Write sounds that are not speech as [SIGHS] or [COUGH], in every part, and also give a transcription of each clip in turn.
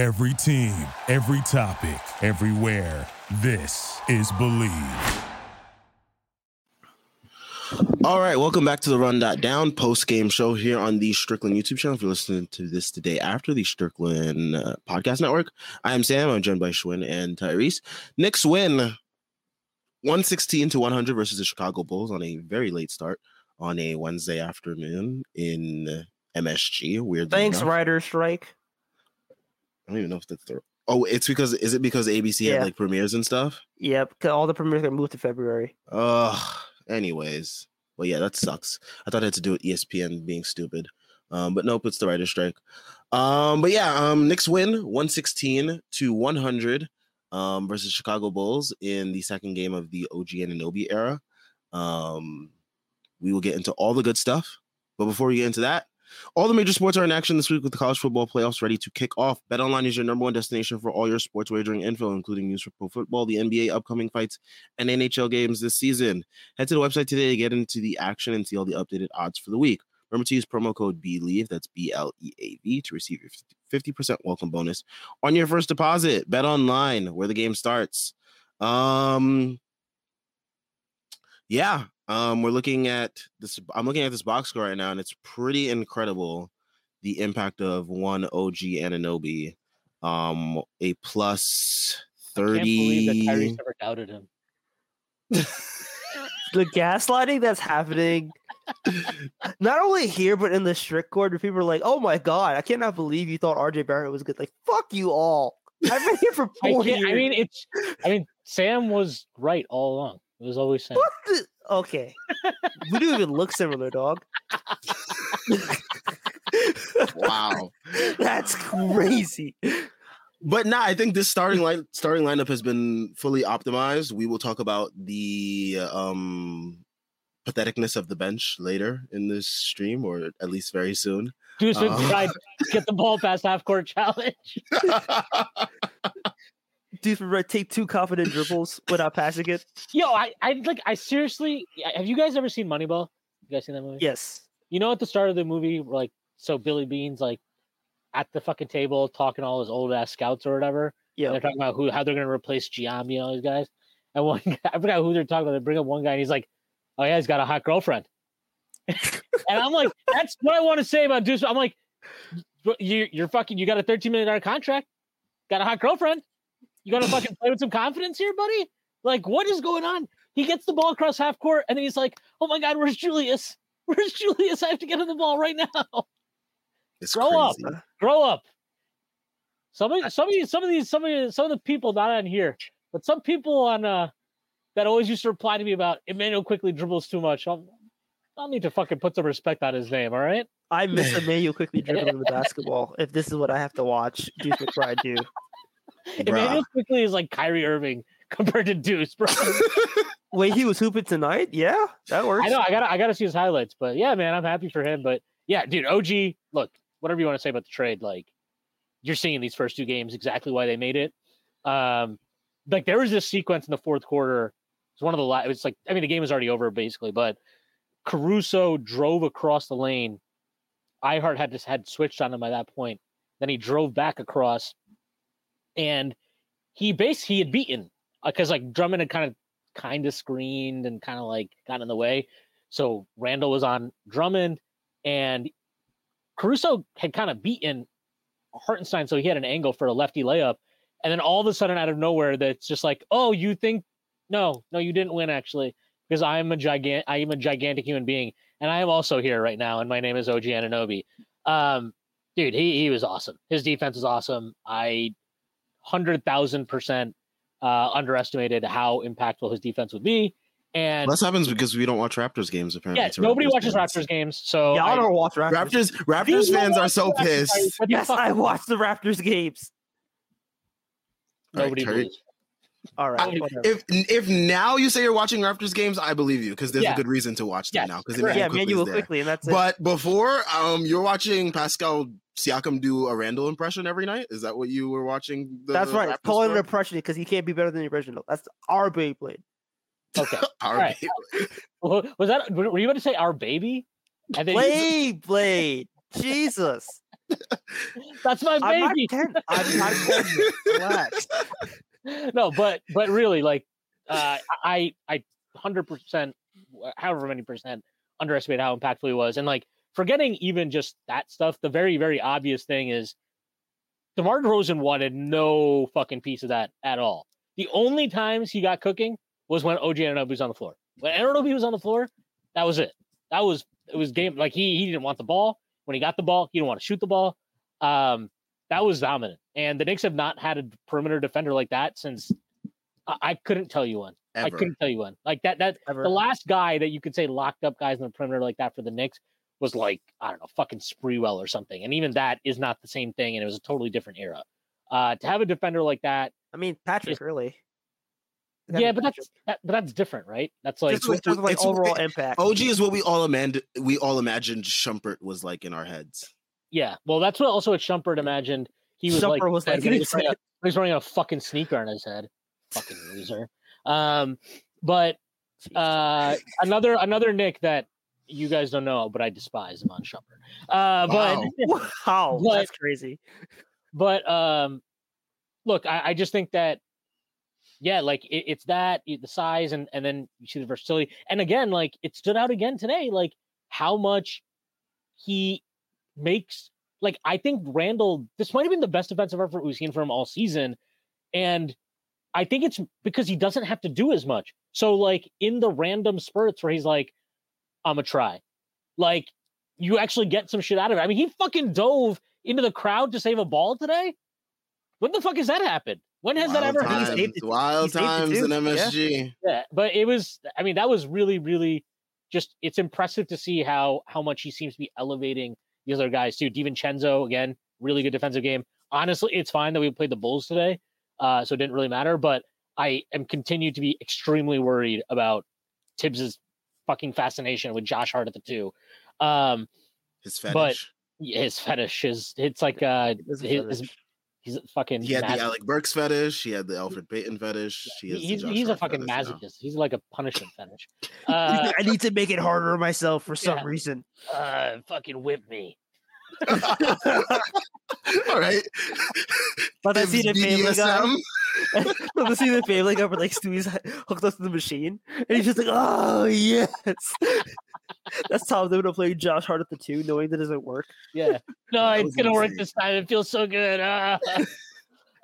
Every team, every topic, everywhere. This is Bleav. All right, welcome back to the Run That Down post game show here on the Strickland YouTube channel. If you're listening to this today after the Strickland uh, Podcast Network, I am Sam. I'm joined by Shwin and Tyrese. Knicks win 116 to 100 versus the Chicago Bulls on a very late start on a Wednesday afternoon in MSG. Weird. Thanks, writer strike. I don't even know if that's the. Oh, it's because is it because ABC Yeah. had like premieres and stuff? Yep, all the premieres got moved to February. Ugh. Anyways, well, yeah, that sucks. I thought it had to do with ESPN being stupid, um, but nope, it's the writer's strike. Um, but yeah, um, Knicks win one sixteen to one hundred um, versus Chicago Bulls in the second game of the OG Anunoby era. Um, we will get into all the good stuff, but before we get into that, all the major sports are in action this week with the college football playoffs ready to kick off. BetOnline is your number one destination for all your sports wagering info, including news for pro football, the NBA upcoming fights, and NHL games this season. Head to the website today to get into the action and see all the updated odds for the week. Remember to use promo code BLEAV, that's B L E A V, to receive your 50% welcome bonus on your first deposit. Bet online, where the game starts. Um, yeah, um, we're looking at this. I'm looking at this box score right now, and it's pretty incredible the impact of one OG Anunoby. Um, a plus I can't believe that 30. Tyrese never doubted him. [LAUGHS] The gaslighting that's happening, not only here but in the strict court, where people are like, "Oh my god, I cannot believe you thought RJ Barrett was good." Like, fuck you all. I've been here for four can't, years. I mean, it's. I mean, Sam was right all along. It was always Sam. what the? Okay, we don't even look similar, dog. wow. [LAUGHS] That's crazy. But nah, I think this starting line starting lineup has been fully optimized. We will talk about the um patheticness of the bench later in this stream, or at least very soon. Deuce Uh. tried [LAUGHS] to get the ball past half court challenge. [LAUGHS] Dude from Red take two confident [LAUGHS] dribbles without passing it. Yo, I, I like, I seriously. Have you guys ever seen Moneyball? You guys seen that movie? Yes. You know, at the start of the movie, like, so Billy Bean's like at the fucking table talking to all his old ass scouts or whatever. Yeah. they're talking about who how they're gonna replace Giambi and all these guys. And one [LAUGHS] guy, I forgot who they're talking about. They bring up one guy and he's like, "Oh yeah, he's got a hot girlfriend." [LAUGHS] and I'm like, "That's what I want to say about Deuce." I'm like, "You you're fucking you got a 13 million dollar contract, got a hot girlfriend. You got to fucking play with some confidence here, buddy. Like, what is going on?" He gets the ball across half court and then he's like, "Oh my god, where's Julius? [LAUGHS] Where's Julius? I have to get him the ball right now." It's Grow up. grow up. Some of some of these, some of these, some of these, some of the people not on here, but some people on uh that always used to reply to me about Immanuel Quickley dribbles too much. I'll, I'll need to fucking put some respect on his name. All right. I miss [LAUGHS] Immanuel Quickley dribbling the basketball. If this is what I have to watch, Juice McBride do. Immanuel Quickley is like Kyrie Irving [LAUGHS] compared to Deuce, bro. [LAUGHS] Wait, he was hooping tonight? Yeah, that works. I know. I gotta I gotta see his highlights, but yeah, man, I'm happy for him. But yeah, dude, OG, look, whatever you want to say about the trade, like you're seeing these first two games exactly why they made it. Um, like there was this sequence in the fourth quarter. It's one of the last. It's like I mean the game was already over basically, but Caruso drove across the lane. Ihart had just had switched on him by that point. Then he drove back across, and he base he had beaten because like Drummond had kind of kind of screened and kind of like got in the way. So Randle was on Drummond, and Caruso had kind of beaten Hartenstein, so he had an angle for a lefty layup. And then all of a sudden, out of nowhere, that's just like, oh, you think no, no, you didn't win actually, because I'm a gigant, I am a gigantic human being, and I am also here right now, and my name is OG Anunoby. Um, dude, he he was awesome. His defense was awesome. I hundred thousand percent uh, underestimated how impactful his defense would be. And This happens because we don't watch Raptors games. Apparently, yeah, to nobody Raptors watches fans. Raptors games, so yeah, I I- don't watch Raptors. Raptors, Raptors fans are so Raptors? pissed. What Yes. I watch the Raptors games. Nobody Terry- believes. All right. I- If if now you say you're watching Raptors games, I believe you because there's Yeah. a good reason to watch them Yes, now. Because correct. yeah, Manuel Quickley, and that's it. But before, um, you're watching Pascal Siakam do a Randle impression every night. Is that what you were watching? The that's right. Raptors Call it an impression because he can't be better than the original. That's our Beyblade. Okay. [LAUGHS] Our right. baby. [LAUGHS] Wa- Was that? Were you about to say our baby? And then you- Beyblade. Jesus. [LAUGHS] That's my I'm not baby. 10. I'm not 10. Relax. no, but but really, like, uh, I I hundred percent, however many percent, underestimated how impactful he was, and like forgetting even just that stuff. The very very obvious thing is, DeMar DeRozan wanted no fucking piece of that at all. The only times he got cooking was when OG Anunoby was on the floor. When Anunoby was on the floor, that was it. That was it was game like he he didn't want the ball. When he got the ball, he didn't want to shoot the ball. Um, that was dominant. And the Knicks have not had a perimeter defender like that since I, I couldn't tell you one. I couldn't tell you one. Like that that Ever. the last guy that you could say locked up guys in the perimeter like that for the Knicks was like, I don't know, fucking Sprewell or something. And even that is not the same thing, and it was a totally different era. Uh to have a defender like that, I mean, Patrick, It's- really. yeah, but that's that, but that's different, right? That's like just in like it's- overall impact. OG is what we all imagined. We all imagined Shumpert was like in our heads. yeah. Well, that's what also what Shumpert imagined. He was like, Shumpert was like he was this. wearing a- he was wearing a fucking sneaker on his head. Fucking loser. Um, but uh another another Knick that you guys don't know, but I despise Iman Shumpert. Uh, but Wow. [LAUGHS] wow, [LAUGHS] but- that's crazy. but um look I, I just think that yeah like it, it's that the size and and then you see the versatility and again like it stood out again today like how much he makes like i think randle this might have been the best defensive effort we've seen from him all season and i think it's because he doesn't have to do as much so like in the random spurts where he's like i'm gonna try like you actually get some shit out of it i mean he fucking dove into the crowd to save a ball today? When the fuck has that happened? When has that ever He happened? saved wild he times too, in yeah. MSG. Yeah, but it was. I mean, that was really, really just. It's impressive to see how how much he seems to be elevating the other guys too. DiVincenzo again, really good defensive game. Honestly, it's fine that we played the Bulls today, uh, so it didn't really matter. But I am continued to be extremely worried about Thibs's fucking fascination with Josh Hart at the two. Um, His But- his fetish is it's like uh, is his, his he's fucking. he had mas- the Alec Burks fetish. He had the Elfrid Payton fetish. He has he's Josh he's a fucking fetish now. masochist. He's like a punishment fetish. [LAUGHS] Uh, [LAUGHS] I need to make it harder on myself for some Yeah. reason. uh, fucking whip me. All right. [LAUGHS] But I see the Family Guy. BDSM. But I see the Family Guy where like Stewie's hooked up to the machine, and he's just like, "Oh yes." [LAUGHS] That's Tom Thibodeau playing Josh Hart at the two, knowing that it doesn't work. Yeah. [LAUGHS] No, it's gonna work this time. It feels so good. Ah.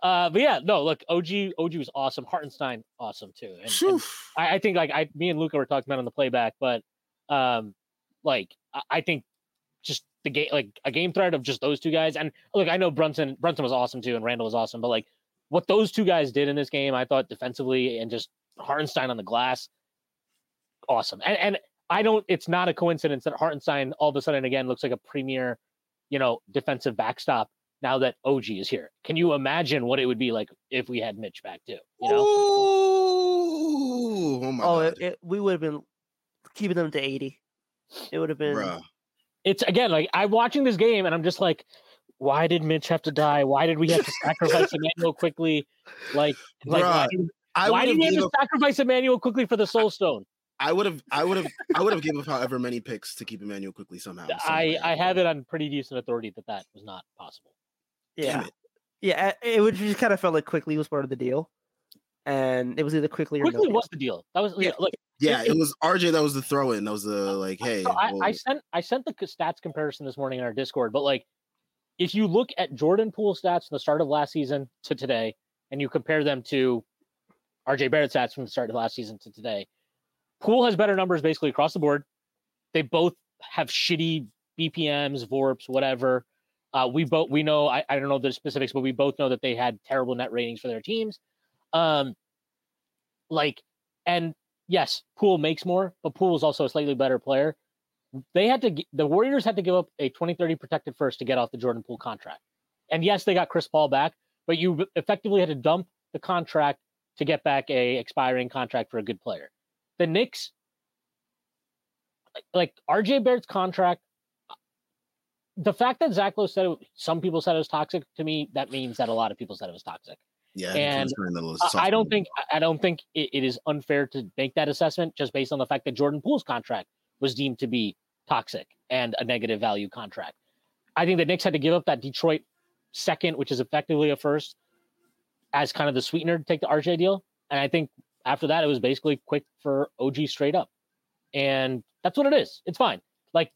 uh, but yeah, no, look, OG OG was awesome. Hartenstein, awesome too. And, and I, I think like I, me and Luca were talking about on the playback, but um, like I, I think just the game, like a game threat of just those two guys. And look, I know Brunson, Brunson was awesome too, and Randle was awesome, but like what those two guys did in this game, I thought defensively and just Hartenstein on the glass, awesome. And and I don't, it's not a coincidence that Hartenstein all of a sudden again looks like a premier, you know, defensive backstop now that OG is here. Can you imagine what it would be like if we had Mitch back too? You know. Ooh, oh my oh, god, it, it, we would have been keeping them to eighty. It would have been. bruh. It's again like I'm watching this game and I'm just like, why did Mitch have to die? Why did we have to sacrifice [LAUGHS] Immanuel Quickley? Like, like why, Bruh, did, I why did we have to up. sacrifice Immanuel Quickley for the Soul Stone? I would have. I would have. I would have given up however many picks to keep Immanuel Quickley somehow. some I. I have it on pretty decent authority that that was not possible. Yeah, Damn it. yeah. It would just kind of felt like Quickley was part of the deal, and it was either Quickley or Quickley deal. was the deal. That was yeah. Look, Yeah, it- it was RJ that was the throw in. That was the like, hey, so I, well, I sent I sent the stats comparison this morning in our Discord, but like, if you look at Jordan Poole stats from the start of last season to today, and you compare them to RJ Barrett stats from the start of last season to today, Poole has better numbers basically across the board. They both have shitty BPMs, VORPs, whatever. Uh, we both we know I, I don't know the specifics, but we both know that they had terrible net ratings for their teams. Um, like, and yes, Poole makes more, but Poole is also a slightly better player. They had to the Warriors had to give up a 2030 protected first to get off the Jordan Poole contract. And yes, they got Chris Paul back, but you effectively had to dump the contract to get back a expiring contract for a good player. The Knicks like RJ Barrett's contract the fact that Zach Lowe said it, some people said it was toxic to me, that means that a lot of people said it was toxic. Yeah, and he was trying to I- I don't think I don't think it, it is unfair to make that assessment just based on the fact that Jordan Poole's contract was deemed to be toxic and a negative value contract. I think the Knicks had to give up that Detroit second, which is effectively a first, as kind of the sweetener to take the RJ deal. And I think after that, it was basically quick for OG straight up. And that's what it is. It's fine. Like,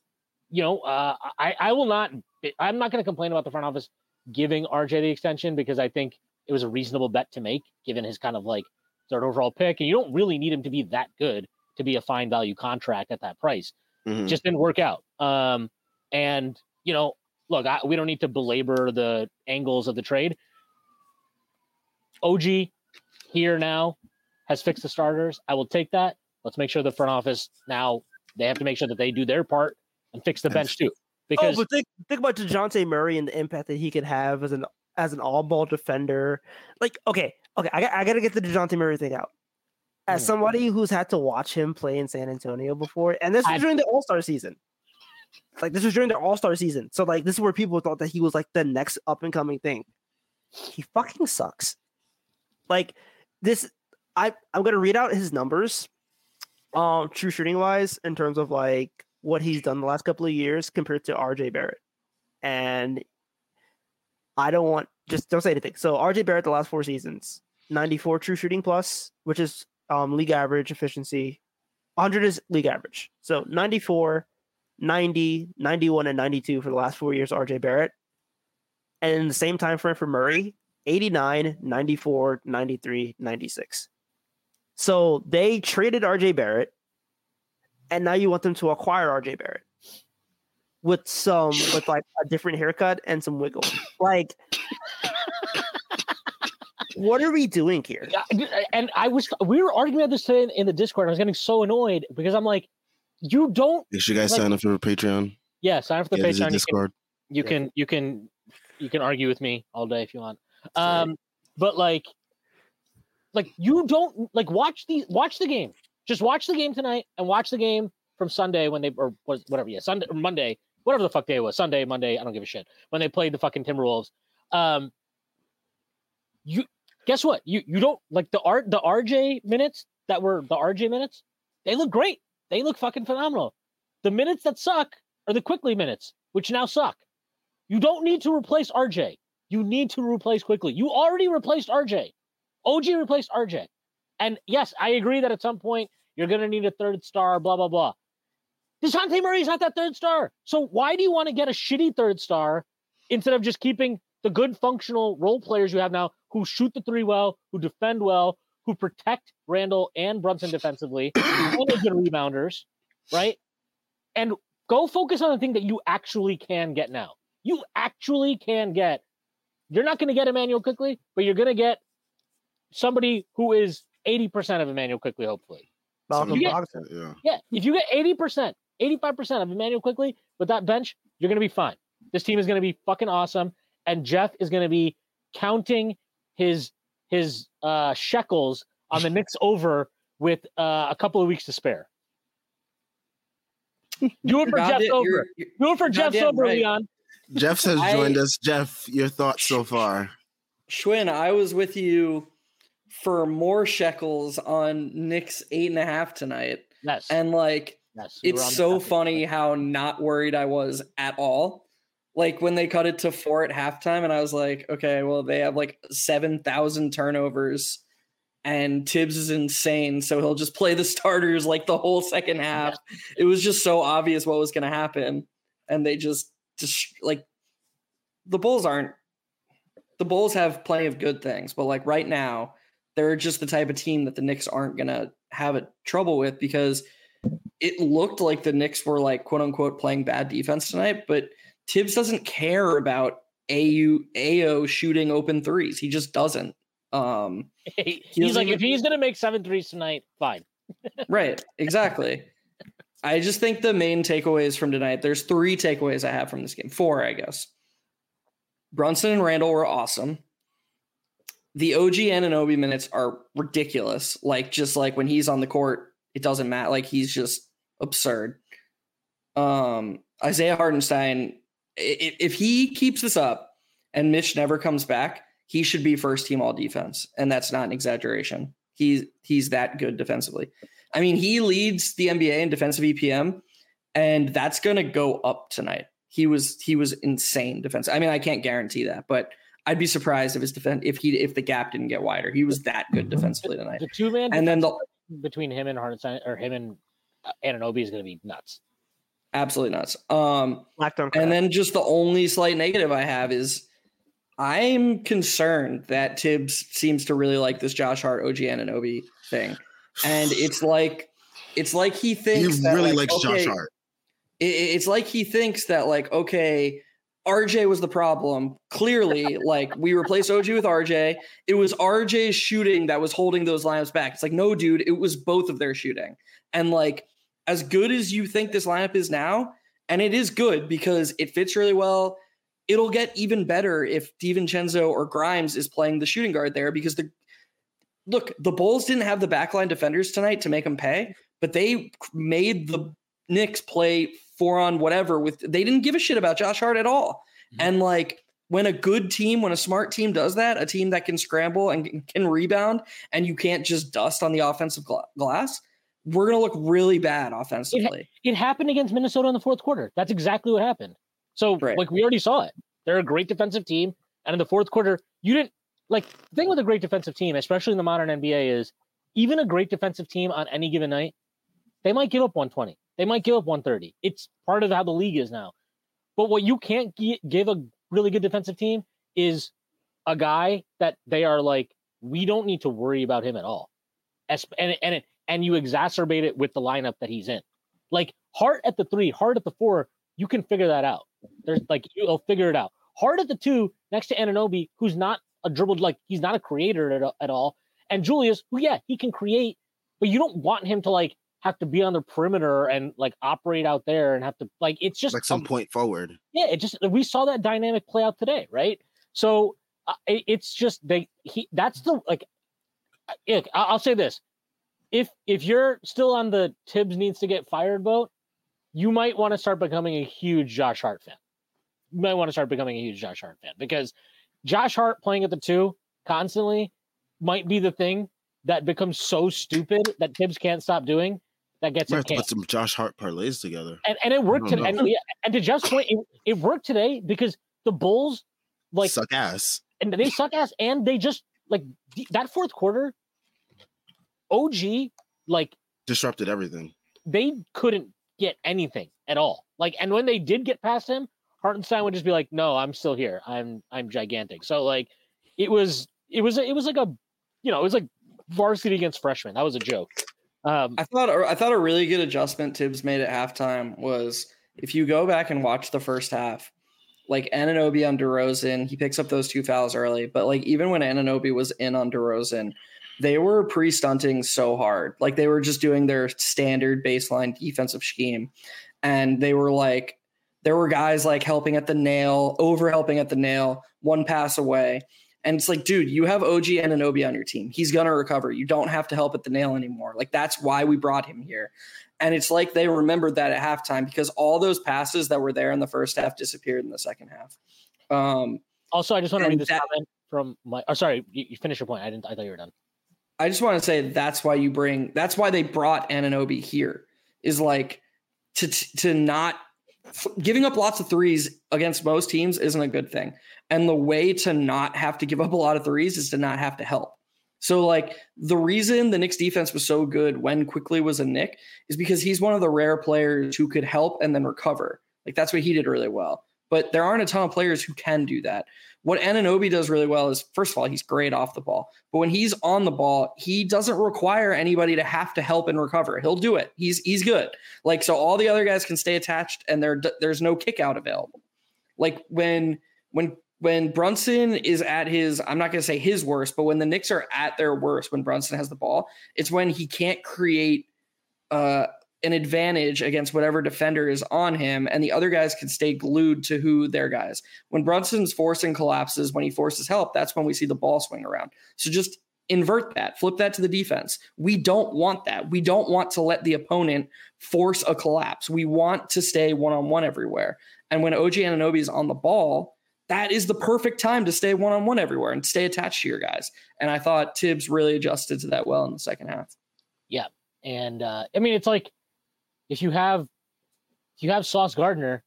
you know, uh, I, I will not, I'm not going to complain about the front office giving RJ the extension because I think it was a reasonable bet to make given his kind of like third overall pick. And you don't really need him to be that good to be a fine value contract at that price. Mhm. Just didn't work out. Um, and, you know, look, I, we don't need to belabor the angles of the trade. OG here now has fixed the starters. I will take that. Let's make sure the front office now they have to make sure that they do their part and fix the bench too. Oh, Because but think think about Dejounte Murray and the impact that he could have as an as an all ball defender. Like, okay, okay, I got I gotta get the Dejounte Murray thing out. As Mm. somebody who's had to watch him play in San Antonio before, and this I- was during the All Star season. Like this was during the All Star season, so like this is where people thought that he was like the next up and coming thing. He fucking sucks. Like this, I I'm gonna read out his numbers, um, true shooting wise, in terms of like what he's done the last couple of years compared to RJ Barrett. And I don't want just don't say anything. So RJ Barrett the last four seasons, 94 true shooting plus, which is um league average efficiency. 100 is league average. So 94, 90, 91, and 92 for the last four years, RJ Barrett. And in the same time frame for Murray, 89, 94, 93, 96. So they traded RJ Barrett, and now you want them to acquire RJ Barrett with some [LAUGHS] with like a different haircut and some wiggle. Like, what are we doing here? And I was we were arguing about this today in, in the Discord. I was getting so annoyed because I'm like, you don't Make sure you guys Like- sign up for Patreon. yeah, sign up for the Yeah, there's a Patreon. You can, Discord. you can you can you can argue with me all day if you want. Um, but like, like you don't like watch the watch the game. Just watch the game tonight and watch the game from Sunday when they or was whatever. Yeah, Sunday or Monday, whatever the fuck day it was. Sunday, Monday. I don't give a shit. When they played the fucking Timberwolves. Um, you guess what? You you don't like the art the RJ minutes that were the RJ minutes. They look great. They look fucking phenomenal. The minutes that suck are the Quickley minutes, which now suck. You don't need to replace RJ. You need to replace Quickley. You already replaced RJ. OG replaced RJ. And yes, I agree that at some point you're going to need a third star, blah, blah, blah. DeJounte Murray's not that third star. So why do you want to get a shitty third star instead of just keeping the good functional role players you have now who shoot the three well, who defend well, who protect Randle and Brunson defensively, and are good rebounders, right? And go focus on the thing that you actually can get now. You actually can get. You're not going to get Immanuel Quickley, but you're going to get somebody who is 80% of Immanuel Quickley, hopefully. Malcolm You get- Brogdon. Yeah. Yeah, if you get 80%, 85% of Immanuel Quickley with that bench, you're going to be fine. This team is going to be fucking awesome. And Geoff is going to be counting his his uh, shekels on the [LAUGHS] Knicks over with uh, a couple of weeks to spare. Do it for You're over. you're- you're- Do it for Geoff's goddamn over, right. Leon. Geoff has I- joined us. Geoff, your thoughts so far? Shwin, I was with you for more shekels on Knicks eight and a half tonight. Yes. And like yes. it's so topic. funny how not worried I was at all. Like when they cut it to four at halftime, and I was like, okay, well, they have like 7,000 turnovers, and Thibs is insane. So he'll just play the [LAUGHS] starters like the whole second [LAUGHS] half. It was just so obvious what was going to happen. And they just, just like, the Bulls aren't, the Bulls have plenty of good things, but like right now, they're just the type of team that the Knicks aren't going to have a trouble with because it looked like the Knicks were like quote unquote playing bad defense tonight, but Thibs doesn't care about AU AO shooting open threes. He just doesn't. Um [LAUGHS] he's doesn't like, even- if he's gonna make seven threes tonight, fine. [LAUGHS] right, exactly. I just think the main takeaways from tonight, there's three takeaways I have from this game. Four, I guess. Brunson and Randle were awesome. The OG Anunoby minutes are ridiculous. Like just like when he's on the court, it doesn't matter. Like he's just absurd. Um, Isaiah Hartenstein, if he keeps this up and Mitch never comes back, he should be first team all defense, and that's not an exaggeration. He's he's that good defensively. I mean, he leads the NBA in defensive EPM, and that's going to go up tonight. he was he was insane defense. I mean, I can't guarantee that, but I'd be surprised if his defense if he if the gap didn't get wider. He was that good defensively tonight. The two man And then the between him and Hartenstein or him and Anunoby is going to be nuts. absolutely nuts. Um, Black and then just the only slight negative I have is I'm concerned that Thibs seems to really like this Josh Hart OG Anunoby thing, and it's [SIGHS] like it's like he He thinks that, really like, likes okay, Josh Hart. it- it's like he thinks that like okay RJ was the problem. Clearly, [LAUGHS] like we replaced OG with RJ. It was RJ's shooting that was holding those lineups back. It's like, no, dude, it was both of their shooting. And like, as good as you think this lineup is now, and it is good because it fits really well, it'll get even better if DiVincenzo or Grimes is playing the shooting guard there because the look, the Bulls didn't have the backline defenders tonight to make them pay, but they made the Knicks play four on whatever with they didn't give a shit about Josh Hart at all. Mhm. And like when a good team, when a smart team does that, a team that can scramble and can- rebound and you can't just dust on the offensive gla- glass, we're going to look really bad offensively. It happened against Minnesota in the fourth quarter. That's exactly what happened. So, Right. like, we already saw it. They're a great defensive team. And in the fourth quarter, you didn't like the thing with a great defensive team, especially in the modern NBA, is even a great defensive team on any given night, they might give up 120. They might give up 130. It's part of how the league is now. But what you can't gi- give a really good defensive team is a guy that they are like, we don't need to worry about him at all. As, and and and you exacerbate it with the lineup that he's in. Like Hart at the three, Hart at the four, you can figure that out. There's like you'll figure it out. Hart at the two next to Anunoby, who's not a dribbled like he's not a creator at, at all, and Julius, who yeah he can create, but you don't want him to like have to be on the perimeter and like operate out there and have to like it's just Like some um, point forward. yeah, it just we saw that dynamic play out today, right? So uh, it, it's just they he that's the like. I- I'll say this: if if you're still on the Thibs needs to get fired boat, you might want to start becoming a huge Josh Hart fan. You might want to start becoming a huge Josh Hart fan because Josh Hart playing at the two constantly might be the thing that becomes so stupid that Thibs can't stop doing that gets to put some Josh Hart parlays together. and, and it worked today. And, and to Geoff's point, it, it worked today because the Bulls like Suck ass. and they suck ass, and they just like that fourth quarter. OG like Disrupted everything. they couldn't get anything at all. Like, and when they did get past him, Hartenstein would just be like, "No, I'm still here. I'm I'm gigantic." So like, it was it was it was like a you know it was like varsity against freshmen. That was a joke. Um, I thought I thought a really good adjustment Thibs made at halftime was if you go back and watch the first half, like Anunoby on DeRozan, he picks up those two fouls early, but like even when Anunoby was in on DeRozan, they were pre-stunting so hard. Like they were just doing their standard baseline defensive scheme. And they were like, there were guys like helping at the nail, over helping at the nail, one pass away. And it's like, dude, you have OG and Anunoby on your team. He's gonna recover. You don't have to help at the nail anymore. Like that's why we brought him here. And it's like they remembered that at halftime because all those passes that were there in the first half disappeared in the second half. Um, also, I just want to read this that- comment from my. Oh, sorry, you, you finish your point. I didn't. I thought you were done. I just want to say that's why you bring. That's why they brought Ananobi here. Is like to to not giving up lots of threes against most teams isn't a good thing. And the way to not have to give up a lot of threes is to not have to help. So like the reason the Knicks defense was so good when Quickley was a Knick is because he's one of the rare players who could help and then recover. Like that's what he did really well. But there aren't a ton of players who can do that. What Anunoby does really well is first of all, he's great off the ball. But when he's on the ball, he doesn't require anybody to have to help and recover. He'll do it. He's he's good. Like so all the other guys can stay attached and there there's no kick out available. Like when when when Brunson is at his, I'm not going to say his worst, but when the Knicks are at their worst, when Brunson has the ball, it's when he can't create uh, an advantage against whatever defender is on him, and the other guys can stay glued to who their guys. When Brunson's forcing collapses, when he forces help, that's when we see the ball swing around. So just invert that, flip that to the defense. We don't want that. We don't want to let the opponent force a collapse. We want to stay one on one everywhere. And when OG Anunoby is on the ball, that is the perfect time to stay one on one everywhere and stay attached to your guys. And I thought Thibs really adjusted to that well in the second half. Yeah. And uh, I mean, it's like if you have if you have Sauce Gardner,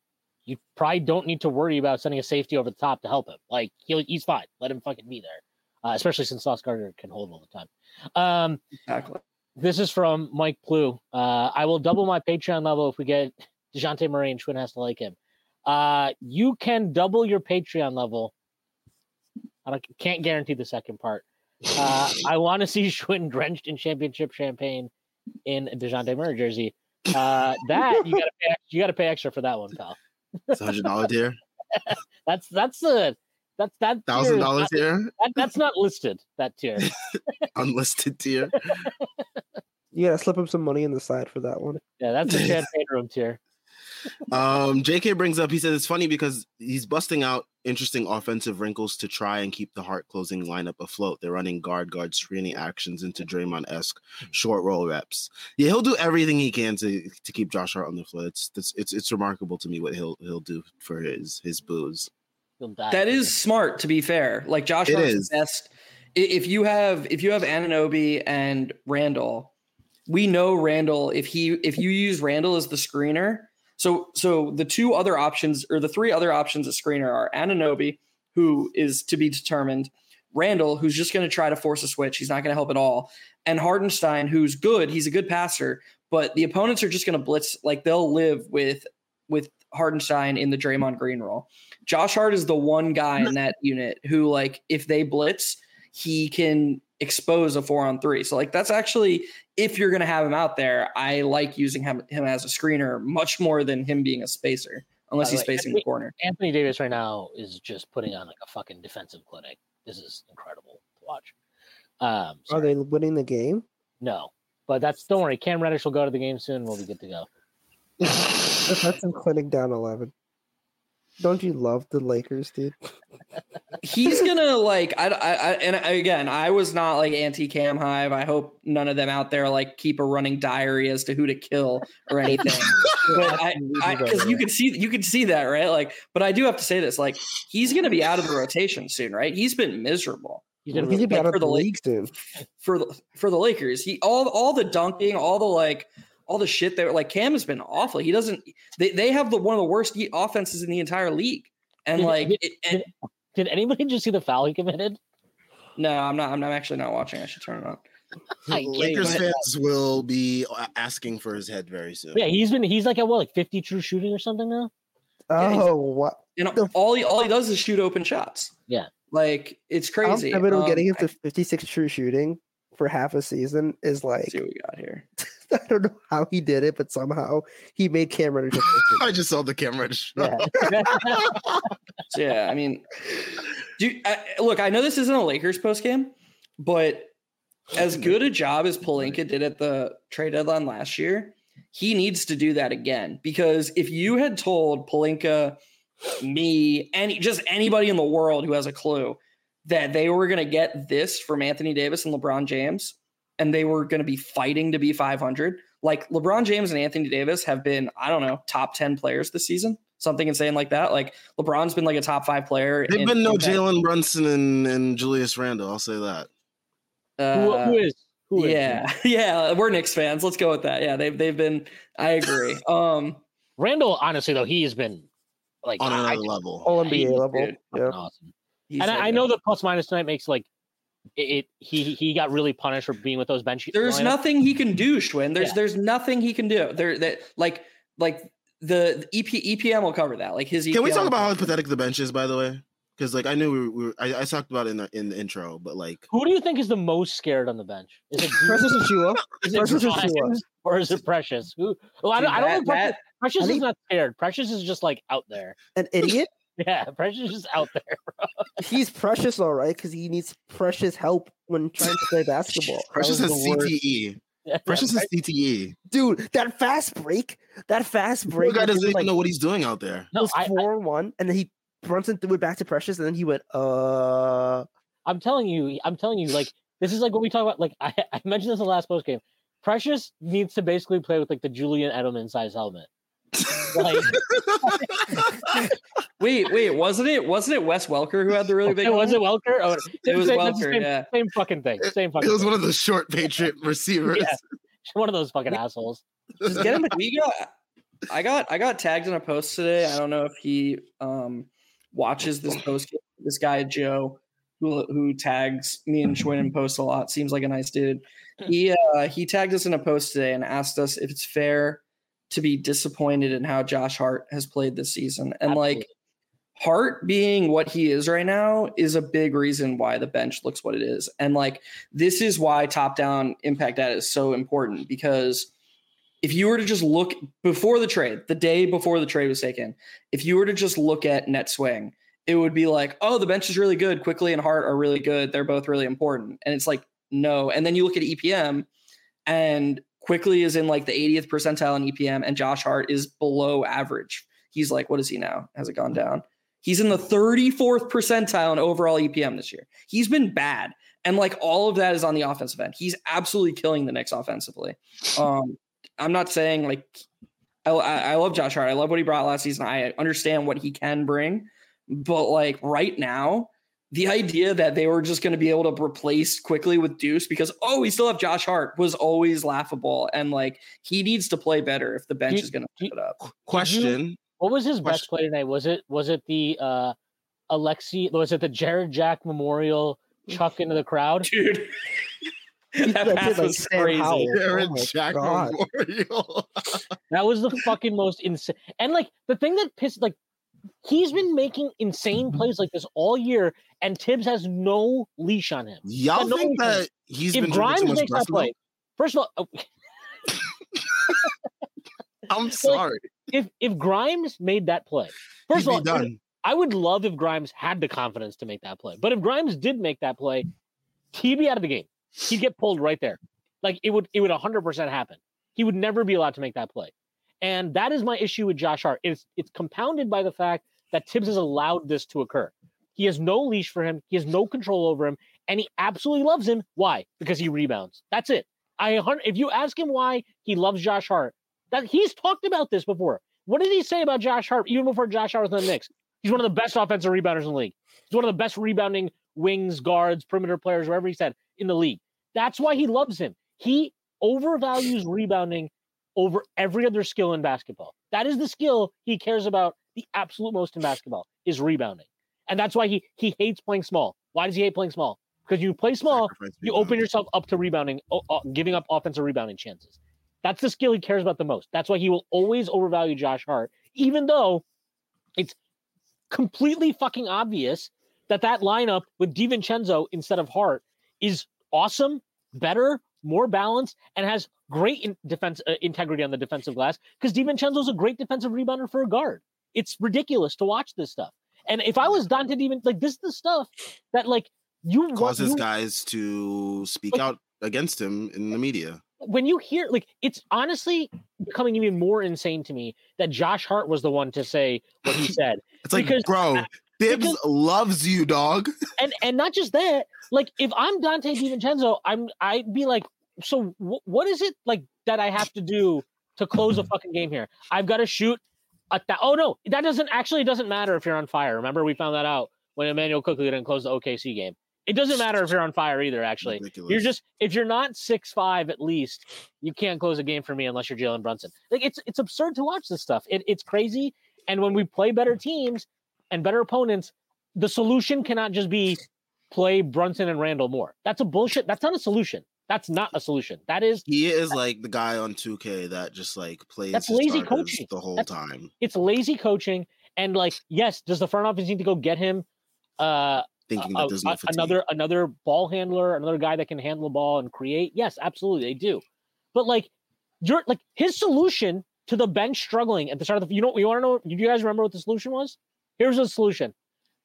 you probably don't need to worry about sending a safety over the top to help him. Like he'll, he's fine. Let him fucking be there. Uh, especially since Sauce Gardner can hold all the time. Um, Exactly. this is from Mike Plu. Uh, I will double my Patreon level if we get DeJounte Murray and Shwin has to like him. Uh, you can double your Patreon level. I don't, can't guarantee the second part. Uh, I want to see [LAUGHS] Shwin drenched in championship champagne in a DeJounte Murray jersey. Uh, [LAUGHS] that you gotta pay, you gotta pay extra for that one, pal. It's a hundred dollar tier, [LAUGHS] That's that's the that's that thousand dollars not- tier, That, that's not listed. That tier. [LAUGHS] unlisted tier. You gotta slip him some money in the side for that one. Yeah, that's the champagne room tier. Um, JK brings up, he says it's funny because he's busting out interesting offensive wrinkles to try and keep the Hart closing lineup afloat. They're running guard guard screening actions into Draymond esque short roll reps. Yeah, he'll do everything he can to to keep Josh Hart on the floor. It's it's it's, it's remarkable to me what he'll he'll do for his his booze. He'll. That is smart to be fair. Like Josh It Hart's is. the best. If you have if you have Anunoby and Randle, we know Randle. If he if you use Randle as the screener, so so the two other options or the three other options at screener are Anunoby, who is to be determined, Randle, who's just going to try to force a switch. He's not going to help at all, and Hartenstein, who's good. He's a good passer, but the opponents are just going to blitz. Like they'll live with with Hartenstein in the Draymond Green role. Josh Hart is the one guy in that unit who, like, if they blitz, he can expose a four on three. So, like, that's actually if you're going to have him out there, I like using him, him as a screener much more than him being a spacer, unless By he's way, spacing Anthony- the corner. Anthony Davis right now is just putting on like a fucking defensive clinic. This is incredible to watch. Um, Are they winning the game? no, but that's don't worry. Cam Reddish will go to the game soon. We'll be good to go. That's some clinic down eleven. Don't you love the Lakers, dude? He's [LAUGHS] gonna like I, I, I and again I was not like anti Cam Hive. I hope none of them out there like keep a running diary as to who to kill or anything. [LAUGHS] but I because you can see you can see that right like but I do have to say this like he's gonna be out of the rotation soon right he's been miserable He's been He's gonna be out for of the the league soon. for the for the Lakers he all all the dunking all the like all the shit that like Cam has been awful he doesn't they, they have the one of the worst offenses in the entire league and Did- like did- it, and, Did anybody [LAUGHS] just see the foul he committed? no I'm not I'm not actually not watching I should turn it on [LAUGHS] I Lakers fans will be asking for his head very soon. Yeah, he's been he's like at what like fifty true shooting or something now. Yeah, Oh, what? you know The- all he all he does is shoot open shots Yeah. like it's crazy. I'm crazy pivotal Um, getting him to 56 true shooting for half a season is like let's see what we got here [LAUGHS] I don't know how he did it, but somehow he made Cam Reddish efficient. I just saw the camera. [LAUGHS] Yeah. So, [LAUGHS] yeah, I mean, do I, look. I know this isn't a Lakers post game, but as good a job as Pelinka did at the trade deadline last year, he needs to do that again. Because if you had told Pelinka, me, any just anybody in the world who has a clue that they were going to get this from Anthony Davis and LeBron James, and they were going to be fighting to be 500, like LeBron James and Anthony Davis have been, I don't know, top 10 players this season, something insane like that. Like LeBron's been like a top five player. They've in- been no in Jalen Brunson and, and Julius Randle. I'll say that. who, uh, who is? Who is? yeah, [LAUGHS] yeah, we're Knicks fans. Let's go with that. Yeah, they've they've been. I agree. [LAUGHS] Um, Randle, honestly though, he has been like On I- another level. All NBA level. Yeah. awesome. he's And so I, I know the plus minus tonight makes like it, it. He he got really punished for being with those bench. there's lineup. nothing he can do, Shwin. There's Yeah. there's nothing he can do. There that like like the, the EP EPM will cover that. Like his. Can we talk about how pathetic the bench is, by the way? Because like I knew we were, we were I, I talked about it in the in the intro, but like Who do you think is the most scared on the bench? Is it [LAUGHS] Precious Achiuwa. is it Precious Grimes Achiuwa. or is it Precious? Who? Well, I don't, Dude, I don't that- think Precious, that- Precious is not scared. Precious is just like out there. An idiot. Yeah, Precious is out there. [LAUGHS] He's precious, all right, because he needs precious help when trying to play [LAUGHS] basketball. Precious was has. CTE. Yeah, Precious yeah, has CTE. Dude, that fast break, that fast The break. guy doesn't even like, know what he's doing out there. No, was I, I, four and one, and then he Brunson threw it back to Precious, and then he went, uh, I'm telling you, I'm telling you, like this is like what we talk about. Like [LAUGHS] I, I mentioned this in the last post game. Precious needs to basically play with like the Julian Edelman size helmet. Like, [LAUGHS] Wait, wait, wasn't it wasn't it Wes Welker who had the really big? [LAUGHS] was it? Welker? Oh, It was same, Welker, Same, yeah. same fucking thing. Same fucking. It was thing. one of the short Patriot [LAUGHS] receivers. Yeah. one of those fucking assholes. Just get him. We got I got I got tagged in a post today. I don't know if he um watches this post. This guy Joe, who who tags me and Shwin in posts a lot, seems like a nice dude. He uh, he tagged us in a post today and asked us if it's fair to be disappointed in how Josh Hart has played this season, and like Hart being what he is right now is a big reason why the bench looks what it is. And like this is why top down impact data is so important because if you were to just look before the trade, the day before the trade was taken, if you were to just look at net swing, it would be like, oh, the bench is really good. Quickley and Hart are really good. They're both really important. And it's like, no. And then you look at EPM and Quickley is in like the 80th percentile in EPM and Josh Hart is below average. He's like, what is he now? Has it gone down? He's in the 34th percentile in overall EPM this year. He's been bad. And like all of that is on the offensive end. He's absolutely killing the Knicks offensively. Um, I'm not saying like I, I I love Josh Hart. I love what he brought last season. I understand what he can bring, but like right now, the idea that they were just going to be able to replace Quickley with Deuce because oh we still have Josh Hart was always laughable and like he needs to play better if the bench Do- is going to do- pick it up. Question. What was his best play tonight? Was it was it the uh Alexi was it the Jarrett Jack Memorial chuck into the crowd? [LAUGHS] Dude, that That pass like, was Sam crazy. Howell. Jarrett Oh Jack God. Memorial. [LAUGHS] That was the fucking most insane. And like the thing that pissed like he's been making insane plays like this all year, and Thibs has no leash on him. Y'all no think that he's if been drinking Grimes too much makes that play, first of all, oh, [LAUGHS] I'm [LAUGHS] sorry. if if Grimes made that play, He'd first of all. I would love if Grimes had the confidence to make that play. But if Grimes did make that play, he'd be out of the game. He'd get pulled right there. Like it would it would 100% happen. He would never be allowed to make that play. And that is my issue with Josh Hart. It's it's compounded by the fact that Thibs has allowed this to occur. He has no leash for him. He has no control over him, and he absolutely loves him. Why? Because he rebounds. That's it. I if you ask him why he loves Josh Hart, that he's talked about this before. What did he say about Josh Hart even before Josh Hart was in the Knicks? He's one of the best offensive rebounders in the league. He's one of the best rebounding wings, guards, perimeter players, wherever he said in the league. That's why he loves him. He overvalues rebounding over every other skill in basketball. That is the skill he cares about the absolute most in basketball is rebounding. And that's why he he hates playing small. Why does he hate playing small? Because you play small, Sacrifice you rebound. open yourself up to rebounding, o- giving up offensive rebounding chances. That's the skill he cares about the most. That's why he will always overvalue Josh Hart, even though it's completely fucking obvious that that lineup with DiVincenzo instead of Hart is awesome, better, more balanced, and has great in defense uh, integrity on the defensive glass because DiVincenzo is a great defensive rebounder for a guard. It's ridiculous to watch this stuff. And if I was Dante Divan, like this is the stuff that like you want causes you- guys to speak Like- out against him in the media. when you hear like it's honestly becoming even more insane to me that Josh Hart was the one to say what he [LAUGHS] said. It's like, Because- bro, Bibbs because- loves you, dog. [LAUGHS] and and not just that, like if I'm Donte DiVincenzo, I'm I'd be like, so wh- what is it like that I have to do to close a fucking game here? I've got to shoot a th- oh no, that doesn't actually it doesn't matter if you're on fire. Remember we found that out when Immanuel Quickley didn't close the OKC game. It doesn't matter if you're on fire either. Actually, Ridiculous. you're just if you're not six five at least, you can't close a game for me unless you're Jalen Brunson. Like it's it's absurd to watch this stuff. It, it's crazy. And when we play better teams and better opponents, the solution cannot just be play Brunson and Randle more. That's a bullshit. That's not a solution. That's not a solution. That is he is like the guy on 2K that just like plays That's lazy coaching. the whole That's- time, it's lazy coaching. And like, yes, does the front office need to go get him uh thinking that there's no fatigue. another another ball handler, another guy that can handle the ball and create. Yes, absolutely, they do. But like, you're like his solution to the bench struggling at the start of the. You know, you want to know? Do you guys remember what the solution was? Here's the solution: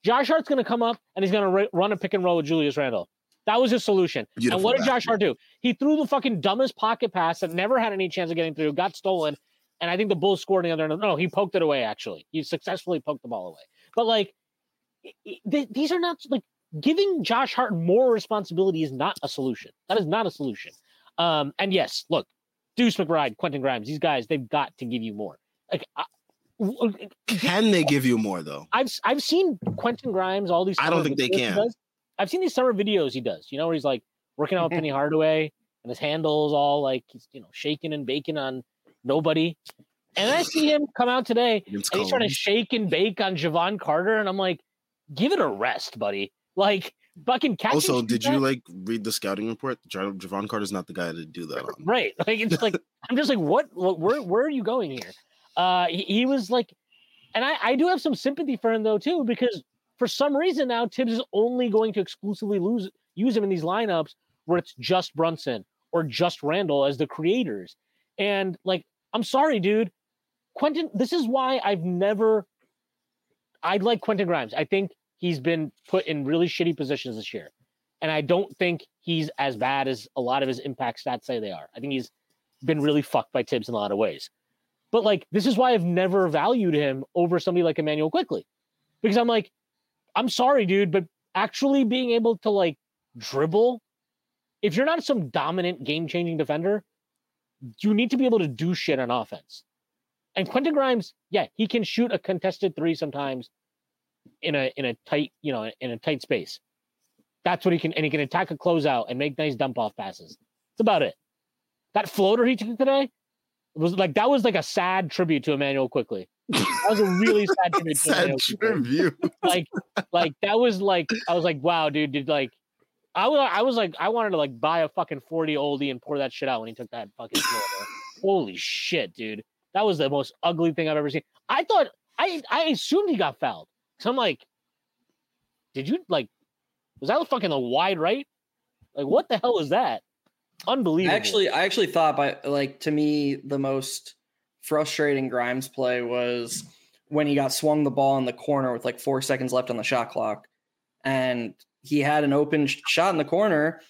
Josh Hart's going to come up and he's going to run a pick and roll with Julius Randle. That was his solution. and what did Josh. Hart do? He threw the fucking dumbest pocket pass that never had any chance of getting through, got stolen, and I think the Bulls scored on the other end. No, he poked it away. Actually, he successfully poked the ball away. But like, i- i- th- these are not like giving Josh Hart more responsibility is not a solution. That is not a solution. Um, and yes, look, Deuce McBride, Quentin Grimes, these guys, they've got to give you more. Like, I, Can they give you more though? I've I've seen Quentin Grimes, all these. I don't think they can. does. I've seen these summer videos he does. You know, where he's like working out with Penny Hardaway, and his handles all like he's you know shaking and baking on nobody. And I see him come out today [LAUGHS] and he's trying to shake and bake on Jevon Carter, and I'm like, give it a rest, buddy. Like fucking catch. Also, did that? you like read the scouting report? Jevon Carter's not the guy to do that on. right? [LAUGHS] Like it's like I'm just like, what? what where where are you going here? Uh, he, he was like, and I I do have some sympathy for him though too because for some reason now Thibs is only going to exclusively lose use him in these lineups where it's just Brunson or just Randle as the creators, and like I'm sorry, dude, Quentin. This is why I've never. I like Quentin Grimes. I think he's been put in really shitty positions this year. And I don't think he's as bad as a lot of his impact stats say they are. I think he's been really fucked by Thibs in a lot of ways. But like, this is why I've never valued him over somebody like Immanuel quickley. Because I'm like, I'm sorry, dude, but actually being able to like dribble, if you're not some dominant game changing defender, you need to be able to do shit on offense. And Quentin Grimes, yeah, he can shoot a contested three sometimes in a in a tight, you know, in a tight space. That's what he can, and he can attack a closeout and make nice dump off passes. That's about it. That floater he took today was like that was like a sad tribute to Immanuel quickley. That was a really [LAUGHS] sad tribute to Sad Immanuel tribute. Like, like that was like I was like, wow, dude, did like I was I was like I wanted to like buy a fucking 40 oldie and pour that shit out when he took that fucking. Holy shit, dude. That was the most ugly thing I've ever seen. I thought I I assumed he got fouled. So I'm like, did you like was that fucking a wide right? Like what the hell is that? Unbelievable. Actually, I actually thought by like to me the most frustrating Grimes play was when he got swung the ball in the corner with like four seconds left on the shot clock, and he had an open shot in the corner,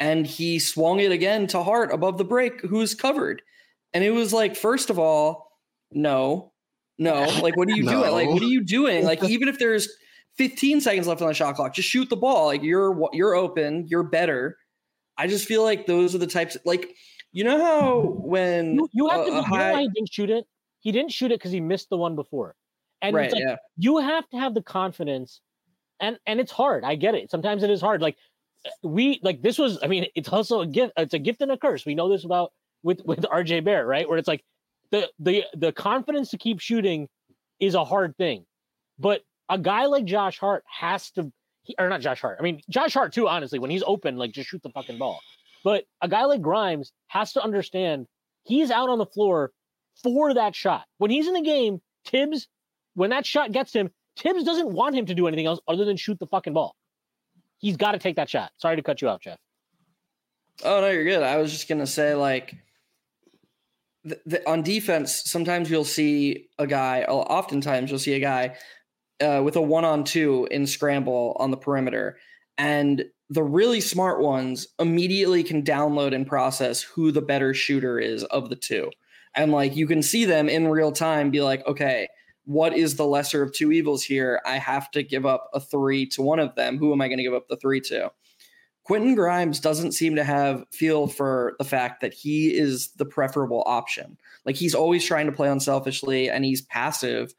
and he swung it again to Hart above the break, who's covered, and it was like, first of all, no, no, like what are you [LAUGHS] doing? Like what are you doing? Like [LAUGHS] even if there's 15 seconds left on the shot clock, just shoot the ball. Like you're you're open, you're better. I just feel like those are the types like you know how when you, you have to be, you know why he didn't shoot it? He didn't shoot it because he missed the one before. And right it's like, yeah. you have to have the confidence and and it's hard i get it. Sometimes it is hard like uh, we like this was i mean it's also a gift it's a gift and a curse. We know this about with with [LAUGHS] rj barrett right? Where it's like the the the confidence to keep shooting is a hard thing. But a guy like josh hart has to he, or not josh hart i mean josh hart too honestly when he's open like just shoot the fucking ball but a guy like grimes has to understand he's out on the floor for that shot when he's in the game thibs when that shot gets him, Thibs doesn't want him to do anything else other than shoot the fucking ball. He's got to take that shot. Sorry to cut you off, Geoff. oh no you're good i was just gonna say like th- th- on defense sometimes you'll see a guy oftentimes you'll see a guy uh, with a one-on-two in scramble on the perimeter. And the really smart ones immediately can download and process who the better shooter is of the two. And like you can see them in real time be like okay what is the lesser of two evils here? I have to give up a three to one of them. Who am i going to give up the three to? Quentin grimes doesn't seem to have feel for the fact that he is the preferable option. Like he's always trying to play unselfishly and he's passive.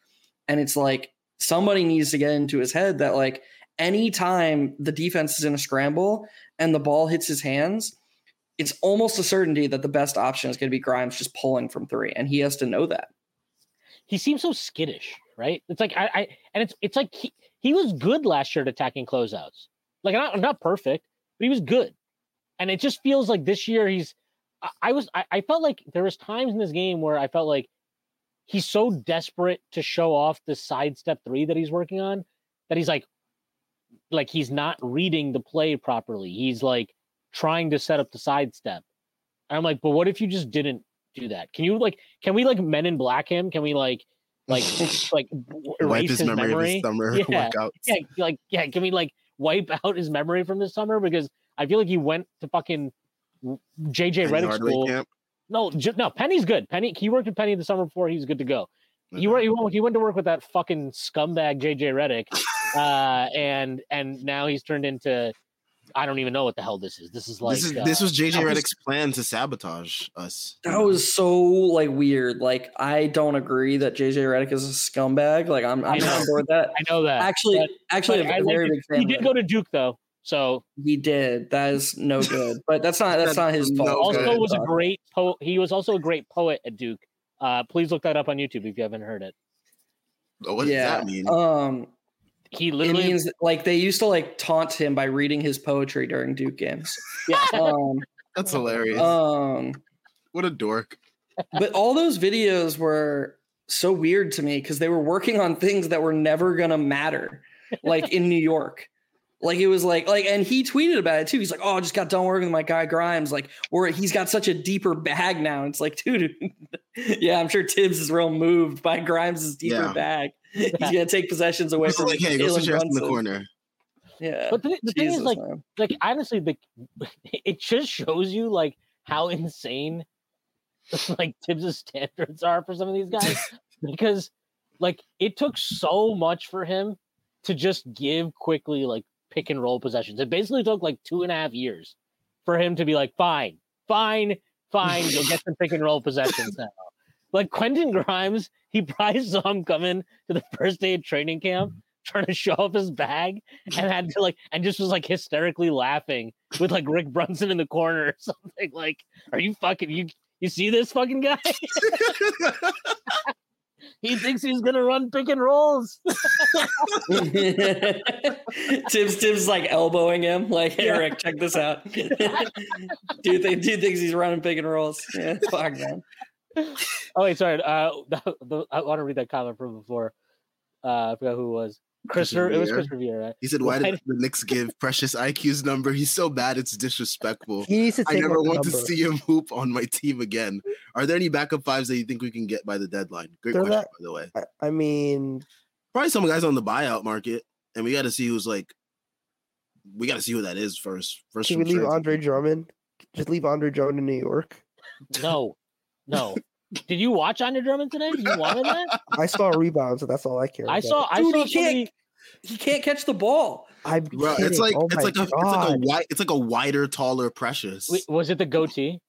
And it's like somebody needs to get into his head that like anytime the defense is in a scramble and the ball hits his hands it's almost a certainty that the best option is going to be Grimes just pulling from three, and he has to know that. He seems so skittish, right? It's like I, I and it's it's like he, he was good last year at attacking closeouts. Like not not perfect, but he was good. And it just feels like this year he's I, I was I, I felt like there was times in this game where I felt like he's so desperate to show off the sidestep three that he's working on that he's like like he's not reading the play properly. He's like trying to set up the sidestep. And I'm like, but what if you just didn't do that? Can you like can we like men in black him? Can we like like [LAUGHS] like erase Wipe his, his memory, of his summer Yeah. [LAUGHS] workouts. Yeah, like yeah, can we like wipe out his memory from this summer? Because I feel like he went to fucking JJ Redick school. camp. No, ju- no, Penny's good. Penny, he worked with Penny the summer before. He's good to go. He went, he went, he went to work with that fucking scumbag JJ Redick, [LAUGHS] uh, and and now he's turned into I don't even know what the hell this is. This is like this is uh, this was JJ that was- Redick's plan to sabotage us. That was so like weird. Like I don't agree that JJ Redick is a scumbag. Like I'm I I'm not on board that. I know that. Actually, but- actually, but I a like very it. big fan. he did go to Duke though, so He did. That is no good. But that's not that's [LAUGHS] not his No fault. also good. was a great poet. He was also a great poet at Duke. Uh, please look that up on YouTube if you haven't heard it. What yeah. does that mean? Um, He literally it literally, means like they used to like taunt him by reading his poetry during Duke games. [LAUGHS] yeah, Um, That's hilarious. um, what a dork. but all those videos were so weird to me because they were working on things that were never gonna matter, like in New York. Like it was like like, and he tweeted about it too. He's like, "Oh, I just got done working with my guy Grimes. Like, or he's got such a deeper bag now." It's like, dude, [LAUGHS] yeah, I'm sure Thibs is real moved by Grimes's deeper Yeah. bag. He's gonna take possessions away It's from like, hey, go sit your ass in the corner. Yeah, but the, the thing is, like, man. like honestly, the [LAUGHS] it just shows you like how insane [LAUGHS] like Thibs' standards are for some of these guys because like it took so much for him to just give quickley like pick and roll possessions. It basically took like two and a half years for him to be like, fine, fine, fine, you'll get some pick and roll possessions [LAUGHS] now. Like Quentin Grimes, he probably [LAUGHS] saw him coming to the first day of training camp trying to show off his bag and had to like and just was like hysterically laughing with like Rick Brunson in the corner or [LAUGHS] something. Like, are you fucking you you see this fucking guy? He thinks he's gonna run pick and rolls. [LAUGHS] [LAUGHS] Thibs Thibs like elbowing him, like Eric, check this out. [LAUGHS] dude, think, dude thinks he's running pick and rolls. Yeah, fuck man. Oh wait, sorry. Uh, the, the, I want to read that comment from before. Uh, I forgot who it was. Christopher. It was Chris Revere, right? He said, "Why Why did the Knicks give Precious IQ's number? He's so bad, it's disrespectful. He needs to I never up the want to see him hoop on my team again. Are there any backup fives that you think we can get by the deadline? Great They're question, not- by the way. I, I mean, Probably some guys on the buyout market, and we got to see who's like. We got to see who that is first. First, can we from leave trades. Andre Drummond? Just leave Andre Drummond in New York. No, no. [LAUGHS] Did you watch Andre Drummond today? You wanted that? [LAUGHS] I saw rebounds, so that's all I care. I about. saw. I Dude, saw he can't- He can't catch the ball. I'm Bro, kidding. it's like oh it's like a it's like a God. white it's like a wider, taller Precious. Wait, was it the goatee?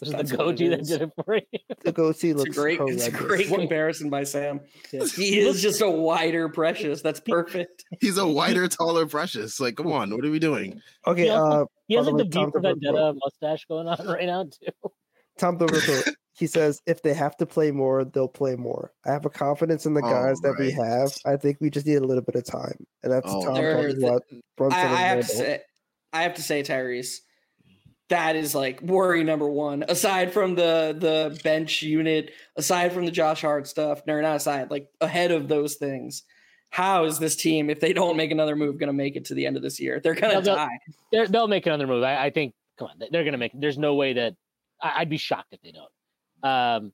Was it That's the what it goatee that is. did it for you? [LAUGHS] the goatee It's a looks great, it's a horrendous. great [LAUGHS] comparison by Sam. Yeah. He is just a wider precious. That's perfect. He's a wider, taller Precious. Like, come on, what are we doing? Okay, He also- uh, He has By the like the way, V Tom for Thibodeau- Vendetta mustache going on right now too. Tom Thibodeau, [LAUGHS] he says if they have to play more, they'll play more. I have a confidence in the Oh, guys that we have. I think we just need a little bit of time, and that's Oh, Tom There- talking the- about Brunson I, I and have to say, I have to say, Tyrese, that is like worry number one. Aside from the the bench unit, aside from the Josh Hart stuff, no, not aside, like ahead of those things. How is this team, if they don't make another move, going to make it to the end of this year? They're going to they'll- die. They're, they'll make another move. I, I think. Come on, they're gonna make. There's no way that I, I'd be shocked if they don't. Um,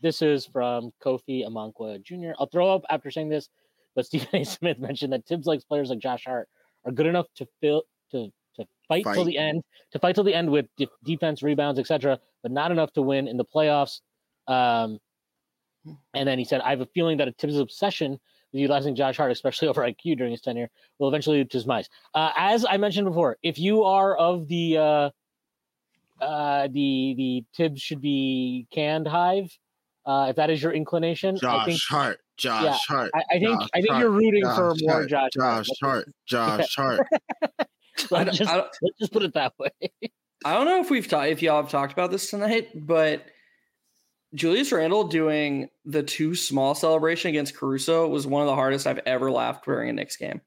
this is from Kofi Amankwa Jr. I'll throw up after saying this, but [LAUGHS] Stephen A. Smith mentioned that Thibs likes players like Josh Hart are good enough to fill to to fight, till the end, to fight till the end with de- defense, rebounds, etc., but not enough to win in the playoffs. Um, and then he said, "I have a feeling that a Thibs' obsession with utilizing Josh Hart, especially [LAUGHS] over IQ during his tenure, will eventually lead to his demise." Uh, as I mentioned before, if you are of the uh, uh, the the Thibs should be canned hive, uh, if that is your inclination, I Josh think Hart, Josh yeah, Hart, I, I think Josh I think Hart, you're rooting for more Hart, Josh. Josh Hart, Josh Hart. Let's just, [LAUGHS] [LAUGHS] let's just put it that way. [LAUGHS] I don't know if we've talked if y'all have talked about this tonight, but Julius Randle doing the two small celebration against Caruso was one of the hardest I've ever laughed during a Knicks game.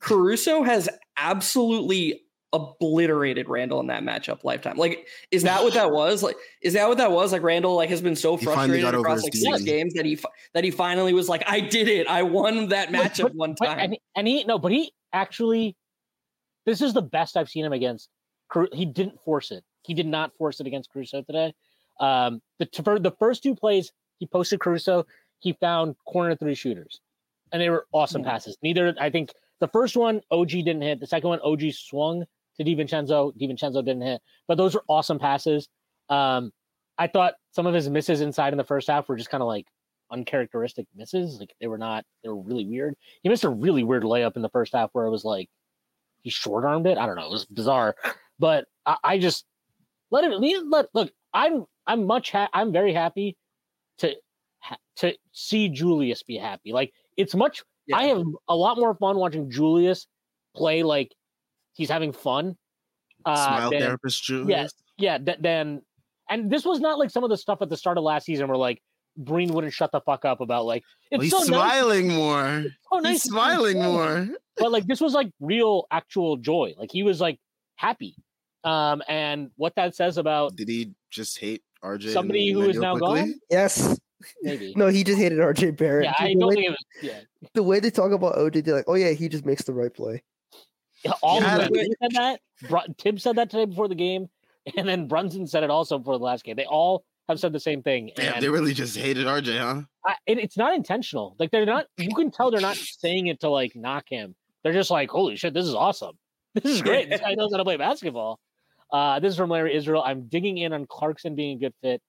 Caruso has absolutely obliterated Randle in that matchup lifetime. Like, is that what that was? Like, is that what that was? Like, Randle like has been so frustrated across like six games that he that he finally was like, I did it. I won that But- matchup one But- time. and, he- and he no, but he actually, this is the best I've seen him against. He didn't force it. He did not force it against Caruso today. Um, the for the first two plays he posted Caruso, he found corner three shooters, and they were awesome Yeah. passes. Neither I think the first one OG didn't hit. The second one OG swung to DiVincenzo. DiVincenzo didn't hit, but those were awesome passes. Um, I thought some of his misses inside in the first half were just kind of like uncharacteristic misses. Like they were not, they were really weird. He missed a really weird layup in the first half where it was like he short armed it. I don't know. It was bizarre, but I, I just let him let look. I'm I'm much ha- I'm very happy to to see Julius be happy. Like it's much. I have a lot more fun watching Julius play like he's having fun. Uh, Smile than- therapist Julius. yeah, yeah, th- then and this was not like some of the stuff at the start of last season where like Breen wouldn't shut the fuck up about like it's Well, he's so nice, smiling more. [LAUGHS] so nice He's smiling more. but like this was like real actual joy like he was like happy um and what that says about Did he just hate RJ? Somebody who is now quickly? gone? Yes. maybe [LAUGHS] No, he just hated RJ Barrett. yeah i the, don't way, think it was yeah the way they talk about OG, they're like, oh yeah, he just makes the right play. Yeah, all Yeah, of them. Said that. Br- tim said that today before the game [LAUGHS] and then brunson said it also before the last game. They all have said the same thing Damn, and they really just hated RJ, huh? I, it, it's not intentional. Like they're not you can tell they're not saying it to like knock him. They're just like holy shit this is awesome. This is great. This guy knows how to play basketball. Uh this is from larry israel. I'm digging in on clarkson being a good fit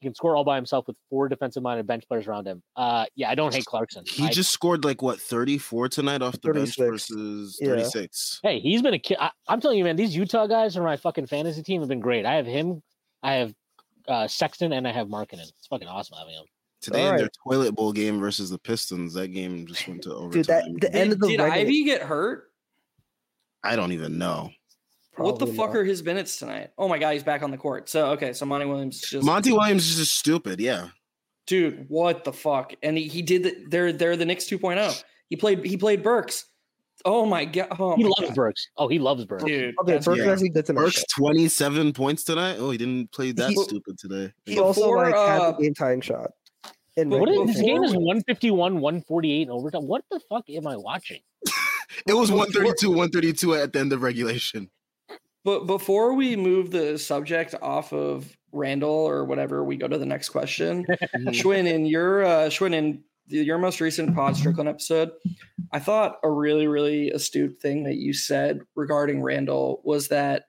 he can score all by himself with four defensive minded bench players around him. Uh, yeah, I don't hate Clarkson. He I- just scored like what 34 tonight off the bench 36. versus Yeah. 36. hey, he's been a kid. I, I'm telling you, man, these Utah guys for my fucking fantasy team have been great. I have him, I have uh, Sexton, and I have Markkanen. It's fucking awesome having him. Today in their toilet bowl game versus the Pistons, that game just went to overtime. Dude, that the end of Did, the did regular- Ivy get hurt? I don't even know. What the Probably fuck not. are his minutes tonight? Oh my god, he's back on the court. So okay, so Monty Williams just Monty Williams is just stupid. Yeah. dude, what the fuck? And he, he did the, they're they're the Knicks 2.0. He played he played Burks. Oh my god. Oh He my loves God. Burks. Oh, he loves Burks. Dude, Okay, that's- Burke yeah. has a good tonight. Burks 27 points tonight. Oh, he didn't play that He- stupid today. He also Before, like had uh, the game tying shot. In But What regular is, this game is 151, 148 in overtime. What the fuck am I watching? [LAUGHS] It was 132, 132 at the end of regulation. But before we move the subject off of Randle or whatever, we go to the next question. [LAUGHS] Shwin, in your uh, Shwin, in your most recent Pod Strickland episode, I thought a really, really astute thing that you said regarding Randle was that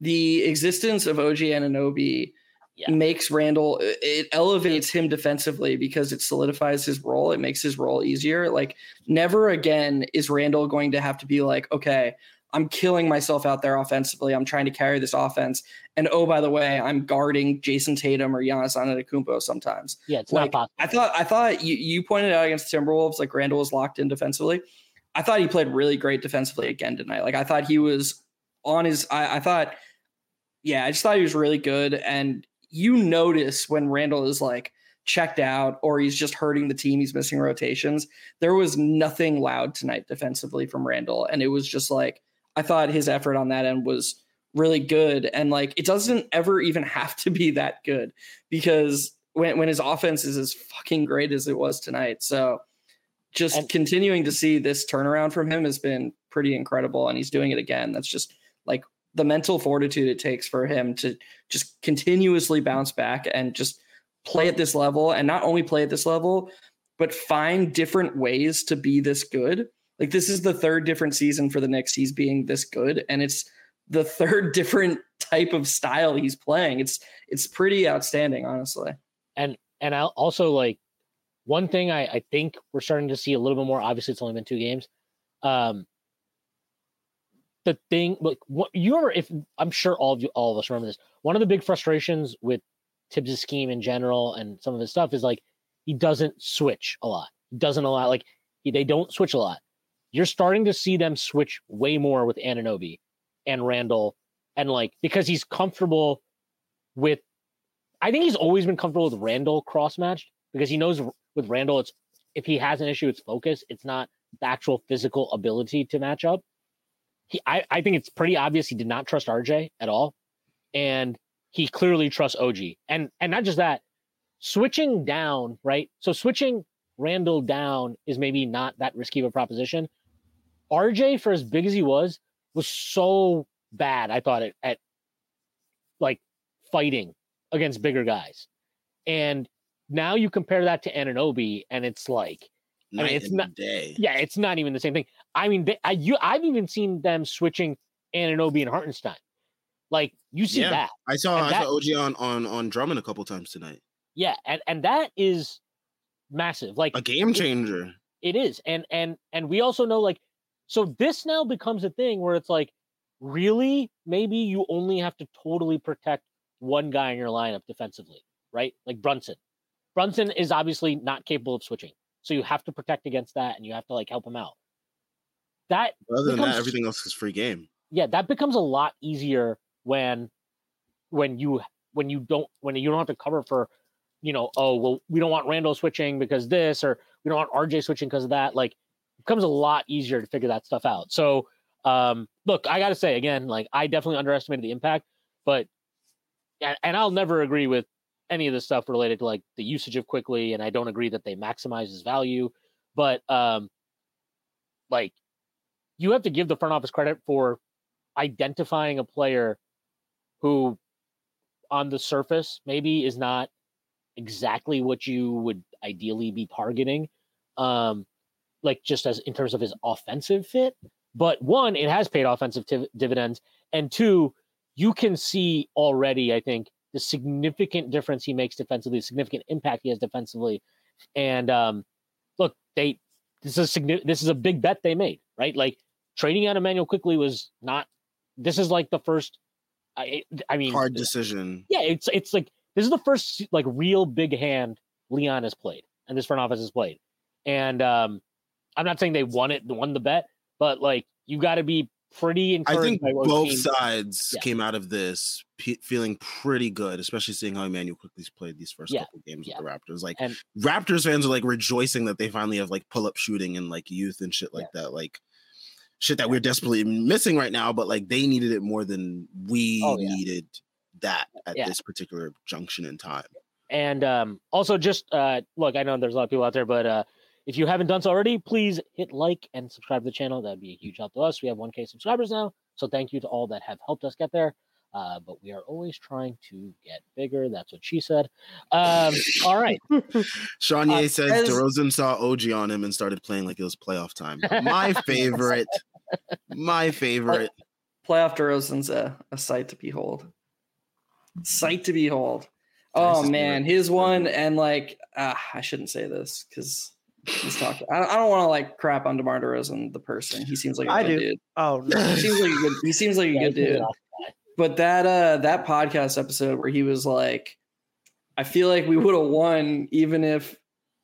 the existence of OG Anunoby Yeah. makes Randle it elevates him defensively because it solidifies his role. It makes his role easier. Like never again is Randle going to have to be like, okay, I'm killing myself out there offensively. I'm trying to carry this offense. And oh, by the way, I'm guarding Jayson Tatum or Giannis Antetokounmpo sometimes. Yeah, it's Like, not possible. I thought I thought you, you pointed out against the Timberwolves like Randle was locked in defensively. I thought he played really great defensively again tonight. Like I thought he was on his I, I thought yeah, I just thought he was really good. And you notice when Randle is like checked out or he's just hurting the team, he's missing rotations. There was nothing loud tonight defensively from Randle. And it was just like I thought his effort on that end was really good. And like it doesn't ever even [LAUGHS] have to be that good because when, when his offense is as fucking great as it was tonight. So just And- continuing to see this turnaround from him has been pretty incredible. And he's doing it again. That's just like the mental fortitude it takes for him to just continuously bounce back and just play at this level and not only play at this level, but find different ways to be this good. Like this is the third different season for the Knicks. He's being this good, and it's the third [LAUGHS] different type of style he's playing. It's it's pretty outstanding, honestly. and and I also like one thing I, I think we're starting to see a little bit more. Obviously, it's only been two games. Um, the thing, like, what you ever, if I'm sure all of you, all of us remember this. One of the big frustrations with Thibs' scheme in general and some of his stuff is like he doesn't switch a lot. He doesn't allow like he, they don't switch a lot. You're starting to see them switch way more with Anunoby and Randle, and like because he's comfortable with I think he's always been comfortable with Randle cross matched because he knows with Randle, it's if he has an issue, it's focus. It's not the actual physical ability to match up. He, I, I think it's pretty obvious he did not trust RJ at all, and he clearly trusts OG. And and not just that, switching down, right? So switching Randle down is maybe not that risky of a proposition. RJ, for as big as he was, was so bad. I thought it at like fighting against bigger guys. And now you compare that to Anunoby, and it's like, Night mean, it's not- day. yeah, it's not even the same thing. I mean, they, I, you, I've even seen them switching Anunoby and Hartenstein. Like you see Yeah. that, I saw And I that- saw OG on on on Drummond a couple times tonight. yeah, and and that is massive. Like A game changer. it is, and and and we also know like, so this now becomes a thing where it's like, really, maybe you only have to totally protect one guy in your lineup defensively, right? Like Brunson. Brunson is obviously not capable of switching, so you have to protect against that, and you have to like help him out. That Other than becomes- that, everything else is free game. yeah that becomes a lot easier when when you when you don't when you don't have to cover for you know, oh well, we don't want Randle switching because this, or we don't want RJ switching because of that. Like, becomes a lot easier to figure that stuff out. So, um, look, I got to say again, like I definitely underestimated the impact, but and, I'll never agree with any of the stuff related to like the usage of quickley, and I don't agree that they maximize his value, but um, like you have to give the front office credit for identifying a player who on the surface maybe is not exactly what you would ideally be targeting um like just as in terms of his offensive fit but one it has paid offensive tiv- dividends and two you can see already i think the significant difference he makes defensively the significant impact he has defensively and um look they this is a this is a big bet they made right like trading out Immanuel quickley was not this is like the first I, I mean Hard decision. yeah, it's it's like this is the first like real big hand Leon has played and this front office has played. And um I'm not saying they won it, won the bet, but like you got to be pretty encouraged. I think both team- sides Yeah. came out of this pe feeling pretty good, especially seeing how Immanuel quickley's played these first Yeah, couple games yeah. with the Raptors. Like And- Raptors fans are like rejoicing that they finally have like pull up shooting and like youth and shit like that. Like shit that we're desperately missing right now, but like they needed it more than we Oh, needed that at this particular junction in time. And um, also, just uh, look, I know there's a lot of people out there, but uh, if you haven't done so already, please hit like and subscribe to the channel. That'd be a huge help to us. We have 1K subscribers now, so thank you to all that have helped us get there. Uh, but we are always trying to get bigger. That's what she said. Um, all right. [LAUGHS] Sean Uh, says as- DeRozan saw OG on him and started playing like it was playoff time. My [LAUGHS] favorite. My favorite. Playoff DeRozan's a, a sight to behold. Sight to behold. Oh man, hear. his one and like uh, I shouldn't say this because he's talking. I, I don't want to like crap on DeMar DeRozan the person. He seems like a I good do. dude. Oh no. He seems like a good. He seems like a [LAUGHS] Yeah, good dude. But that uh that podcast episode where he was like, I feel like we would have won even if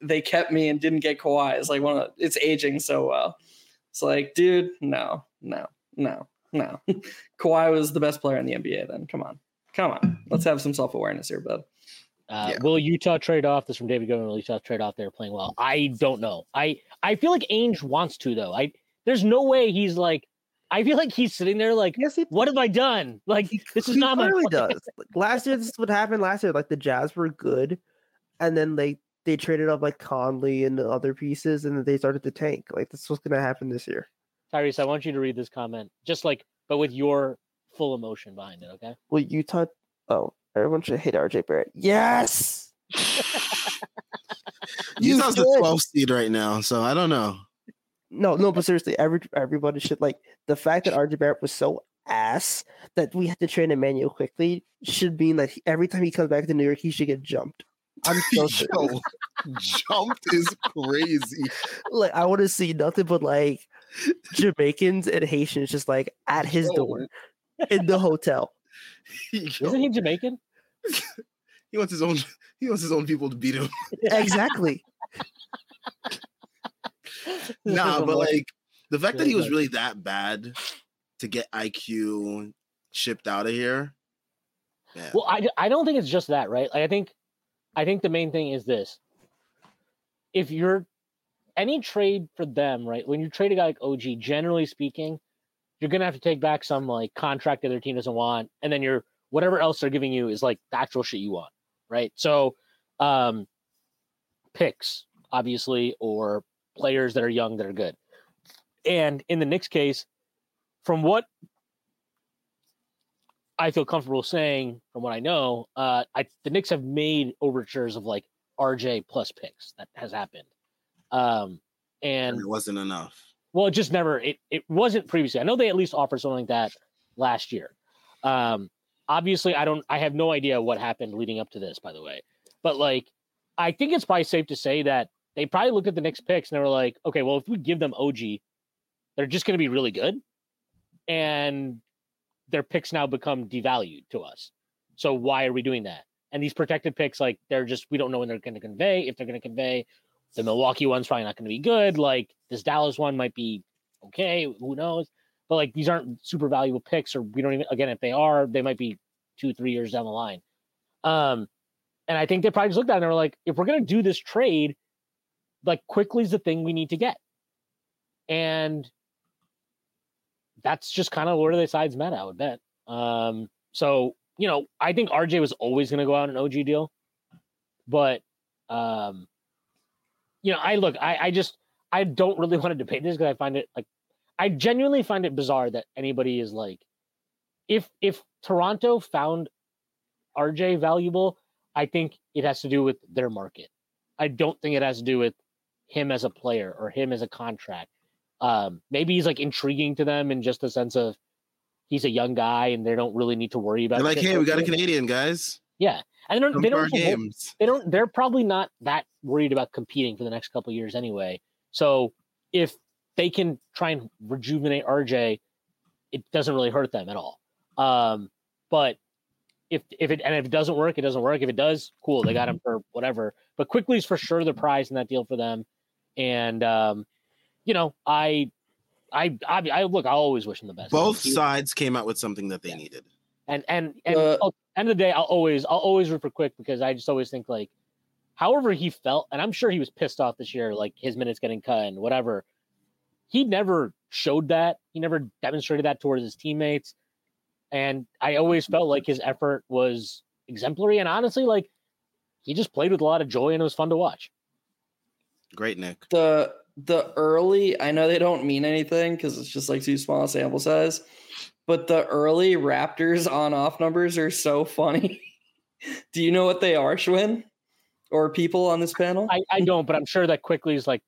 they kept me and didn't get Kawhi. It's like one of it's aging so well. It's like, dude, no, no, no, no. [LAUGHS] Kawhi was the best player in the NBA. Then come on, come on, let's have some self awareness here, bud. Uh, Yeah. Will Utah trade off? This from David Goodman. Will Utah trade off? They're playing well. I don't know. I I feel like Ainge wants to though. I there's no way he's like. I feel like he's sitting there like, Yes, he, what have I done? Like this is he not my. plan. does. Like, last year, this is what happened. Last year, like the Jazz were good, and then they they traded up like Conley and the other pieces, and then they started to tank. Like this was gonna happen this year. Tyrese, I want you to read this comment, just like, but with your full emotion behind it. Okay. Well, Utah. Oh, everyone should hate RJ Barrett. Yes. [LAUGHS] You Utah's the should. 12th seed right now, so I don't know. No, no, but seriously, every everybody should like the fact that RJ Barrett was so ass that we had to train Immanuel quickley should mean that he, every time he comes back to New York, he should get jumped. I'm so [LAUGHS] serious. Yo, jumped is crazy. like I want to see nothing but like Jamaicans and Haitians just like at his Yo. door in the hotel. [LAUGHS] Yo, Isn't he Jamaican? [LAUGHS] he wants his own. He wants his own people to beat him. Exactly. [LAUGHS] Nah, [LAUGHS] but like the fact that he was really that bad to get IQ shipped out of here. Yeah. Well, I, I don't think it's just that, right? Like, I think I think the main thing is this. If you're any trade for them, right? When you trade a guy like OG, generally speaking, you're gonna have to take back some like contract that their team doesn't want, and then you're whatever else they're giving you is like the actual shit you want, right? So um picks, obviously, or players that are young that are good. And in the Knicks case, from what I feel comfortable saying from what I know, uh, I the Knicks have made overtures of like RJ plus picks. That has happened, um, and it wasn't enough. well, it just never it it wasn't previously. I know they at least offered something like that last year. Um, obviously, I don't. I have no idea what happened leading up to this, by the way. But like, I think it's probably safe to say that they probably looked at the next picks and they were like, okay, well, if we give them OG, they're just going to be really good, and their picks now become devalued to us. So why are we doing that? And these protected picks, like they're just we don't know when they're going to convey. If they're going to convey, the Milwaukee one's probably not going to be good. Like this Dallas one might be okay. Who knows? But like these aren't super valuable picks, or we don't even. Again, if they are, they might be two, three years down the line. Um, and I think they probably just looked at it and they were like, if we're gonna do this trade, like quickley is the thing we need to get. And that's just kind of where the sides met, I would bet. Um, so you know, I think RJ was always gonna go out an OG deal, but um, you know, I look, I, I just I don't really [LAUGHS] want to debate this because I find it like I genuinely find it bizarre that anybody is like, if if Toronto found RJ valuable, I think it has to do with their market. I don't think it has to do with him as a player or him as a contract. Um, maybe he's like intriguing to them in just the sense of he's a young guy and they don't really need to worry about. They're like, hey, we got a. Canadian, guys. Yeah, and they don't. Come They don't. have to wor- games. they don't they're probably not that worried about competing for the next couple of years anyway so if they can try and rejuvenate rj it doesn't really hurt them at all um but if if it and if it doesn't work it doesn't work if it does cool they got him for whatever but quickley is for sure the prize in that deal for them and um you know i i i, I look i always wish him the best Both He- sides came out with something that they Yeah. needed. and and and Uh, oh, end of the day, I'll always I'll always root for Quick because I just always think like, however he felt, and I'm sure he was pissed off this year, like his minutes getting cut and whatever. He never showed that. He never demonstrated that towards his teammates, and I always felt like his effort was exemplary. And honestly, like he just played with a lot of joy and it was fun to watch. Great, Nick. the the early i know they don't mean anything because it's just like too small a sample size but the early raptors on off numbers are so funny [LAUGHS] do you know what they are shwin or people on this panel I, I don't, but I'm sure that quickley is like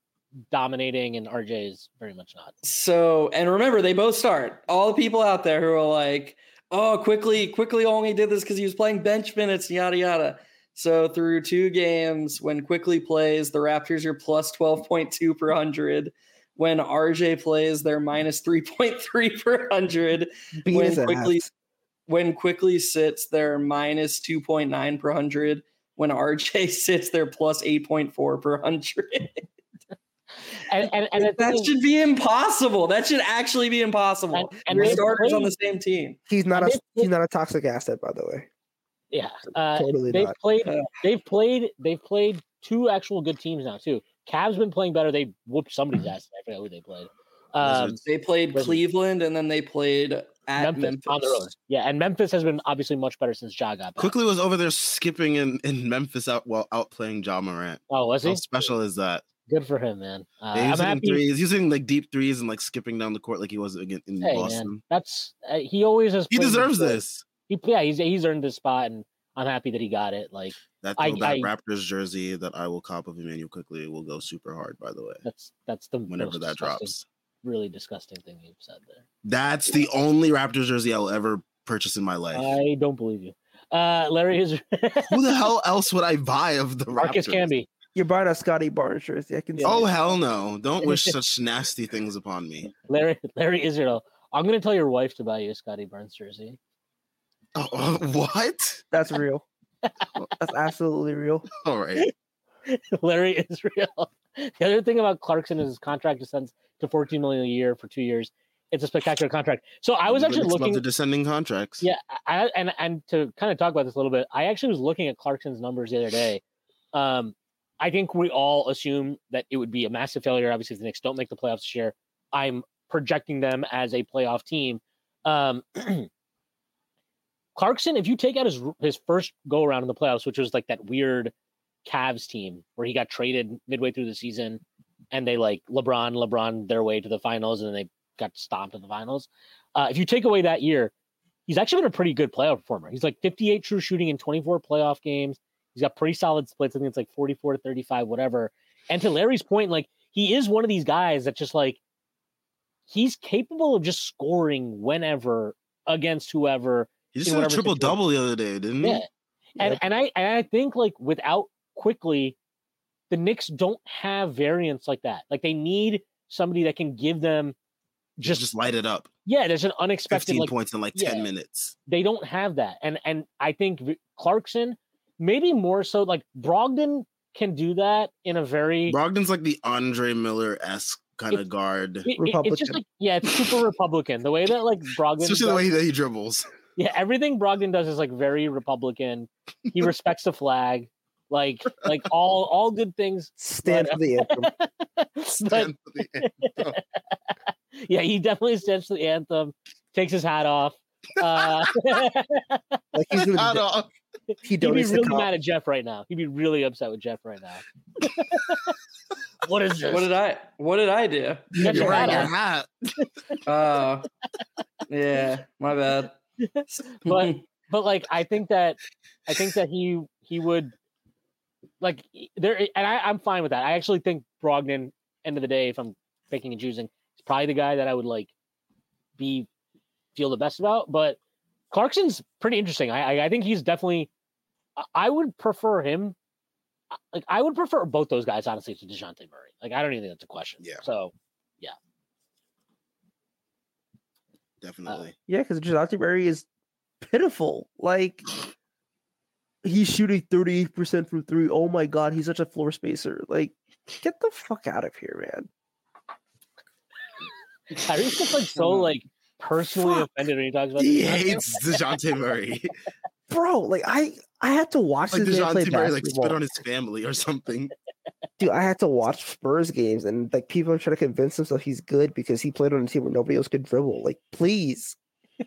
dominating, and RJ is very much not. so and remember they both start. All the people out there who are like oh quickley quickley only did this because he was playing bench minutes yada yada. So through two games when quickley plays the raptors are plus 12.2 per 100 when rj plays they're minus 3.3 per 100 Beat when quickley ass. when quickley sits they're minus 2.9 per 100 when rj [LAUGHS] sits they're plus 8.4 per 100 [LAUGHS] And and, and that thing- should be impossible that should actually be impossible And- and your they starters on the same team He's not a they- he's not a toxic asset, by the way. yeah, uh, Totally they've not. played Yeah. they've played they've played two actual good teams now too. Cavs been playing better. They whooped somebody's ass. I forget who they played. Um, they played Wizards. cleveland and then they played at Memphis, memphis, on. Yeah, and Memphis has been obviously much better since Ja got back. Quickley was over there skipping in, in Memphis out while outplaying John Morant. Oh, was he? How special is that? Good for him, man. Uh, Yeah, I'm he's hitting happy. threes. He's hitting like deep threes and like skipping down the court like he was again in Hey, Boston. man, that's uh, he always has. He deserves this. He, yeah, he's he's earned this spot, and I'm happy that he got it. Like That I- throwback I- Raptors jersey that I will cop of Immanuel quickley will go super hard. By the way, that's that's the whenever that drops, Really disgusting thing you've said there. that's the only Raptors jersey I'll ever purchase in my life. I don't believe you. Uh, Larry is Who the hell else would I buy of the Marcus Raptors? Camby. You're buying a Scottie Barnes jersey. I can see Oh it. hell no! Don't wish [LAUGHS] such nasty things upon me. Larry Larry Israel. I'm gonna tell your wife to buy you a Scottie Barnes jersey. Oh, [LAUGHS] what? That's real. [LAUGHS] That's absolutely real. All right. Larry Israel. The other thing about Clarkson is his contract descends to 14 million a year for two years. It's a spectacular contract. So I was actually Critics love looking. the descending contracts. Yeah, I, and and to kind of talk about this a little bit, I actually was looking at Clarkson's numbers the other day. Um, I think we all assume that it would be a massive failure. Obviously, if the Knicks don't make the playoffs this year, I'm projecting them as a playoff team. Um, [CLEARS THROAT] Clarkson, if you take out his his first go around in the playoffs, which was like that weird Cavs team where he got traded midway through the season, and they like LeBron, LeBron their way to the finals, and then they got stomped in the finals. Uh, if you take away that year, he's actually been a pretty good playoff performer. He's like 58 true shooting in 24 playoff games. He's got pretty solid splits. I think it's like 44 to 35, whatever. And to Larry's point, like he is one of these guys that just like he's capable of just scoring whenever against whoever. He just in had a triple situation. double the other day, didn't he? Yeah. And Yep. and I and I think like without quickley, the Knicks don't have variants like that. Like they need somebody that can give them Just, just, just light it up. yeah, there's an unexpected 15 like points in like yeah. 10 minutes. they don't have that. And and I think Clarkson, maybe more so like Brogdon can do that in a very Brogdon's like the Andre Miller esque kind of guard, it- it- it's just like yeah, it's super Republican. The way that like Brogdon especially the way that he dribbles. Yeah, everything Brogdon does is like very Republican. He respects the flag, like like all all good things. Stand But- for the anthem. [LAUGHS] but for the anthem. [LAUGHS] yeah, he definitely stands for the anthem. Takes his hat off. Uh, [LAUGHS] Like he's gonna Hat off. He he'd be really mad at Geoff right now. He'd be really upset with Geoff right now. [LAUGHS] what is this? What did I? What did I do? You got You're your wearing hat your on. hat. Oh, yeah, my bad. [LAUGHS] But- but like I think that I think that he he would like there and I, I'm fine with that. I actually think Brogdon, end of the day, if I'm picking and choosing, is probably the guy that I would like be feel the best about. But Clarkson's pretty interesting. I I, I think he's definitely I- I would prefer him. uh, Like I would prefer both those guys honestly to Dejounte Murray. Like I don't even think that's a question. Yeah. So yeah. Definitely. Yeah, because Dejounte Murray is pitiful. Like he's shooting 38% from three. Oh my god, he's such a floor spacer. Like, get the fuck out of here, man. [LAUGHS] Tyrese gets like so like personally Fuck. offended when he talks about he DeJounte. hates Dejounte Murray. [LAUGHS] Bro, like I I had to watch like this man play Dejounte Murray like spit on his family or something. Dude, I had to watch Spurs games and like people are trying to convince themselves he's good because he played on a team where nobody else could dribble. Like, please.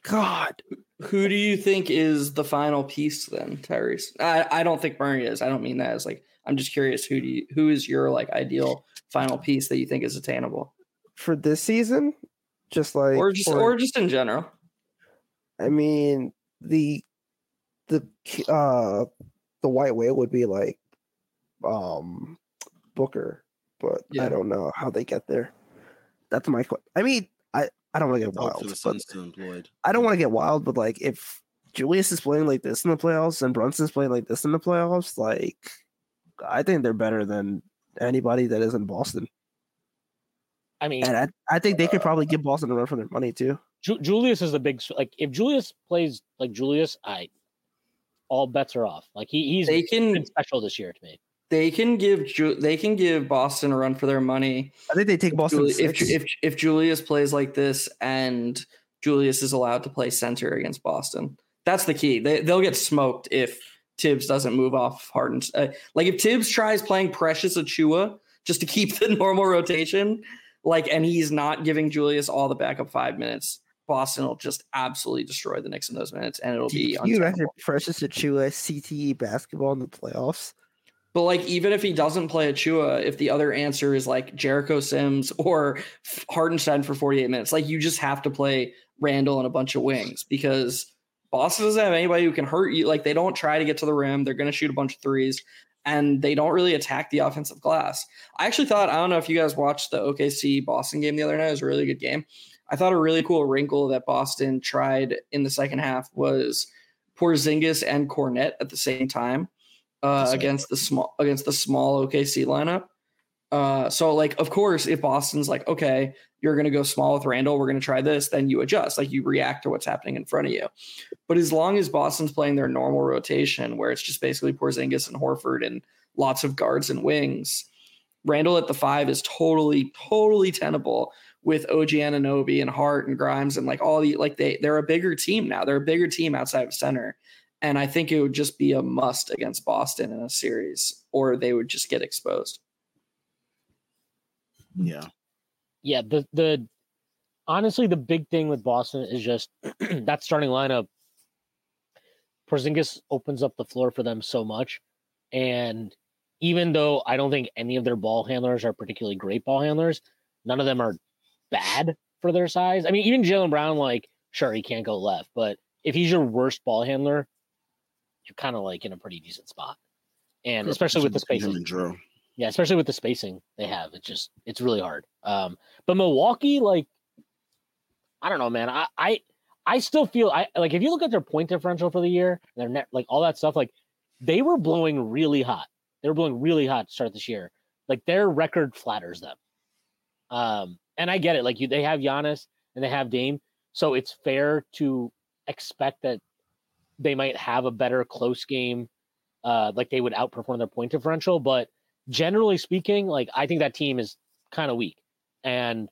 God. Who do you think is the final piece then, Tyrese? I, I don't think Murray is. I don't mean that as like I'm just curious who do you who is your like ideal final piece that you think is attainable? For this season, just like Or just or just in general. I mean, the the uh the white whale would be like um Booker, but Yeah. I don't know how they get there. That's my question. I mean, I I don't want to get wild. the But Suns to employed. I don't want to get wild, but like if Julius is playing like this in the playoffs and Brunson's playing like this in the playoffs, like I think they're better than anybody that is in Boston. I mean, And I, I think they could probably give Boston a run for their money too. Ju- Julius is the big like if Julius plays like Julius, I all bets are off. Like he he's They can been special this year to me. they can give Ju- they can give Boston a run for their money I think they take Boston Juli- to if, if if Julius plays like this and Julius is allowed to play center against Boston. That's the key. They they'll get smoked if Thibs doesn't move off Harden. Uh, like if Thibs tries playing Precious Achiuwa just to keep [LAUGHS] the normal rotation, like and he's not giving Julius all the backup five minutes, Boston will just absolutely destroy the Knicks in those minutes, and it'll be you imagine untenable. Precious Achiuwa CTE basketball in the playoffs? But like, even if he doesn't play Achiuwa, if the other answer is like Jericho Sims [LAUGHS] or Hartenstein for 48 minutes, like you just have to play Randle and a bunch of wings because Boston doesn't have anybody who can hurt you. Like they don't try to get to the rim. They're going to shoot a bunch of threes and they don't really attack the offensive glass. I actually thought, I don't know if you guys watched the OKC Boston game the other night. It was a really good game. I thought a really cool wrinkle that Boston tried in the second half was Porzingis and Kornet at the same time uh, against the small against the small OKC lineup. Uh, so like, of course, if Boston's like, okay, you're going to go small with Randle, we're going to try this, then you adjust, like you react to what's happening in front of you. But as long as Boston's playing their normal rotation, where it's just basically Porzingis and Horford and lots of guards and wings, Randle at the five is totally, totally tenable with OG Anunoby and Hart and Grimes and like all the like they they're a bigger team now. They're a bigger team outside of center. And I think it would just be a must against Boston in a series, or they would just get exposed. Yeah. Yeah, the the honestly the big thing with Boston is just [CLEARS THROAT] that starting lineup. Porzingis opens up the floor for them so much, and even though I don't think any of their ball handlers are particularly great ball handlers, none of them are bad for their size. I mean, even Jaylen Brown, like, sure he can't go left, but if he's your worst ball handler, you're kind of like in a pretty decent spot, and especially with the spacing. Yeah, especially with the spacing they have, it's just it's really hard. Um, but Milwaukee, like, I don't know, man. I I I still feel I like if you look at their point differential for the year, their net, like all that stuff, like they were blowing really hot. They were blowing really hot to start this year. Like their record flatters them. Um, and I get it. Like you, they have Giannis and they have Dame, so it's fair to expect that they might have a better close game. Uh, like they would outperform their point differential, but generally speaking, like I think that team is kind of weak, and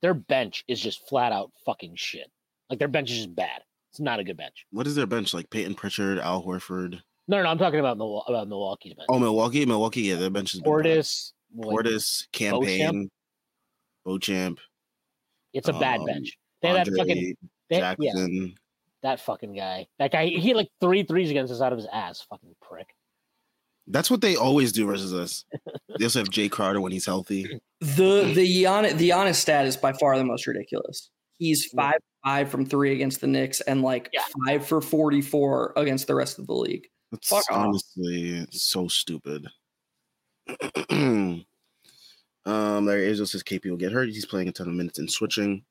their bench is just flat out fucking shit. Like their bench is just bad. It's not a good bench. What is their bench like? Payton Pritchard, Al Horford. No, no, no I'm talking about about Milwaukee's bench. Oh, Milwaukee, Milwaukee. Yeah, their bench is. Portis, like, Portis, campaign, Beauchamp, It's a bad um, bench. They had that fucking they, yeah, Jackson. that fucking guy. That guy. He had like three threes against us out of his ass. Fucking prick. That's what they always do versus us. they also have Jay Carter when he's healthy. The the Giannis, the Giannis stat is by far the most ridiculous. He's five five from three against the Knicks and like Yeah. five for forty four against the rest of the league. It's Fuck off. honestly so stupid. [CLEARS THROAT] [CLEARS THROAT] um, Larry Angel says KP will get hurt. He's playing a ton of minutes and switching.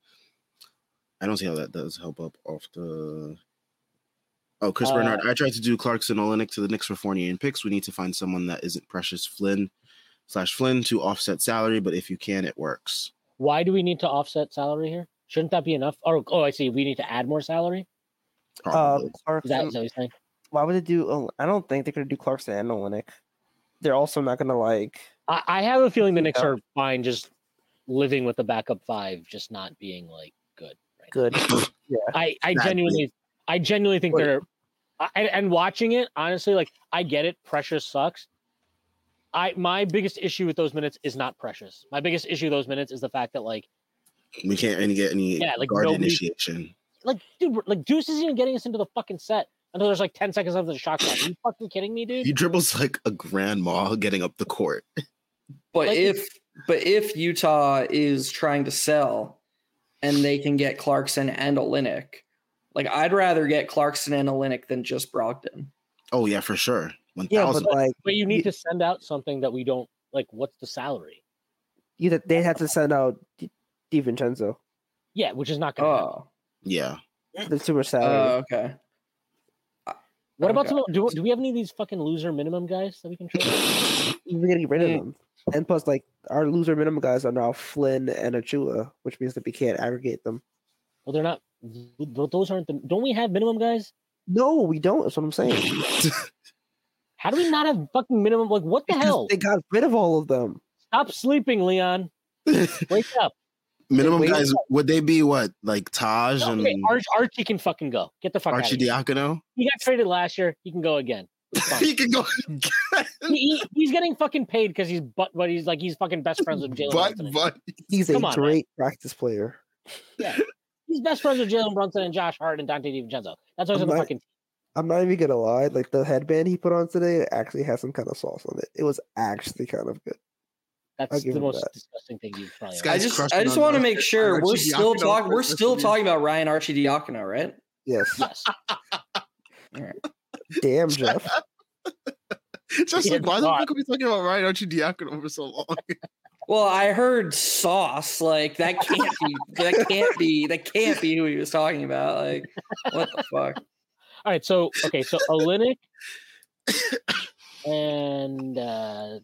I don't see how that does help up off the. Oh, Chris Uh, Bernard. I tried to do Clarkson Olynyk to the Knicks for Fournier and picks. We need to find someone that isn't Precious Flynn slash Flynn to offset salary, but if you can, it works. Why do we need to offset salary here? Shouldn't that be enough? Oh, oh, I see. We need to add more salary. Uh, Probably. Is Clarkson, is that what you're saying? why would they do? Oh, I don't think they're gonna do Clarkson and Olynyk. They're also not gonna like. I, I have a feeling the Knicks Yeah. are fine just living with the backup five, just not being like good. Right Good. [LAUGHS] I, I Exactly. genuinely, I genuinely think Wait. they're, I, and- and watching it, honestly, like I get it. Precious sucks. I my biggest issue with those minutes is not precious. My biggest issue with those minutes is the fact that like, we can't any get any Yeah, like guard nobody- initiation. like dude, like Deuce isn't even getting us into the fucking set until there's like ten seconds left of the shot clock. Are you fucking kidding me, dude? He dribbles like a grandma getting up the court. [LAUGHS] But Like- if but if Utah is trying to sell and they can get Clarkson and Olynyk, like I'd rather get Clarkson and Olynyk than just Brogdon. Oh yeah, for sure. One Yeah, thousand. but like But you need to send out something that we don't like. What's the salary? you, that they have to send out Di DiVincenzo. Yeah, which is not going to happen. Oh, yeah. the super much oh, salary. okay. What about some? Do, do we have any of these fucking loser minimum guys that we can trade? [LAUGHS] We're getting rid of Mm. them. And plus, like our loser minimum guys are now Flynn and Achiuwa, which means that we can't aggregate them. well, they're not. Those aren't the. Don't we have minimum guys? No, we don't. That's what I'm saying. [LAUGHS] How do we not have fucking minimum? Like, what the Because hell? They got rid of all of them. Stop sleeping, Leon. [LAUGHS] Wake up. Minimum Wait. guys, would they be what? Like Taj and Okay, Arch, Archie can fucking go. Get the fuck out Archie of here. Diacono? He got traded last year. He can go again. It's fine. he can go hmm. he, he- he's getting fucking paid because he's but but he's like he's fucking best friends with Jalen but Brunson. but He's a Come on, man. great practice player. Yeah. He's best friends with Jalen Brunson and Josh Hart and Donte DiVincenzo. That's why he's on I'm the not- fucking. I'm not even gonna lie. Like the headband he put on today actually has some kind of sauce on it. It was actually kind of good. That's the most that. disgusting thing you've probably. Ever I just I just want to make sure Archie we're still talking we're still talking about Ryan Arcidiacono, right? Yes. Yes. Damn, Jeff. [LAUGHS] just like why the fuck are we talking about Ryan Archie Diacono for so long? [LAUGHS] Well, I heard sauce. Like that can't be that can't be that can't be who he was talking about. Like what the fuck? All right. So okay. So Olynyk and uh,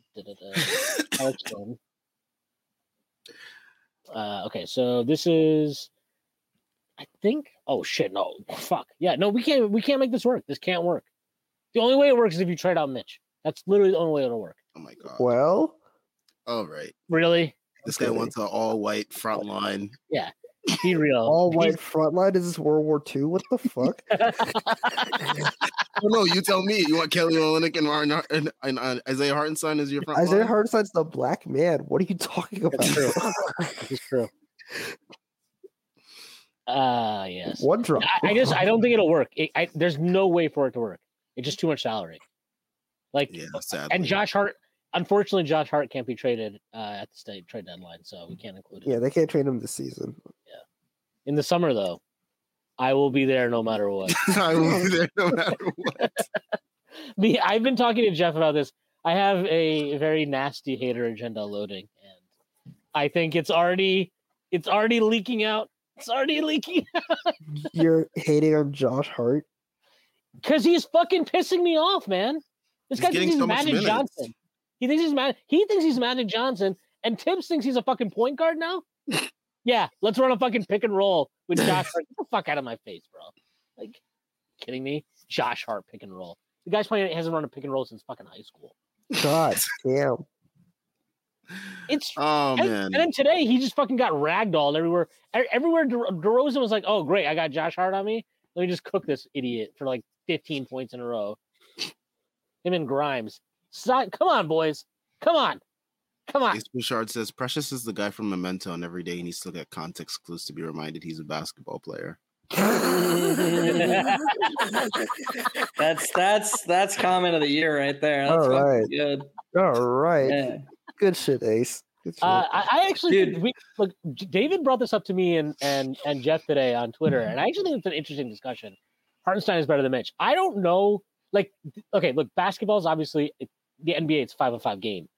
Uh, okay. So this is. I think. Oh shit! No. Fuck. Yeah. No. We can't. We can't make this work. This can't work. The only way it works is if you trade out Mitch. That's literally the only way it'll work. Oh my god. Well, All right. Really? This guy wants an all white front line. Yeah. Be real. all white front line. Is this World War II? What the fuck? [LAUGHS] Oh no, you tell me. You want Kelly Olynyk and, Martin, and, and uh, Isaiah Hartenstein as your front Isaiah line? Hartenstein's the black man. What are you talking about? [LAUGHS] That's true. This is true. Uh yes. One drop. I, I just I don't think it'll work. It, I, there's no way for it to work. It's just too much salary. Like Yeah, sadly. and Josh Hart. Unfortunately, Josh Hart can't be traded uh, at the state trade deadline, so we can't include it. Yeah, they can't trade him this season. Yeah, in the summer, though, I will be there no matter what. [LAUGHS] I will be there no matter [LAUGHS] what. the I've been talking to Jeff about this. I have a very nasty hater agenda loading, and I think it's already it's already leaking out. It's already leaking [LAUGHS] You're hating on Josh Hart. Because he's fucking pissing me off, man. This He's guy getting thinks he's so Magic. Johnson. He thinks he's mad. He thinks he's Magic Johnson, and Thibs thinks he's a fucking point guard now. [LAUGHS] yeah, let's run a fucking pick and roll with Josh Hart. Get the fuck out of my face, bro. Like, kidding me? Josh Hart pick and roll. The guy's playing it hasn't run a pick and roll since fucking high school. God damn. It's Oh and, man. and then today he just fucking got ragdolled everywhere. Everywhere De- DeRozan was like, "Oh great, I got Josh Hart on me," Let me just cook this idiot for like 15 points in a row. Him and Grimes. Si- Come on, boys. Come on. Come on. Ace Bouchard says Precious is the guy from Memento, and every day he needs to get context clues to be reminded he's a basketball player. [LAUGHS] that's that's that's comment of the year right there. That's All fucking right. good. All right. Yeah. Good shit, Ace. Good shit. Uh, I, I actually Dude. we look. David brought this up to me and and and Jeff today on Twitter, and I actually think it's an interesting discussion. Hartenstein is better than Mitch. I don't know. Like, okay, look, basketball is obviously the NBA. It's five on five game.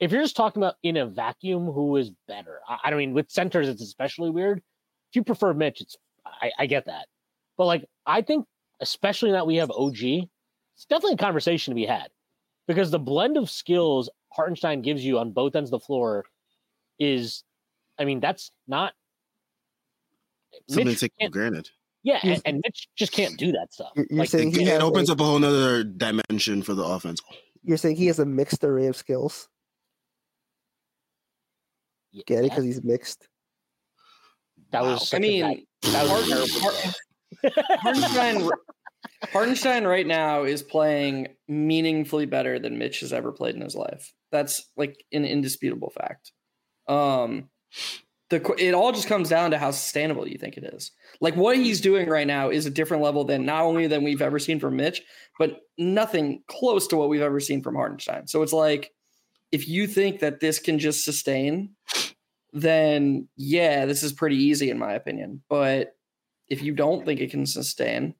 If you're just talking about in a vacuum, who is better? I, I don't mean with centers, it's especially weird. If you prefer Mitch, it's I, I get that, but like I think, especially now that we have OG, it's definitely a conversation to be had because the blend of skills Hartenstein gives you on both ends of the floor is, I mean, that's not Something Mitch to take for granted. Yeah, and, and Mitch just can't do that stuff. You're, you're like, saying It, he it opens a, up a whole nother dimension for the offense. You're saying he has a mixed array of skills. Yeah, Get it? Because he's mixed. that was. Wow. such I a mean, bad- that was Harden- Hartenstein, [LAUGHS] Hartenstein right now is playing meaningfully better than Mitch has ever played in his life. That's like an indisputable fact. Um, the it all just comes down to how sustainable you think it is. Like what he's doing right now is a different level than not only than we've ever seen from Mitch, but nothing close to what we've ever seen from Hartenstein. So it's like if you think that this can just sustain, then yeah, this is pretty easy in my opinion. But if you don't think it can sustain,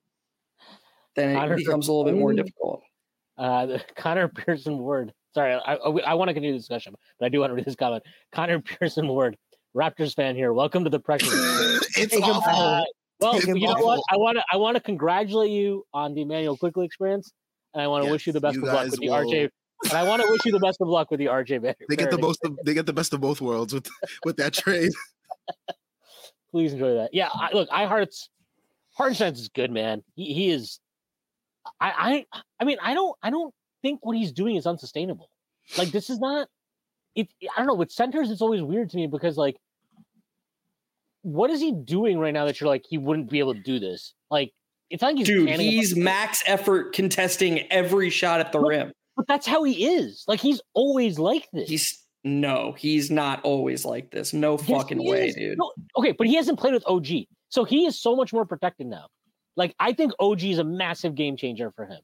then Connor- it becomes a little bit more difficult. Uh, the [LAUGHS] Connor Pearson Ward. Sorry, I, I, I want to continue the discussion, but I do want to read this comment. Connor Pearson Ward, Raptors fan here. Welcome to the pressure. [LAUGHS] it's Take him awful. Uh, well, Take him you know awful. what? I want to I want to congratulate you on the Immanuel Quickley experience, and I want to wish you the best you of luck guys with the will- RJ. And I want to wish you the best of luck with the RJ. Barrett [LAUGHS] They get the most. Of, they get the best of both worlds with with that trade. [LAUGHS] please enjoy that. Yeah, I, look, I Hearts Hartenstein's is good, man. He he is. I I I mean I don't I don't think what he's doing is unsustainable. Like this is not. It I don't know with centers it's always weird to me because like, what is he doing right now that you're like he wouldn't be able to do this? Like it's like he's Dude, he's max effort contesting every shot at the What? rim. but that's how he is. Like he's always like this. He's no, he's not always like this. No Yes, fucking way, is. dude. No, okay, but he hasn't played with OG, so he is so much more protected now. Like I think OG is a massive game changer for him.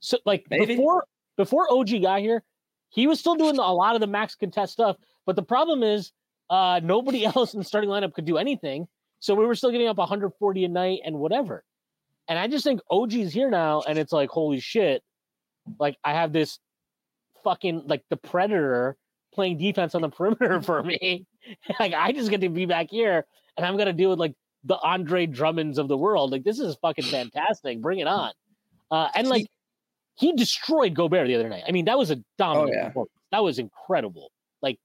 So like Maybe. before before OG got here, he was still doing a lot of the max contest stuff. But the problem is, uh, nobody [LAUGHS] else in the starting lineup could do anything. So we were still getting up 140 a night and whatever. And I just think OG's here now, and it's like holy shit! Like I have this fucking like the predator playing defense on the [LAUGHS] perimeter for me. [LAUGHS] like I just get to be back here and I'm gonna deal with like the Andre Drummonds of the world. Like this is fucking fantastic. Bring it on. Uh, and like he destroyed Gobert the other night. I mean, that was a dominant yeah. performance. That was incredible. Like,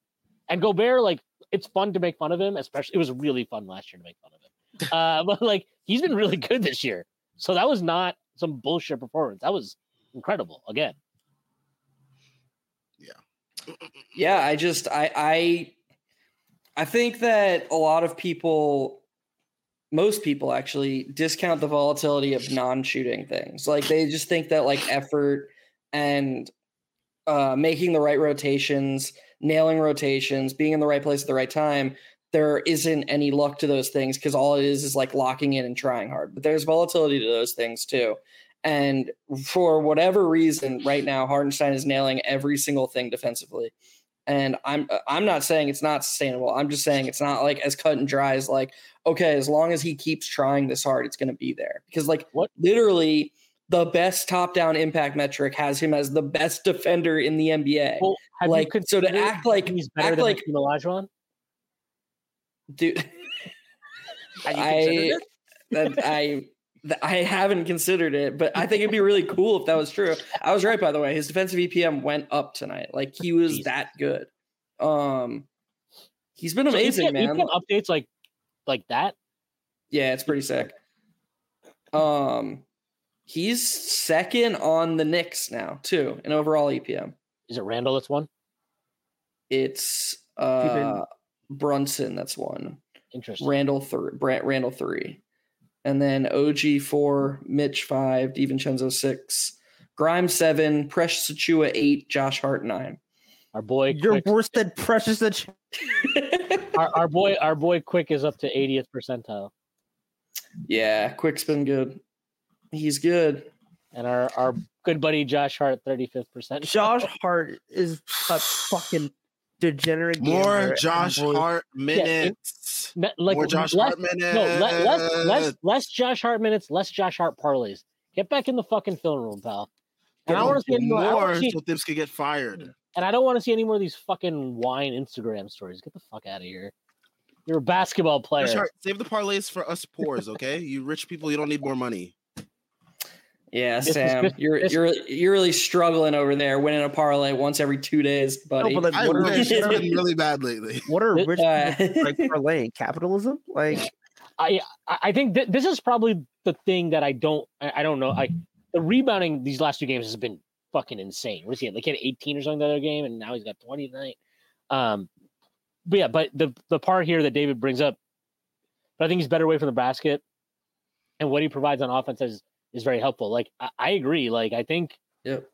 and Gobert, like, it's fun to make fun of him, especially it was really fun last year to make fun of him. [LAUGHS] Uh, but like he's been really good this year. So that was not some bullshit performance. That was incredible again. yeah Yeah, i just i i i think that a lot of people most people actually discount the volatility of non-shooting things like they just think that like effort and uh making the right rotations nailing rotations being in the right place at the right time there isn't any luck to those things because all it is is like locking in and trying hard but there's volatility to those things too and for whatever reason, right now, Hartenstein is nailing every single thing defensively. And I'm uh, I'm not saying it's not sustainable. I'm just saying it's not like as cut and dry as like, okay, as long as he keeps trying this hard, it's gonna be there. Because like What- literally the best top-down impact metric has him as the best defender in the NBA. Well, Like, you so to act like- he's better than like- Olajuwon? Dude, [LAUGHS] I that I I haven't considered it, but I think it'd be really cool if that was true. I was right, by the way. His defensive EPM went up tonight. Like he was Jeez. that good. Um, he's been So amazing, EPM man. EPM updates like like that. Yeah, it's pretty sick. Um, he's second on the Knicks now too in overall EPM. Is it Randle that's one? It's uh Brunson that's one. Interesting. Randle three. Brant Randle three. and then OG four, Mitch five, DiVincenzo six, Grimes seven, Precious Achiuwa eight, Josh Hart nine. Our boy, You're Quick, worse than Precious. The [LAUGHS] our, our boy, our boy, Quick is up to 80th percentile, yeah, Quick's been good. He's good. and our our good buddy Josh Hart thirty fifth percent. Josh [LAUGHS] Hart is a fucking degenerate. More Josh Hart minutes. Me- like More Josh less, Hart minutes. No, le- less, less, less Josh Hart minutes, less Josh Hart parlays. Get back in the fucking film room, pal. And I don't want to see any more. I more see- so Thibs could get fired. and I don't want to see any more of these fucking wine Instagram stories. Get the fuck out of here. You're a basketball player. Josh Hart, save the parlays for us poors, okay? You rich people, you don't need more money. Yeah, This is- Sam, this- you're this- you're you're really struggling over there, winning a parlay once every two days, buddy. but like, I what are, wish been [LAUGHS] really bad lately. what are It- rich uh, like [LAUGHS] parlaying capitalism? Like I I I think th- this is probably the thing that I don't I, I don't know. Like the rebounding these last two games has been fucking insane. What is he? at? Like he had 18 or something the other game, and now he's got 20 tonight. Um, but yeah, but the the part here that David brings up, but I think he's better away from the basket, and what he provides on offense is is very helpful. Like I, I agree. Like I think Yep.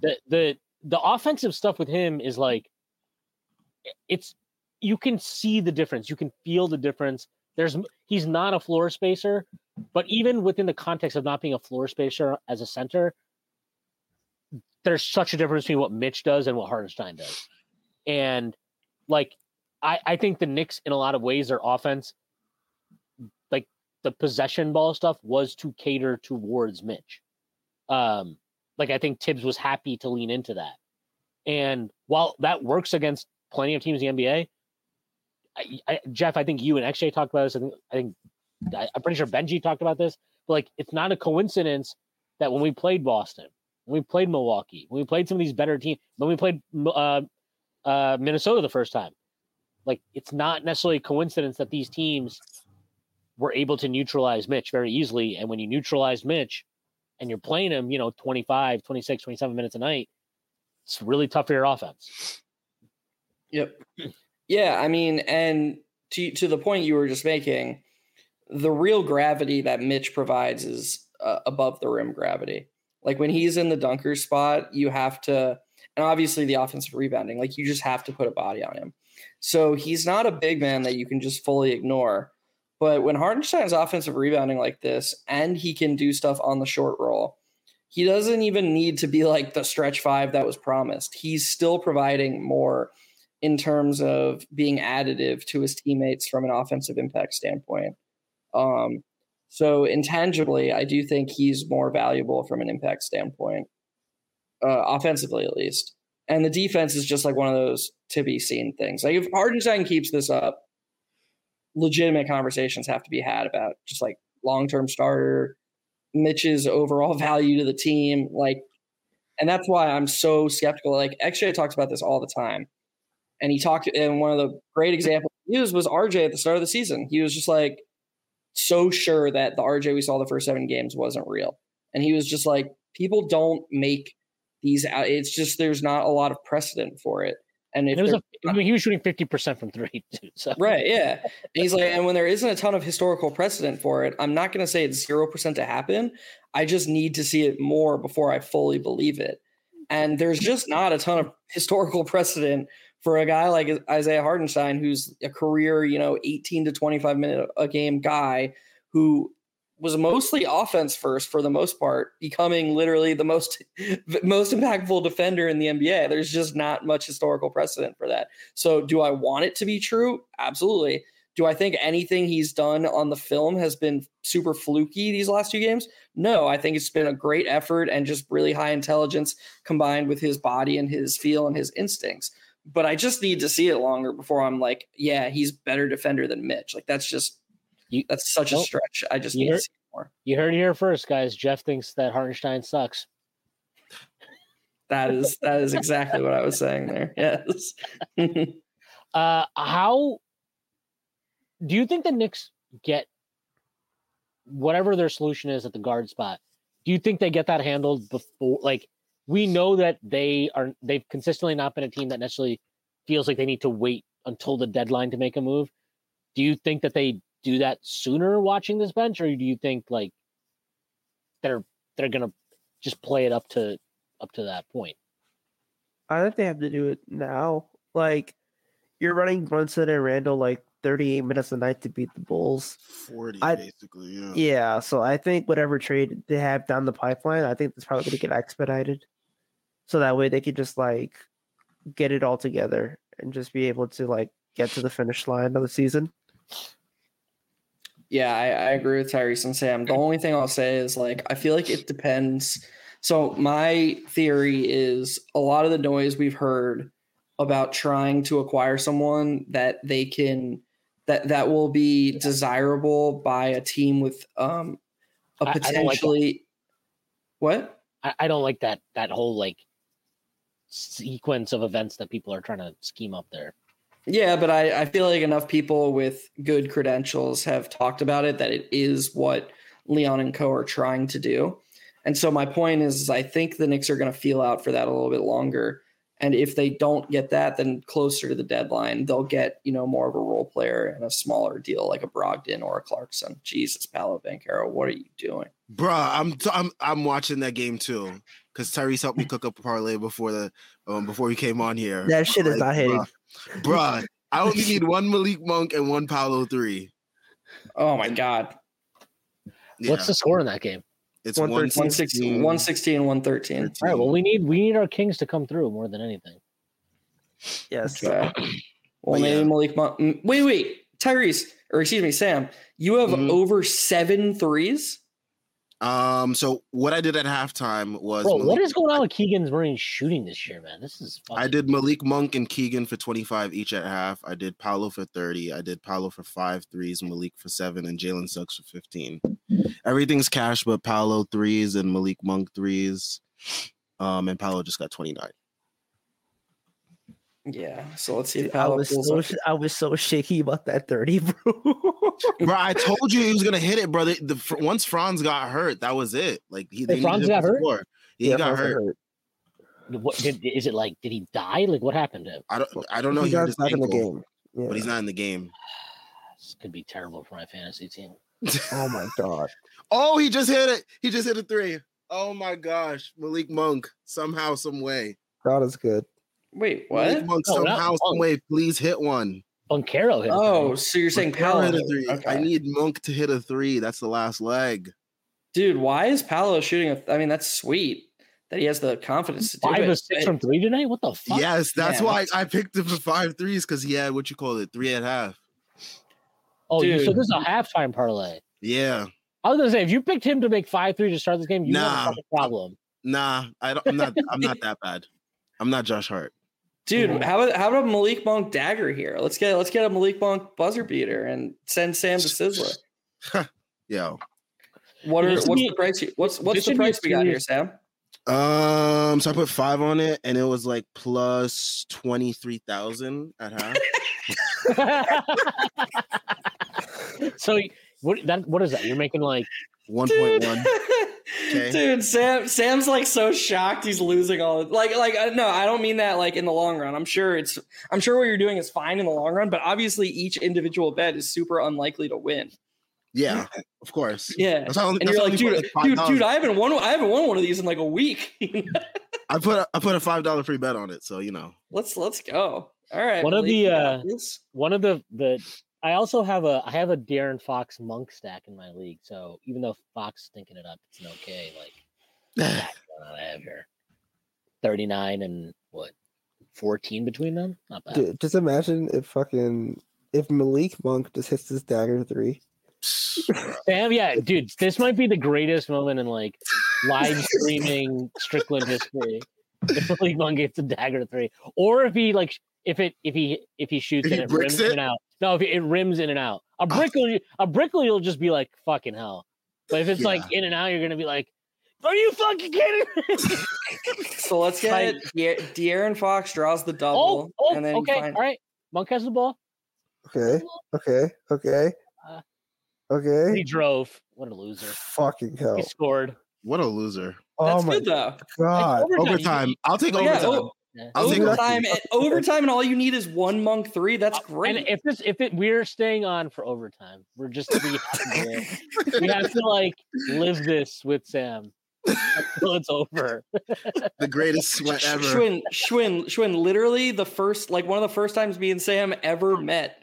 the the the offensive stuff with him is like it's you can see the difference. You can feel the difference. There's he's not a floor spacer, but even within the context of not being a floor spacer as a center, there's such a difference between what Mitch does and what Hartenstein does. And like I, I think the Knicks in a lot of ways their offense, the possession ball stuff, was to cater towards Mitch. Um, like I think Thibs was happy to lean into that. And while that works against plenty of teams in the NBA, I, I, Jeff, I think you and XJ talked about this. I think, I think I, I'm pretty sure Benji talked about this. But like, it's not a coincidence that when we played Boston, when we played Milwaukee, when we played some of these better teams, when we played uh, uh, Minnesota the first time, like it's not necessarily a coincidence that these teams were able to neutralize Mitch very easily. And when you neutralize Mitch and you're playing him, you know, 25, 26, 27 minutes a night, it's really tough for your offense. Yep. Yeah, I mean, and to to the point you were just making, the real gravity that Mitch provides is uh, above the rim gravity. Like when he's in the dunker spot, you have to, and obviously the offensive rebounding, like you just have to put a body on him. So he's not a big man that you can just fully ignore. But when Hartenstein's offensive rebounding like this, and he can do stuff on the short roll, he doesn't even need to be like the stretch five that was promised. He's still providing more in terms of being additive to his teammates from an offensive impact standpoint. Um, so intangibly, I do think he's more valuable from an impact standpoint, uh, offensively at least. And the defense is just like one of those to be seen things. Like if Hartenstein keeps this up, legitimate conversations have to be had about just like long term starter, Mitch's overall [LAUGHS] value to the team, like, and that's why I'm so skeptical. Like XJ talks about this all the time, and he talked. And one of the great examples he used was RJ at the start of the season. He was just like so sure that the RJ we saw the first seven games wasn't real, and he was just like, people don't make these out. It's just there's not a lot of precedent for it. And if it was a, I mean, he was shooting 50% from three, [LAUGHS] too. So Right, yeah. And he's like, and when there isn't a ton of historical precedent for it, I'm not going to say it's 0% to happen. I just need to see it more before I fully believe it. And there's just not a ton of [LAUGHS] historical precedent for a guy like Isaiah Hartenstein, who's a career, you know, 18 to 25 minute a game guy who was mostly offense first for the most part, becoming literally the most [LAUGHS] most impactful defender in the NBA. There's just not much historical precedent for that. So, do I want it to be true? Absolutely. Do I think anything he's done on the film has been super fluky these last two games? No, I think it's been a great effort and just really high intelligence combined with his body and his feel and his instincts. But I just need to see it longer before I'm like, yeah, he's better defender than Mitch. Like that's just You- that's such a stretch. I just You need to heard- see it more. you heard it here first, guys. Jeff thinks that Hartenstein sucks. That is [LAUGHS] that is exactly what I was saying there. [LAUGHS] Yes. [LAUGHS] Uh, how do you think the Knicks get whatever their solution is at the guard spot? Do you think they get that handled before? Like, we know that they are, they've consistently not been a team that necessarily feels like they need to wait until the deadline to make a move. Do you think that they do that sooner watching this bench, or do you think like they're they're gonna just play it up to up to that point? I think they have to do it now. Like you're running Brunson and Randle like 38 minutes a night to beat the Bulls. 40 I- basically, yeah. Yeah, so I think whatever trade they have down the pipeline, I think it's probably going to get expedited. So that way they could just like get it all together and just be able to like get to the finish line of the season. Yeah, I, I agree with Tyrese and Sam. The only thing I'll say is like I feel like it depends. So my theory is a lot of the noise we've heard about trying to acquire someone that they can that that will be desirable by a team with um a I- I like potentially what? I, I don't like that that whole like sequence of events that people are trying to scheme up there. Yeah, but I, I feel like enough people with good credentials have talked about it that it is what Leon and Co are trying to do. And so my point is, is I think the Knicks are going to feel out for that a little bit longer. And if they don't get that, then closer to the deadline, they'll get, you know, more of a role player and a smaller deal like a Brogdon or a Clarkson. Jesus, Paolo Banchero, what are you doing? Bruh, I'm t- I'm I'm watching that game too. Cause Tyrese helped me cook up a parlay before the um before we came on here. That shit is Like, not hitting. Bruh, bruh, I only need one Malik Monk and one Paolo three. Oh my God. Yeah, What's the score in that game? it's 113. 116, 116 113. All right, well, we need we need our Kings to come through more than anything. Yes. Okay. Well, But maybe yeah. Malik Monk. mm, Wait, wait, Tyrese, or excuse me, Sam. You have Mhm. over seven threes. Um, so what I did at halftime was Bro, what Malik- is going on with Keegan's Marine shooting this year, man? This is fucking I did Malik Monk and Keegan for 25 each at half. I did Paolo for 30. I did Paolo for five threes, Malik for seven, and Jalen Suggs for 15. Everything's cash but Paolo threes and Malik Monk threes. Um, and Paolo just got 29. Yeah. So let's see if I was so sh- I was so shaky about that 30, bro. [LAUGHS] Bro, I told you he was gonna hit it, brother. The, fr- once Franz got hurt, that was it. Like he, they Franz got hurt? score. Yeah, he got hurt. what did is it like? Did he die? Like what happened to him? I don't. I don't know. He He hurt got in the game. Yeah. but he's not in the game. [SIGHS] This could be terrible for my fantasy team. [LAUGHS] Oh my god. Oh, he just hit it. He just hit a three. Oh my gosh, Malik Monk somehow, some way. God is good. Wait, what? Monk No, not somehow, some way. Please hit one. Banchero hit. a Oh, three. so you're saying Paolo Paolo? hit a three. Oh, okay. I need Monk to hit a three. That's the last leg. Dude, why is Paolo shooting? A, I mean, that's sweet that he has the confidence to do five it. or six from three tonight. What the fuck? Yes, that's Yeah, why that's- I picked him for five threes because he had what you call it, three and a half. Oh, you, so this is a halftime parlay. Yeah. I was gonna say if you picked him to make five three to start this game, you have a problem. Nah, I don't I'm not I'm not that bad. I'm not Josh Hart. Dude, how about how about Malik Monk dagger here? Let's get let's get a Malik Monk buzzer beater and send Sam to Sizzler. [LAUGHS] Yo. What are what's should the price? you- What's what's the should be a price we got here, Sam? Um, so I put five on it and it was like plus twenty three thousand at half. [LAUGHS] [LAUGHS] so what that what is that? You're making like One point one. [LAUGHS] Okay. Dude, Sam Sam's like so shocked he's losing all like like uh, no, I don't mean that like in the long run. I'm sure it's I'm sure what you're doing is fine in the long run, but obviously each individual bet is super unlikely to win. Yeah, of course. Yeah. That's only, And that's you're like, dude, for, dude, dude, I haven't won I haven't won one of these in like a week. [LAUGHS] I put a, I put a five dollar free bet on it, so you know. let's let's go. All right. One of the, uh, this? one of the the I also have a I have a De'Aaron Fox monk stack in my league. So even though Fox is thinking it up, it's an okay like [SIGHS] stack I have here. 39 and what 14 between them? Not bad. Dude, just imagine if fucking if Malik Monk just hits this dagger three. [LAUGHS] Damn, yeah, dude, this might be the greatest moment in like live [LAUGHS] streaming Strickland history. If Malik Monk gets a dagger three, or if he like, if it, if he, if he shoots If and he it bricks rims in and out. No, if it, it rims in and out, a brick will, a brick will, you'll just be like fucking hell. But if it's like in and out, you're gonna be like, are you fucking kidding me? [LAUGHS] So let's get Like- it. De- De'Aaron Fox draws the oh, double, oh, and then okay, find- all right. Monk has the ball. Okay, okay, okay, Uh, He drove. What a loser. Fucking hell! He scored. What a loser. Oh That's my good though. god! Overtime. Overtime. I'll take Oh, yeah, overtime. oh, Yeah. I'll take overtime, and, overtime, and all you need is one monk three. That's great. And if this, if it, we're staying on for overtime, we're just we have to, [LAUGHS] we have to like live this with Sam until it's over. [LAUGHS] The greatest sweat ever. Shwin, Shwin, Shwin, literally the first, like one of the first times me and Sam ever met.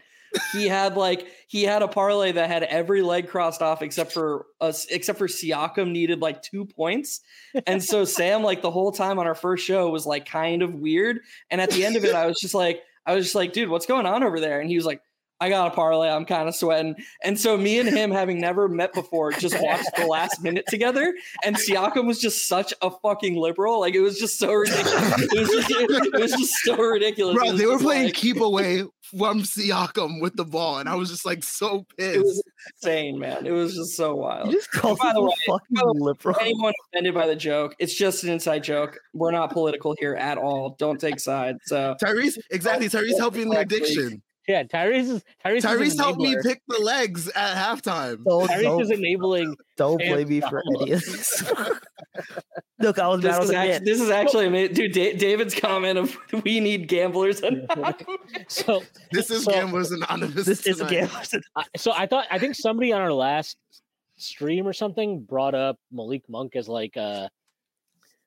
He had like he had a parlay that had every leg crossed off except for us, except for Siakam needed like two points, and so Sam like the whole time on our first show was like kind of weird, and at the end of it I was just like I was just like dude what's going on over there, and he was like I got a parlay. I'm kind of sweating. And so me and him, having never met before, just watched the last minute together. And Siakam was just such a fucking liberal. Like it was just so ridiculous. It was just, it was just so ridiculous. Bro, they were playing like- keep away from Siakam with the ball, and I was just like so pissed. It was pissed. insane, man. It was just so You wild. just called By the way- fucking by the way, liberal. Anyone offended by the joke? It's just an inside joke. We're not political here at all. Don't take sides. So Tyrese, exactly. Tyrese helping the addiction. Yeah, Tyrese is Tyrese. Tyrese an helped me pick the legs at halftime. Don't, Tyrese is don't, enabling. don't Sam blame me for Darnold. any of this. [LAUGHS] Look, I was this mad is as actually this is actually amazing. dude. Da- David's comment of [LAUGHS] we need gamblers and [LAUGHS] So This is So- Gamblers Anonymous. This is a tonight. game. I- so I thought I think somebody on our last stream or something brought up Malik Monk as like a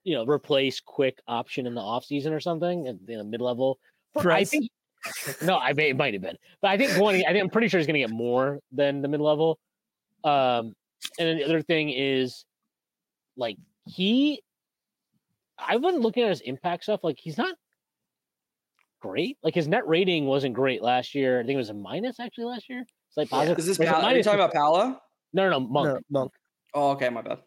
you know replace quick option in the off season or something in the mid level. I think no, I may, it might have been, but I think one. I think I'm pretty sure he's going to get more than the mid level. Um, and then the other thing is like he. I wasn't looking at his impact stuff. Like he's not great. Like his net rating wasn't great last year. I think it was a minus actually last year. It's like positive. Is this Or is it are you talking about Paolo? No, no, no, Monk. No, monk. Oh, okay, my bad.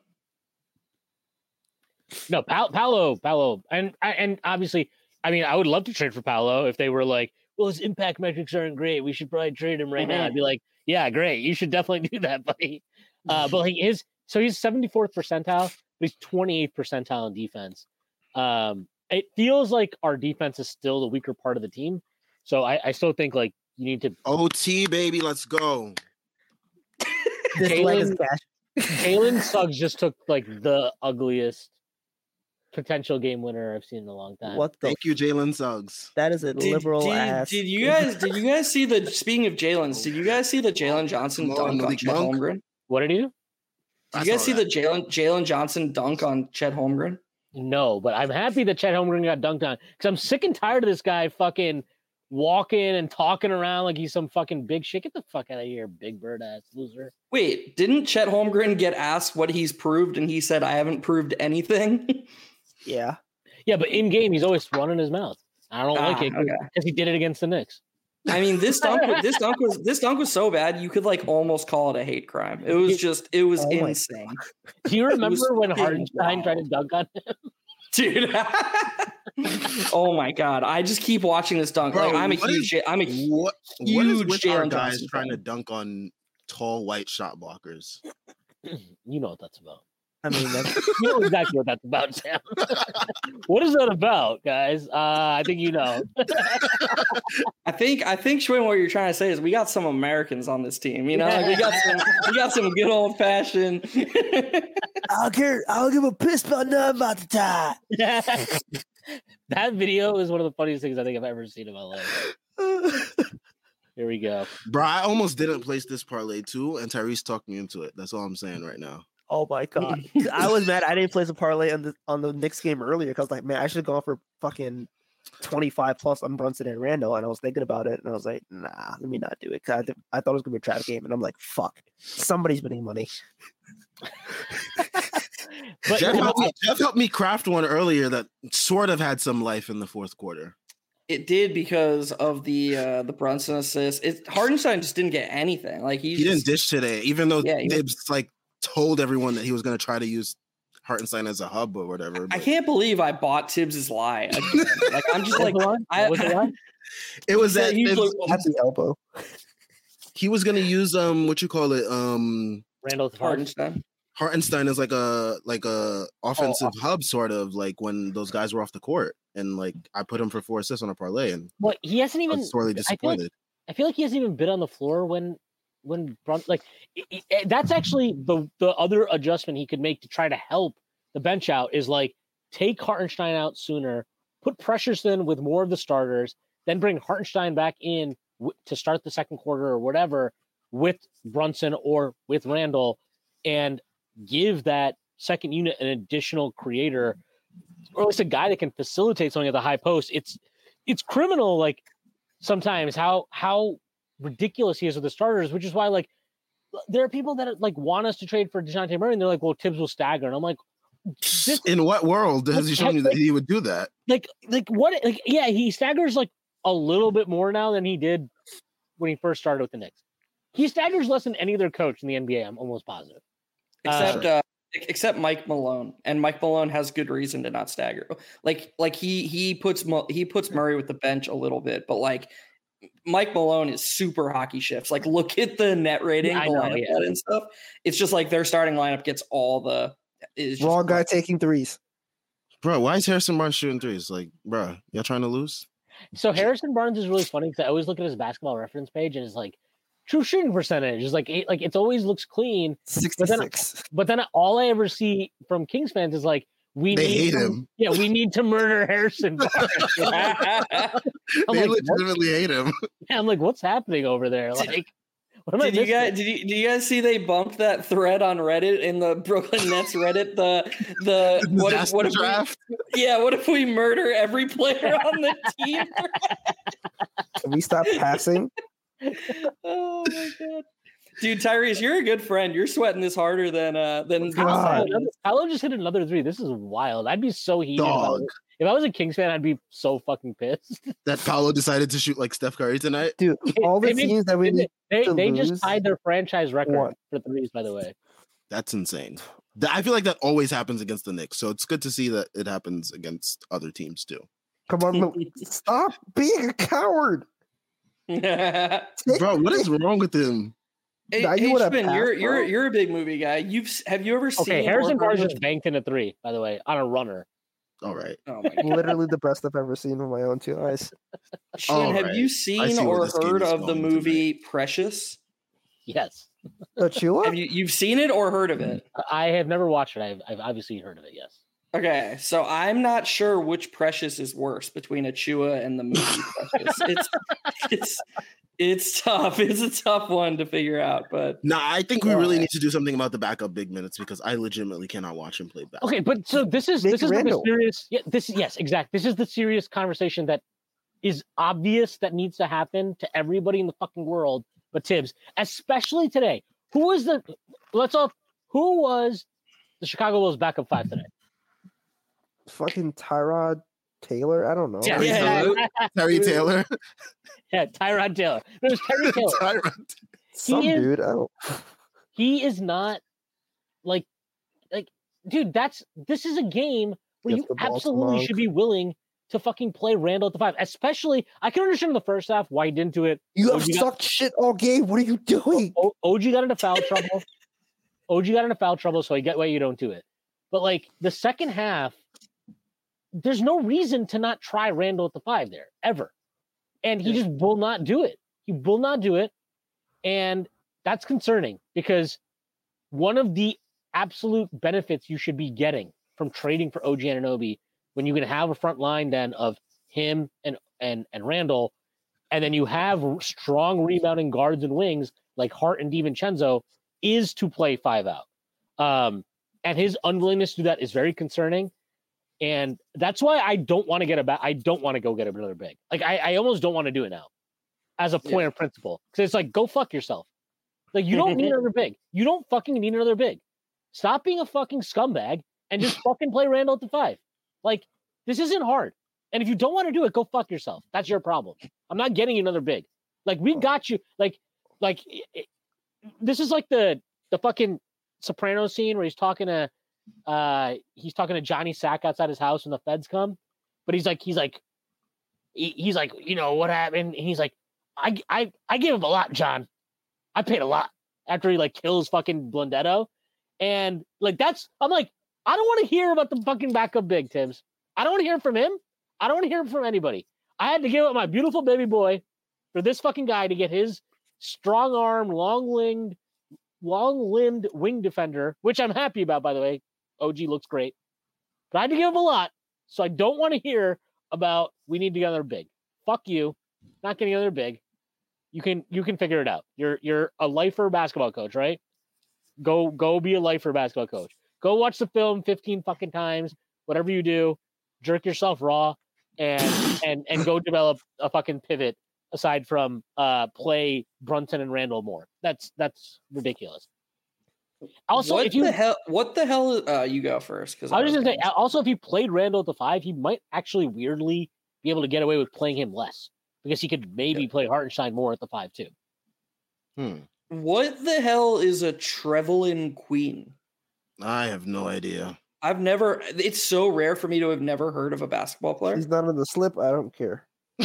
No, Pal- Paolo, Paolo, and and obviously, I mean, I would love to trade for Paolo if they were like, well, his impact metrics aren't great. We should probably trade him right now. I'd be like, yeah, great. You should definitely [LAUGHS] do that, buddy. Uh, but like his, so he's 74th percentile, but he's 28th percentile in defense. Um, it feels like our defense is still the weaker part of the team. So I, I still think like you need to. OT baby, let's go. This leg Jalen- Jalen Suggs just took like the ugliest potential game winner I've seen in a long time. What the? Thank you, Jalen Suggs. That is a Did, liberal did, ass. did you guys did you guys see the [LAUGHS] speaking of Jalen's? Did you guys see the Jalen Johnson Come dunk on Malik Chet Monk. Holmgren? What did you? do? Did I you guys saw see the. Jalen Jalen Johnson dunk on Chet Holmgren? No, but I'm happy that Chet Holmgren got dunked on because I'm sick and tired of this guy fucking walking and talking around like he's some fucking big shit. Get the fuck out of here, big bird ass loser. Wait, didn't Chet Holmgren get asked what he's proved and he said I haven't proved anything? [LAUGHS] yeah. Yeah, but in game he's always running his mouth. I don't like Ah, it okay. because he did it against the Knicks. I mean, this dunk this dunk was this dunk was so bad you could like almost call it a hate crime. It was just it was Oh insane. [LAUGHS] Do you remember when fucking Hartenstein tried to dunk on him? [LAUGHS] Dude. [LAUGHS] oh my god. I just keep watching this dunk. Bro, like I'm a huge is- I'm a What what is huge with our Jalen guys trying to dunk on tall white shot blockers? You know what that's about. I mean, that's, [LAUGHS] You know exactly what that's about, Sam. [LAUGHS] what is that about, guys? Uh, I think you know. [LAUGHS] I think I think Shwin, what you're trying to say is we got some Americans on this team. You know, like we got some we got some good old fashioned. I'll care. I'll give a piss about nothing about the tie. that video is one of the funniest things I think I've ever seen in my life. Here we go. Bro, I almost didn't place this parlay too, and Tyrese talked me into it. That's all I'm saying right now. Oh my god! [LAUGHS] I was mad. I didn't place a parlay on the on the Knicks game earlier because like, man, I should have gone for fucking twenty five plus on Brunson and Randle, and I was thinking about it, and I was like, nah, let me not do it. 'cause I, th- I thought it was gonna be a trap game, and I'm like, fuck, somebody's winning money. [LAUGHS] But Jeff, helped me. Jeff helped me craft one earlier that sort of had some life in the fourth quarter. It did because of the uh the Brunson assist. It Hartenstein just didn't get anything. Like he, He didn't dish today, even though Yeah, he was- like told everyone that he was going to try to use Hartenstein as a hub or whatever. I can't believe I bought Thibs's lie. [LAUGHS] again. like I'm just like was? I- What was the? [LAUGHS] It was that he was Dibs- like, At the elbow. he was going to use um what you call it um Randle Harden. Hardenstein. Hartenstein is like a like a Oh, offensive hub sort of like when those guys were off the court and like I put him for four assists on a parlay and Well, he hasn't I even. was sorely I feel, like, disappointed. I feel like he hasn't even been on the floor when when Brun like i- i- eh, that's actually the the other adjustment he could make to try to help the bench out is like take Hartenstein out sooner, put Presherson with more of the starters, then bring Hartenstein back in w- to start the second quarter or whatever with Brunson or with Randle, and give that second unit an additional creator or at least a guy that can facilitate something at the high post. It's it's criminal, like sometimes how how ridiculous he is with the starters, which is why like there are people that like want us to trade for Dejounte Murray, and they're like, "Well, Thibs will stagger," and I'm like, this, In what world has he shown you that Like- he would do that? like, like what? Like, yeah, he staggers like a little bit more now than he did when he first started with the Knicks. He staggers less than any other coach in the NBA. I'm almost positive. except uh, except Mike Malone, and Mike Malone has good reason to not stagger. Like like he he puts he puts Murray with the bench a little bit, but like Mike Malone is super hockey shifts. Like look at the net rating, I the know, lineup yeah. and stuff. It's just like their starting lineup gets all the is just Wrong guy taking threes. Bro, why is Harrison Barnes shooting threes? Like, bro, y'all trying to lose? So Harrison Barnes is really funny because I always look at his basketball reference page and it's like true shooting percentage is like eight, like it always looks clean. Sixty then- But then all I ever see from Kings fans is like we They need hate to- him. Yeah, we need to murder Harrison. [LAUGHS] [LAUGHS] I'm they like, what? legitimately hate him. [LAUGHS] I'm like, what's happening over there? Did- Like, what am I Did you guys did you did you guys see they bumped that thread on Reddit in the Brooklyn Nets Reddit the the what if, Disaster what if we, draft. yeah what if we murder every player on the team? Can we stop passing? oh my god. Dude, Tyrese, you're a good friend. You're sweating this harder than uh than God. Another- just hit another three. This is wild. I'd be so heated. If I, Dog. was, if I was a Kings fan, I'd be so fucking pissed. [LAUGHS] That Paolo decided to shoot like Steph Curry tonight. Dude, all the They made- teams that we need They to they just tied their franchise record one. for threes. By the way, That's insane. I feel like that always happens against the Knicks. So it's good to see that it happens against other teams too. Come on, [LAUGHS] stop being a coward. hey, [LAUGHS] Bro, what is wrong with him? Now you wanna H-Man, pass, you're you're you're a big movie guy. You've have you ever seen okay. or Harrison heard Barnes just banked in a three. By the way, on a runner. All right. Oh my [LAUGHS] God. Literally the best I've ever seen with my own two eyes. Shan, have Alright. you seen see or heard of the going movie Precious? Yes, Achiuwa? Have you you've seen it or heard of it? I have never watched it. I've, I've obviously heard of it. Yes. Okay, so I'm not sure which Precious is worse between Achiuwa and the movie Precious. It's [LAUGHS] it's it's tough. It's a tough one to figure out, but Nah, I think we really Why? need to do something about the backup big minutes because I legitimately cannot watch him play back. Okay, but so this is Make this is like a serious. Yeah, this yes, exactly. This is the serious conversation that is obvious that needs to happen to everybody in the fucking world, but Thibs, especially today. Who was the? Let's all. Who was the Chicago Bulls backup five today? Fucking Tyrod Taylor? I don't know. Yeah, Terry yeah, Taylor? [LAUGHS] Terry Taylor. [LAUGHS] yeah, Tyrod Taylor. No, it was Terry [LAUGHS] Taylor. Tyrod. Some He is- dude. I don't he is not like like dude that's this is a game where Gets you the ball to absolutely Monk. should be willing to fucking play Randle at the five. Especially, I can understand in the first half why he didn't do it. You have you got- sucked shit all game. What are you doing? O- OG got into foul trouble. OG got into foul trouble, so I get why you don't do it. But like the second half, there's no reason to not try Randle at the five there ever, and he just will not do it. He will not do it, and that's concerning because one of the absolute benefits you should be getting from trading for OG Anunoby when you can have a front line then of him and and and Randle, and then you have strong rebounding guards and wings like Hart and DiVincenzo, is to play five out. Um, and his unwillingness to do that is very concerning. And that's why I don't want to get a back. I don't want to go get another big. Like I, I almost don't want to do it now, as a point of principle, because it's like go fuck yourself. Like you don't need [LAUGHS] another big. You don't fucking need another big. Stop being a fucking scumbag and just fucking play Randle at the five. Like this isn't hard. And if you don't want to do it, go fuck yourself. That's your problem. I'm not getting you another big. Like we got you. Like like i- i- this is like the the fucking Soprano scene where he's talking to uh he's talking to Johnny Sack outside his house when the feds come, but he's like he's like he- he's like you know what happened? And he's like I I I gave him a lot, John. I paid a lot after he like kills fucking Blundetto, and like that's I'm like I don't want to hear about the fucking backup big Tims. I don't want to hear from him. I don't want to hear from anybody. I had to give up my beautiful baby boy for this fucking guy to get his strong arm, long limbed, long limbed wing defender, which I'm happy about, by the way. OG looks great. But I had to give him a lot. So I don't want to hear about we need to get another big. Fuck you, not getting another big. You can you can figure it out. You're you're a lifer basketball coach, right? Go go be a lifer basketball coach. Go watch the film 15 fucking times. Whatever you do, jerk yourself raw and and and go [LAUGHS] develop a fucking pivot aside from uh play Brunson and Randle more. That's that's ridiculous. Also, what if you the hell? What the hell? Uh, you go first because I was just gonna say, also if he played Randle at the five, he might actually weirdly be able to get away with playing him less because he could maybe play Hartenstein more at the five too. Hmm. What the hell is a Trevelyn Queen? I have no idea. I've never. It's so rare for me to have never heard of a basketball player. He's not on the slip. I don't care. [LAUGHS]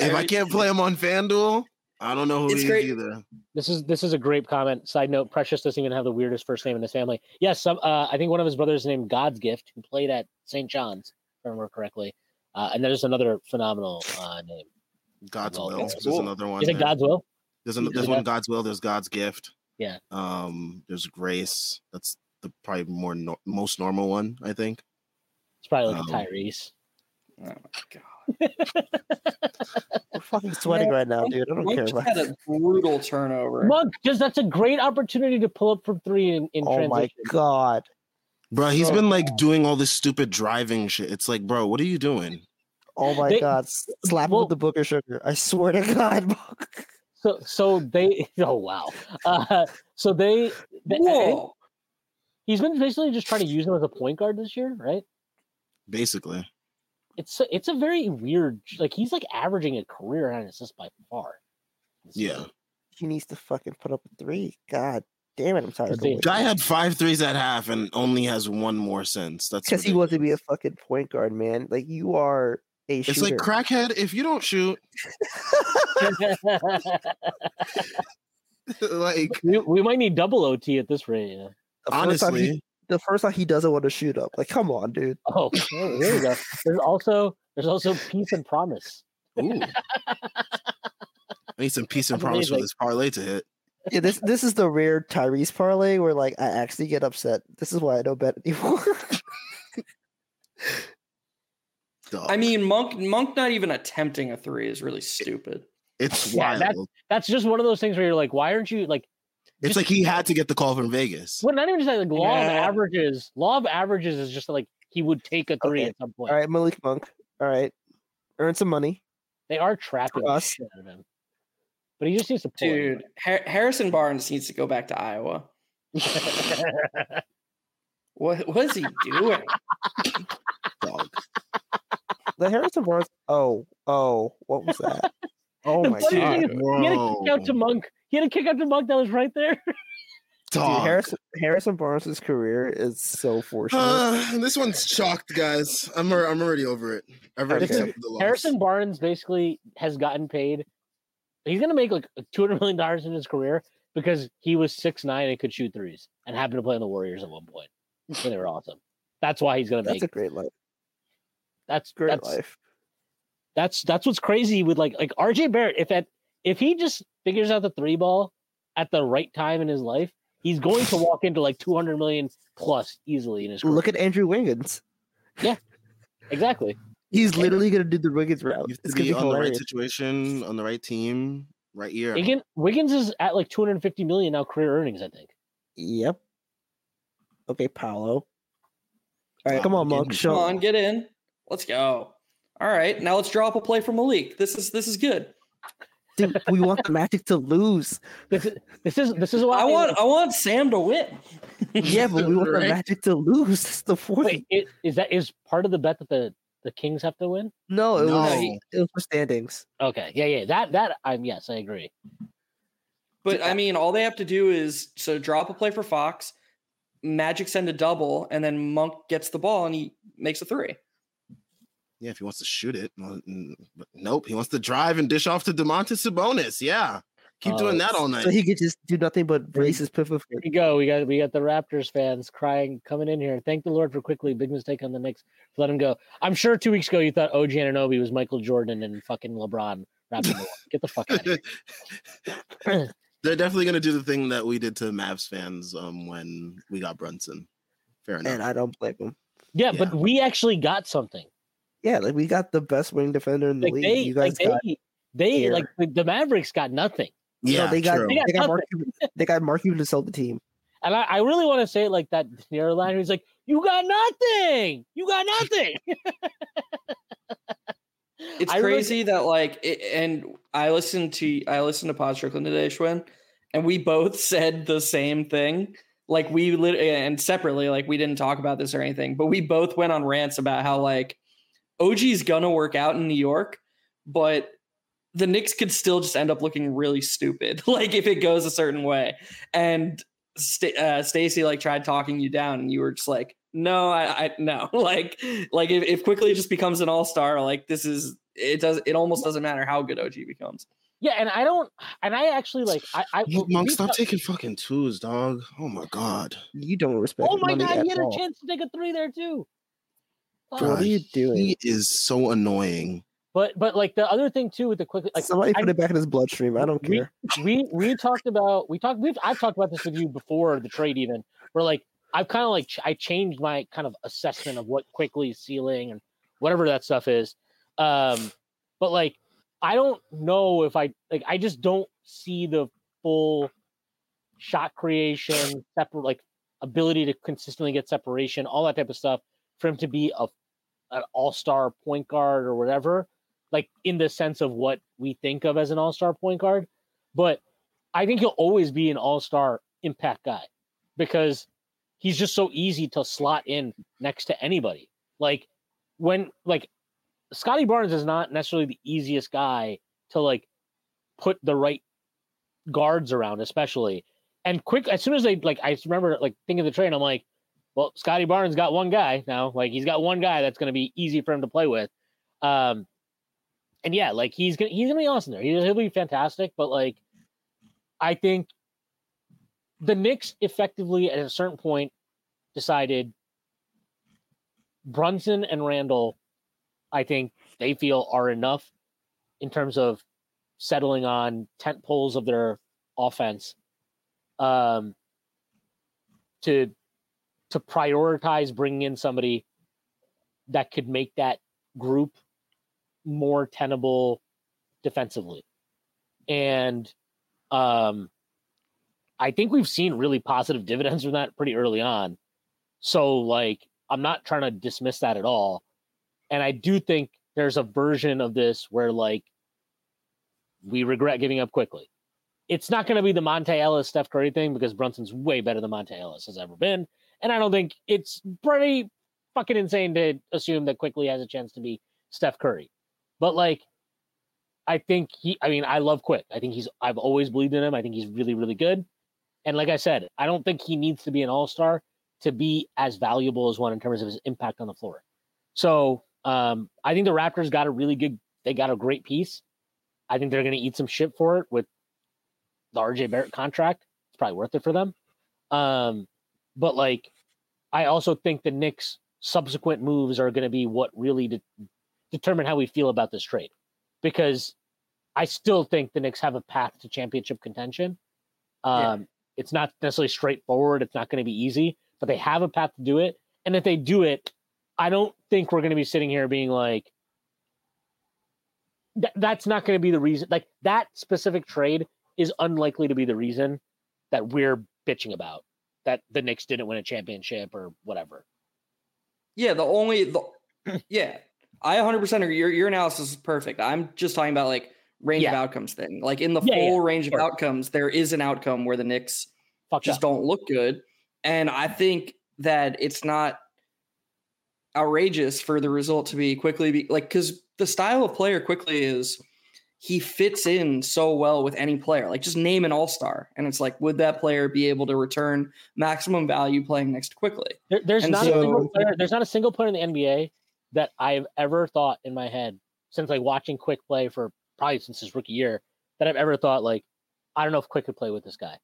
If I can't play him on FanDuel, I don't know who It's he great. is either. This is this is a great comment. Side note: Precious doesn't even have the weirdest first name in his family. Yes, some uh, I think one of his brothers is named God's Gift, who played at St. John's, if I remember correctly. Uh, and there's another phenomenal uh, name. God's Well, will. that's There's cool. another one. Is it there. God's Will? There's, an, there's Yeah. one God's will. There's God's gift. Yeah. Um. There's grace. That's the probably more no, most normal one. I think. It's probably like Um, a Tyrese. Oh my god! [LAUGHS] We're fucking sweating right now, dude. I don't Monk care just about had a brutal turnover. Monk, just that's a great opportunity to pull up from three in, in Oh transition. my god. Bro, he's So been like doing all this stupid driving shit. It's like, bro, what are you doing? Oh my They- god. S- Slap him well- with the booger sugar. I swear to God. Monk. So so they [LAUGHS] oh wow. Uh, so they, they Whoa! he's been basically just trying to use him as a point guard this year, right? Basically, It's a- it's a very weird like he's like averaging a career high assist by far. this yeah. season. He needs to fucking put up a three. God damn it. I'm tired of Guy had five threes at half and only has one more since. That's Because he wants to be a fucking point guard, man. Like you are a It's shooter. like crackhead. If you don't shoot, [LAUGHS] [LAUGHS] like we, we might need double OT at this rate. Yeah. the first time he- honestly, the first time he doesn't want to shoot up. Like, come on, dude. Oh, oh, there we go. There's also there's also peace and promise. ooh. [LAUGHS] I need some peace and That's promise for this parlay to hit. Yeah, this this is the rare Tyrese parlay where like I actually get upset. This is why I don't bet anymore. [LAUGHS] I mean, Monk Monk not even attempting a three is really stupid. it's Yeah, wild. that's- That's just one of those things where you're like, why aren't you like? It's just- like he had to get the call from Vegas. Well, not even just like, like law of averages. Law of averages is just like he would take a three Okay. at some point. All right, Malik Monk. All right, earn some money. They are trapping us. shit out of him, but he just needs to pull. Dude, Har- Harrison Barnes needs to go back to Iowa. [LAUGHS] What was he doing? Dog. The Harrison Barnes. Oh, oh, what was that? [LAUGHS] Oh The my funny god, thing dude. is, he had a kick out to Monk. He had a kick out to Monk that was right there. [LAUGHS] Dog. Harrison Harrison Barnes' career is so fortunate. Uh, this one's chalked, guys. I'm alre- I'm already over it. I've already Okay. accepted the loss. Harrison Barnes basically has gotten paid. He's gonna make like two hundred million dollars in his career because he was six nine and could shoot threes and happened to play on the Warriors at one point when they were awesome. That's why he's gonna That's make. That's a great life. that's Great that's life. That's that's what's crazy with like like RJ Barrett. If at if he just figures out the three ball at the right time in his life, he's going to walk into like two hundred million plus easily in his career. Look at Andrew Wiggins. Yeah, exactly. [LAUGHS] He's literally gonna do the Wiggins route. He's It's gonna be be on the right situation, on the right team, right year. Wiggins, Wiggins is at like two hundred fifty million now career earnings. I think. Yep. Okay, Paolo. All right, Wow, come on, Monk. Wiggins. Come on, get in. Let's go. All right, now let's draw up a play for Malik. This is this is good. Dude, we want the Magic to lose. This is this is this is why I want I want Sam to win. [LAUGHS] Yeah, but we want the Magic to lose. [LAUGHS] That's the point. Wait, it, is that is part of the bet that the the Kings have to win? no, it was No. it was for standings. Okay, yeah, yeah, that that I'm yes, I agree. But I mean, all they have to do is so drop a play for Fox, Magic send a double, and then Monk gets the ball and he makes a three. Yeah, if he wants to shoot it. Well, But nope, he wants to drive and dish off to Domantas Sabonis. Yeah. Keep Oh, doing that all night. So he could just do nothing but brace his pivot. Here we go. We got we got the Raptors fans crying coming in here. Thank the Lord for Quickley big mistake on the Knicks. Let him go. I'm sure two weeks ago you thought OG Anunoby was Michael Jordan and fucking LeBron. Raptor [LAUGHS] Get the fuck out of here. [LAUGHS] [CLEARS THROAT] They're definitely gonna do the thing that we did to Mavs fans um when we got Brunson. Fair enough. And I don't blame them. Yeah, Yeah. but we actually got something. Yeah, like we got the best wing defender in the Like league. they, you like guys got they, they, air. like the, the Mavericks got nothing. Yeah, no, they got. They got they got Mark. Cuban, they got Mark Cuban to sell the team. And I, I really want to say it like that near line. He's like, "You got nothing. You got nothing." [LAUGHS] It's I really- crazy that like, it, and I listened to I listened to Pod Strickland today, Shwin, and we both [LAUGHS] said the same thing. Like we lit and separately, like we didn't talk about this or anything, but we both went on rants about how like OG's gonna work out in New York, but the Knicks could still just end up looking really stupid, [LAUGHS] like if it goes a certain way. And St- uh, Stacy like tried talking you down, and you were just like, "No, I, I no." [LAUGHS] like, like if, if Quickley just becomes an all star, like this is it does it almost doesn't matter how good OG becomes. yeah, and I don't. And I actually like. I. I Monk, Monk, stop talk- taking fucking twos, dog. Oh my god. You don't respect. Oh my god, at he had a chance to take a three there too. What are you doing? He is so annoying. But but like the other thing too with the quick like Somebody I- put it back in his bloodstream. I don't we- care. we we talked about we talked we've I've talked about this with you before the trade even where like I've kind of like ch- I changed my kind of assessment of what Quickley ceiling and whatever that stuff is. Um but like I don't know if I like I just don't see the full shot creation, separate like ability to consistently get separation, all that type of stuff for him to be a an all-star point guard or whatever like in the sense of what we think of as an all-star point guard. But i think he'll always be an all-star impact guy because he's just so easy to slot in next to anybody. Like when like Scottie Barnes is not necessarily the easiest guy to like put the right guards around especially. And quick as soon as they like i remember like thinking the trade i'm like well Scottie Barnes got one guy now like he's got one guy that's going to be easy for him to play with um and yeah, like he's gonna he's gonna be awesome there. He- He'll be fantastic. But like, I think the Knicks effectively at a certain point decided Brunson and Randle. I think they feel are enough in terms of settling on tent poles of their offense. Um, to to prioritize bringing in somebody that could make that group more tenable defensively. And um I think we've seen really positive dividends from that pretty early on. So like I'm not trying to dismiss that at all. And I do think there's a version of this where like we regret giving up Quickley. It's not going to be the Monta Ellis Steph Curry thing because Brunson's way better than Monta Ellis has ever been. And I don't think it's pretty fucking insane to assume that Quickley has a chance to be Steph Curry. But like, I think he, I mean, I love Quick. I think he's, I've always believed in him. I think he's really, really good. And like I said, I don't think he needs to be an all star to be as valuable as one in terms of his impact on the floor. So um, I think the Raptors got a really good, they got a great piece. I think they're going to eat some shit for it with the RJ Barrett contract. It's probably worth it for them. Um, but like, I also think the Knicks' subsequent moves are going to be what really de- determine how we feel about this trade, because I still think the Knicks have a path to championship contention. Um, It's not necessarily straightforward. It's not going to be easy, but they have a path to do it. And if they do it, I don't think we're going to be sitting here being like, "Th- that's not going to be the reason. Like that specific trade is unlikely to be the reason that we're bitching about that the Knicks didn't win a championship or whatever. Yeah, the only the yeah, I 100% agree. Your your analysis is perfect. I'm just talking about like range of outcomes thing. Like in the Yeah, full yeah, range sure. of outcomes, there is an outcome where the Knicks Fuck just up. don't look good, and I think that it's not outrageous for the result to be Quickley be like because the style of player Quickley is he fits in so well with any player. Like just name an all star, and it's like, would that player be able to return maximum value playing next Quickley? There, there's And not a single player. There's not a single player in the NBA that I've ever thought in my head since like watching Quick play for probably since his rookie year that I've ever thought like I don't know if Quick could play with this guy.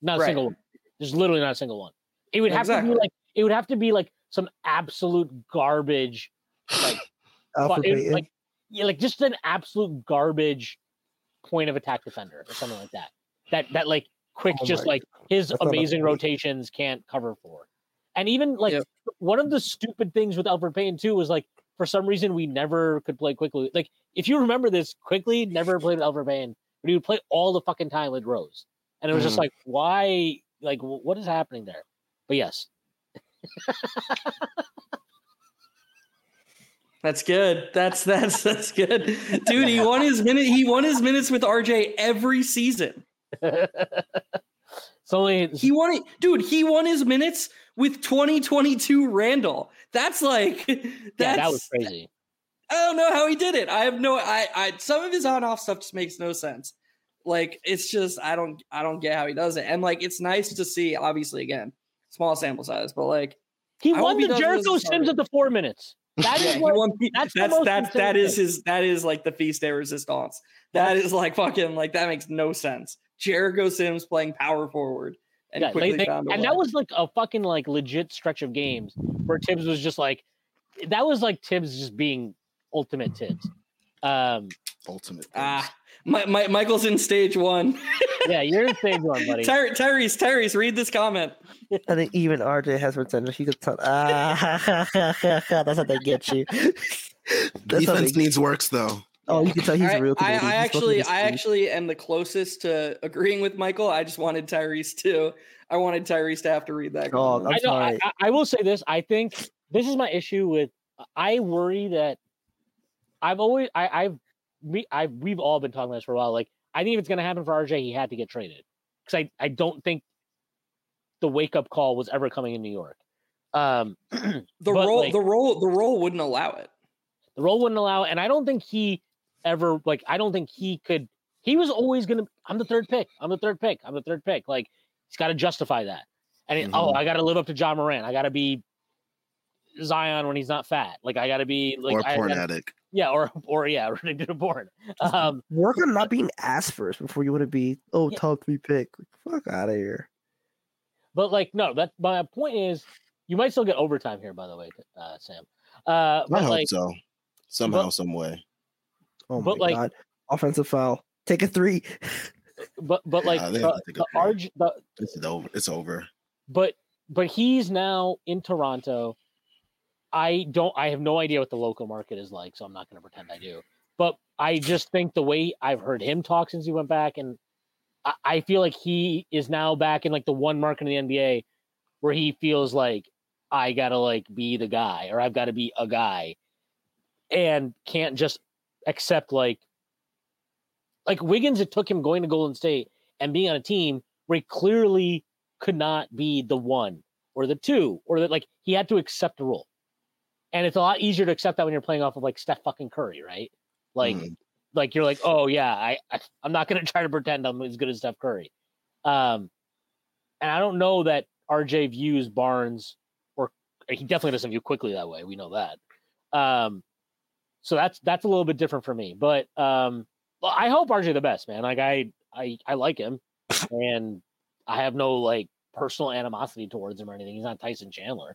Not a Right. single one. There's literally not a single one. It would have to be like it would have to be like some absolute garbage, like but it- like yeah, like just an absolute garbage point of attack defender or something like that. That that like quick Oh just like his amazing rotations can't cover for. And even like Yep. one of the stupid things with Elfrid Payton too was like for some reason we never could play Quickley. Like if you remember this, Quickley never played with Elfrid Payton, but he would play all the fucking time with Rose, and it was just Mhm. like, why? Like, wh- what is happening there? But yes, [LAUGHS] That's good. That's that's that's good, dude. He won his minute. He won his minutes with RJ every season. it's only He won it, dude. He won his minutes with 2022 Randle. That's like that's yeah, that was crazy. I don't know how he did it. I have no. I. I. Some of his on-off stuff just makes no sense. Like it's just I don't. I don't get how he does it. And like it's nice to see. Obviously, again, small sample size, but like He I won the does it as Jericho Sims at the four minutes. That yeah, is he what won- that's the that's most that's that insane is thing. his that is like the feast de resistance. That is like fucking like that makes no sense. Jericho Sims playing power forward and Yeah, Quickley they- found a and way. that was like a fucking like legit stretch of games where Thibs was just like that was like Thibs just being ultimate Thibs. Um, Ultimate. ah. My, my, Michael's in stage one. [LAUGHS] yeah, you're in stage one, buddy. Ty- Tyrese, Tyrese, read this comment. I think even RJ has potential. He could tell. Ah, [LAUGHS] that's how they get you. [LAUGHS] That's how they, Defense needs works though. oh, you can tell he's I, a real. I, Canadian. I He's supposed to be actually, I actually am the closest to agreeing with Michael. I just wanted Tyrese to. I wanted Tyrese to have to read that. Oh. I'm I know. Sorry. I, I will say this. I think this is my issue with. I worry that I've always I, I've we I we've all been talking about this for a while. Like I think if it's going to happen for RJ, he had to get traded because I I don't think the wake up call was ever coming in New York. Um, [CLEARS THROAT] the role, like- the role, the role wouldn't allow it. the role wouldn't allow it, and I don't think he ever like I don't think he could. He was always gonna. I'm the third pick. I'm the third pick. I'm the third pick. Like he's got to justify that. And it, oh, Mhm. I got to live up to Ja Morant. I got to be Zion when he's not fat. Like I got to be like or I porn gotta- addict. yeah, or or yeah, Renee did a born. Um, Work on not being ass first before you want to be oh Yeah. top three pick. Like, fuck out of here. but like no, that my point is you might still get overtime here. By the way, uh, Sam. Uh, I hope like so. Somehow, but- some way. Oh But, my like- god! Offensive foul. Take a three. but but like Nah, they have the, to the a the This over. It's over. but but he's now in Toronto. I don't I have no idea what the local market is like, so I'm not going to pretend I do. But I just think the way I've heard him talk since he went back, and I, I feel like he is now back in like the one market in the NBA where he feels like I gotta like be the guy or I've got to be a guy, and can't just accept like like Wiggins. It took him going to Golden State and being on a team where he clearly could not be the one or the two or that like he had to accept a role. And it's a lot easier to accept that when you're playing off of like Steph fucking Curry, right? Like Mhm. like you're like, oh yeah, I, I I'm not gonna [LAUGHS] try to pretend I'm as good as Steph Curry. Um and I don't know that RJ views Barnes or he definitely doesn't view Quickley that way. We know that. Um so that's that's a little bit different for me. But um I hope RJ the best, man. Like I I I like him [LAUGHS] and I have no like personal animosity towards him or anything. He's not Tyson Chandler.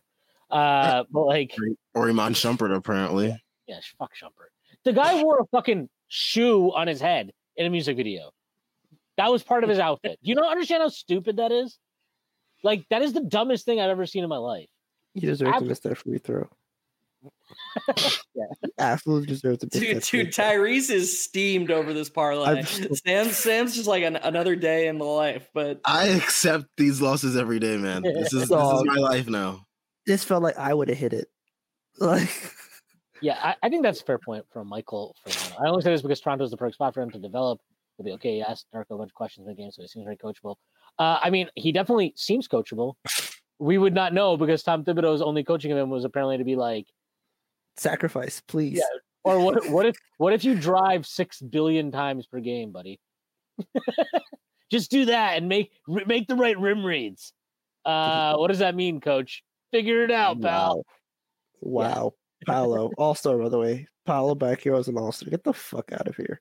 Uh but like Or Iman Shumpert, apparently. yeah, sh- fuck Shumpert. The guy wore a fucking shoe on his head in a music video. That was part of his outfit. You Do you not understand how stupid that is? Like that is the dumbest thing I've ever seen in my life. He deserve Ab- to miss that free throw. [LAUGHS] Yeah. Absolutely deserve to miss Dude, that free dude, throw. Tyrese is steamed over this parlay. I'm [LAUGHS] Sam, Sam's just like an, another day in the life, but I accept these losses every day, man. [LAUGHS] This is this is my life now. This felt like I would have hit it. [LAUGHS] Like Yeah, I, I think that's a fair point from Michael. For I only say this because Toronto's the perfect spot for him to develop. He'll be okay. He asked Darko a bunch of questions in the game, so he seems very coachable. Uh, I mean, he definitely seems coachable. We would not know because Tom Thibodeau's only coaching of him was apparently to be like, sacrifice, please. Yeah. or what? [LAUGHS] What if? What if you drive six billion times per game, buddy? [LAUGHS] Just do that and make make the right rim reads. Uh, what does that mean, Coach? Figure it out, pal. Wow. Wow. Paolo, [LAUGHS] all star by the way. Paolo back here as an all star. Get the fuck out of here.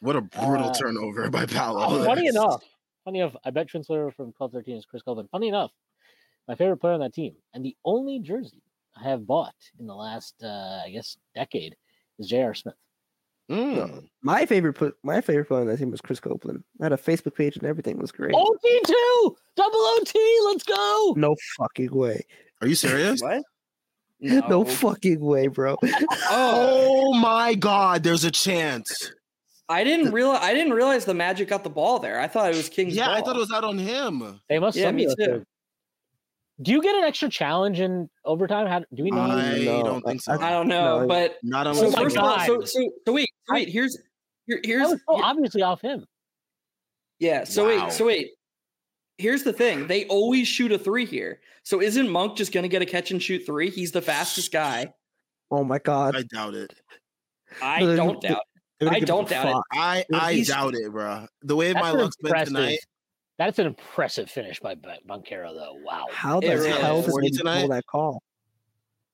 What a brutal Uh, turnover by Paolo. Oh, funny That's- enough, funny enough, I bet Trinsler from twelve thirteen is Chris Colvin. Funny enough, my favorite player on that team and the only jersey I have bought in the last, uh, I guess, decade is J.R. Smith. Mm. My favorite put my favorite player on that team was Chris Copeland. I had a Facebook page and everything was great. OT two, double OT, let's go. No fucking way. Are you serious? what? [LAUGHS] No fucking way, bro. [LAUGHS] Oh, Oh my god, there's a chance. I didn't realize. I didn't realize the Magic got the ball there. I thought it was King's. Yeah, I thought it was out on him. They must. Yeah, send me too. thing. Do you get an extra challenge in overtime? How do we know? I No, don't think so. I- I don't know, No, but Not so Oh unless first of all, so, so so wait, wait. Here's here, that here's was so obviously off him. yeah. So Wow. wait, so wait. Here's the thing: they always shoot a three here. So isn't Monk just going to get a catch and shoot three? He's the fastest guy. Oh my god. I doubt it. I No, don't doubt. They're I don't a doubt it. I I he's- doubt it, bro. The way my an luck's been tonight, That's an impressive finish by Ba- Banchero, though. Wow. How the really hell did Forty they tonight? pull that call?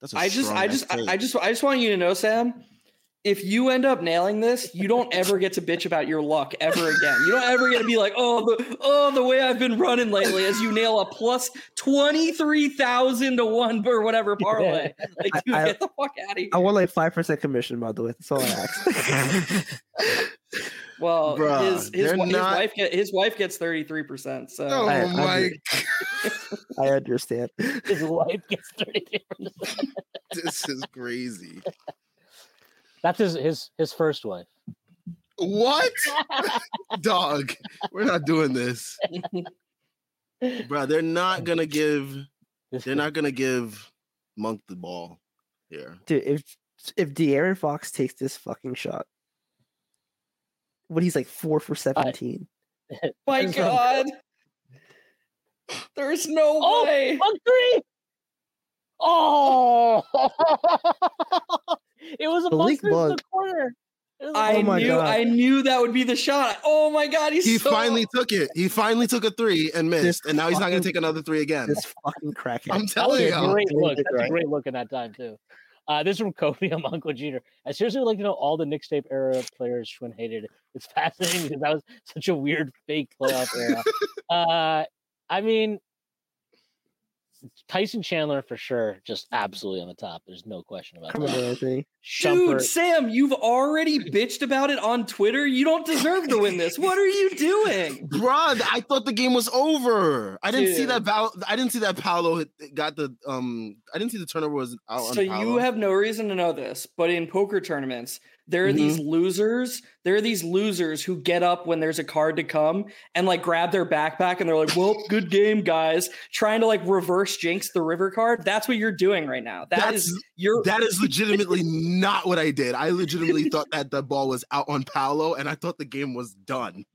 that's a I just, strong I just, I, take. I just, I just want you to know, Sam. If you end up nailing this, you don't ever get to bitch about your luck ever again. You don't ever get to be like, oh, the, oh, the way I've been running lately, as you nail a plus twenty three thousand to one or whatever parlay. [LAUGHS] Like, I- dude, I- get the fuck out of here. I want like five percent commission, by the way. That's all I asked. [LAUGHS] Well, Bruh, his his, they're his not- wife get his wife gets thirty three percent. So oh I- I my! [LAUGHS] do. I understand. His wife gets 30 this is crazy. That's his his his first wife. What, [LAUGHS] [LAUGHS] dog? We're not doing this, bro. They're not [LAUGHS] gonna give. They're not gonna give Monk the ball here. Dude, if if De'Aaron Fox takes this fucking shot, what he's like four for seventeen. my God, there's no Oh, way. Monk three. Oh, it was a The monk leak three from bug. the corner. It was a I Oh my knew, God. I knew that would be the shot. Oh my God, he's He so- finally took it. He finally took a three and missed, and now he's not gonna take another three again. This fucking crackhead. I'm That was telling a you. great Really look. good That's a great look in that time too. Uh, this is from [LAUGHS] Kobe on Uncle Jeter. I seriously would like to know all the Knicks tape era players Shwin hated. It's [LAUGHS] fascinating because that was such a weird fake playoff era. [LAUGHS] uh, I mean, Tyson Chandler for sure, just absolutely on the top. There's no question about Come that. Anthony. Dude, Shumpert, Sam, you've already bitched about it on Twitter. You don't deserve to win this. What are you doing? [LAUGHS] Bruh, I thought the game was over. I didn't see that. Val- I didn't see that Paolo got the. Um, I didn't see the turnover was out So Paolo. you have no reason to know this, but in poker tournaments, there are Mm-hmm. these losers. There are these losers who get up when there's a card to come and like grab their backpack and they're like, "Well, good game, guys," trying to like reverse jinx the river card. That's what you're doing right now. That is That's- your That is legitimately not what I did. I legitimately thought that the ball was out on Paolo, and I thought the game was done.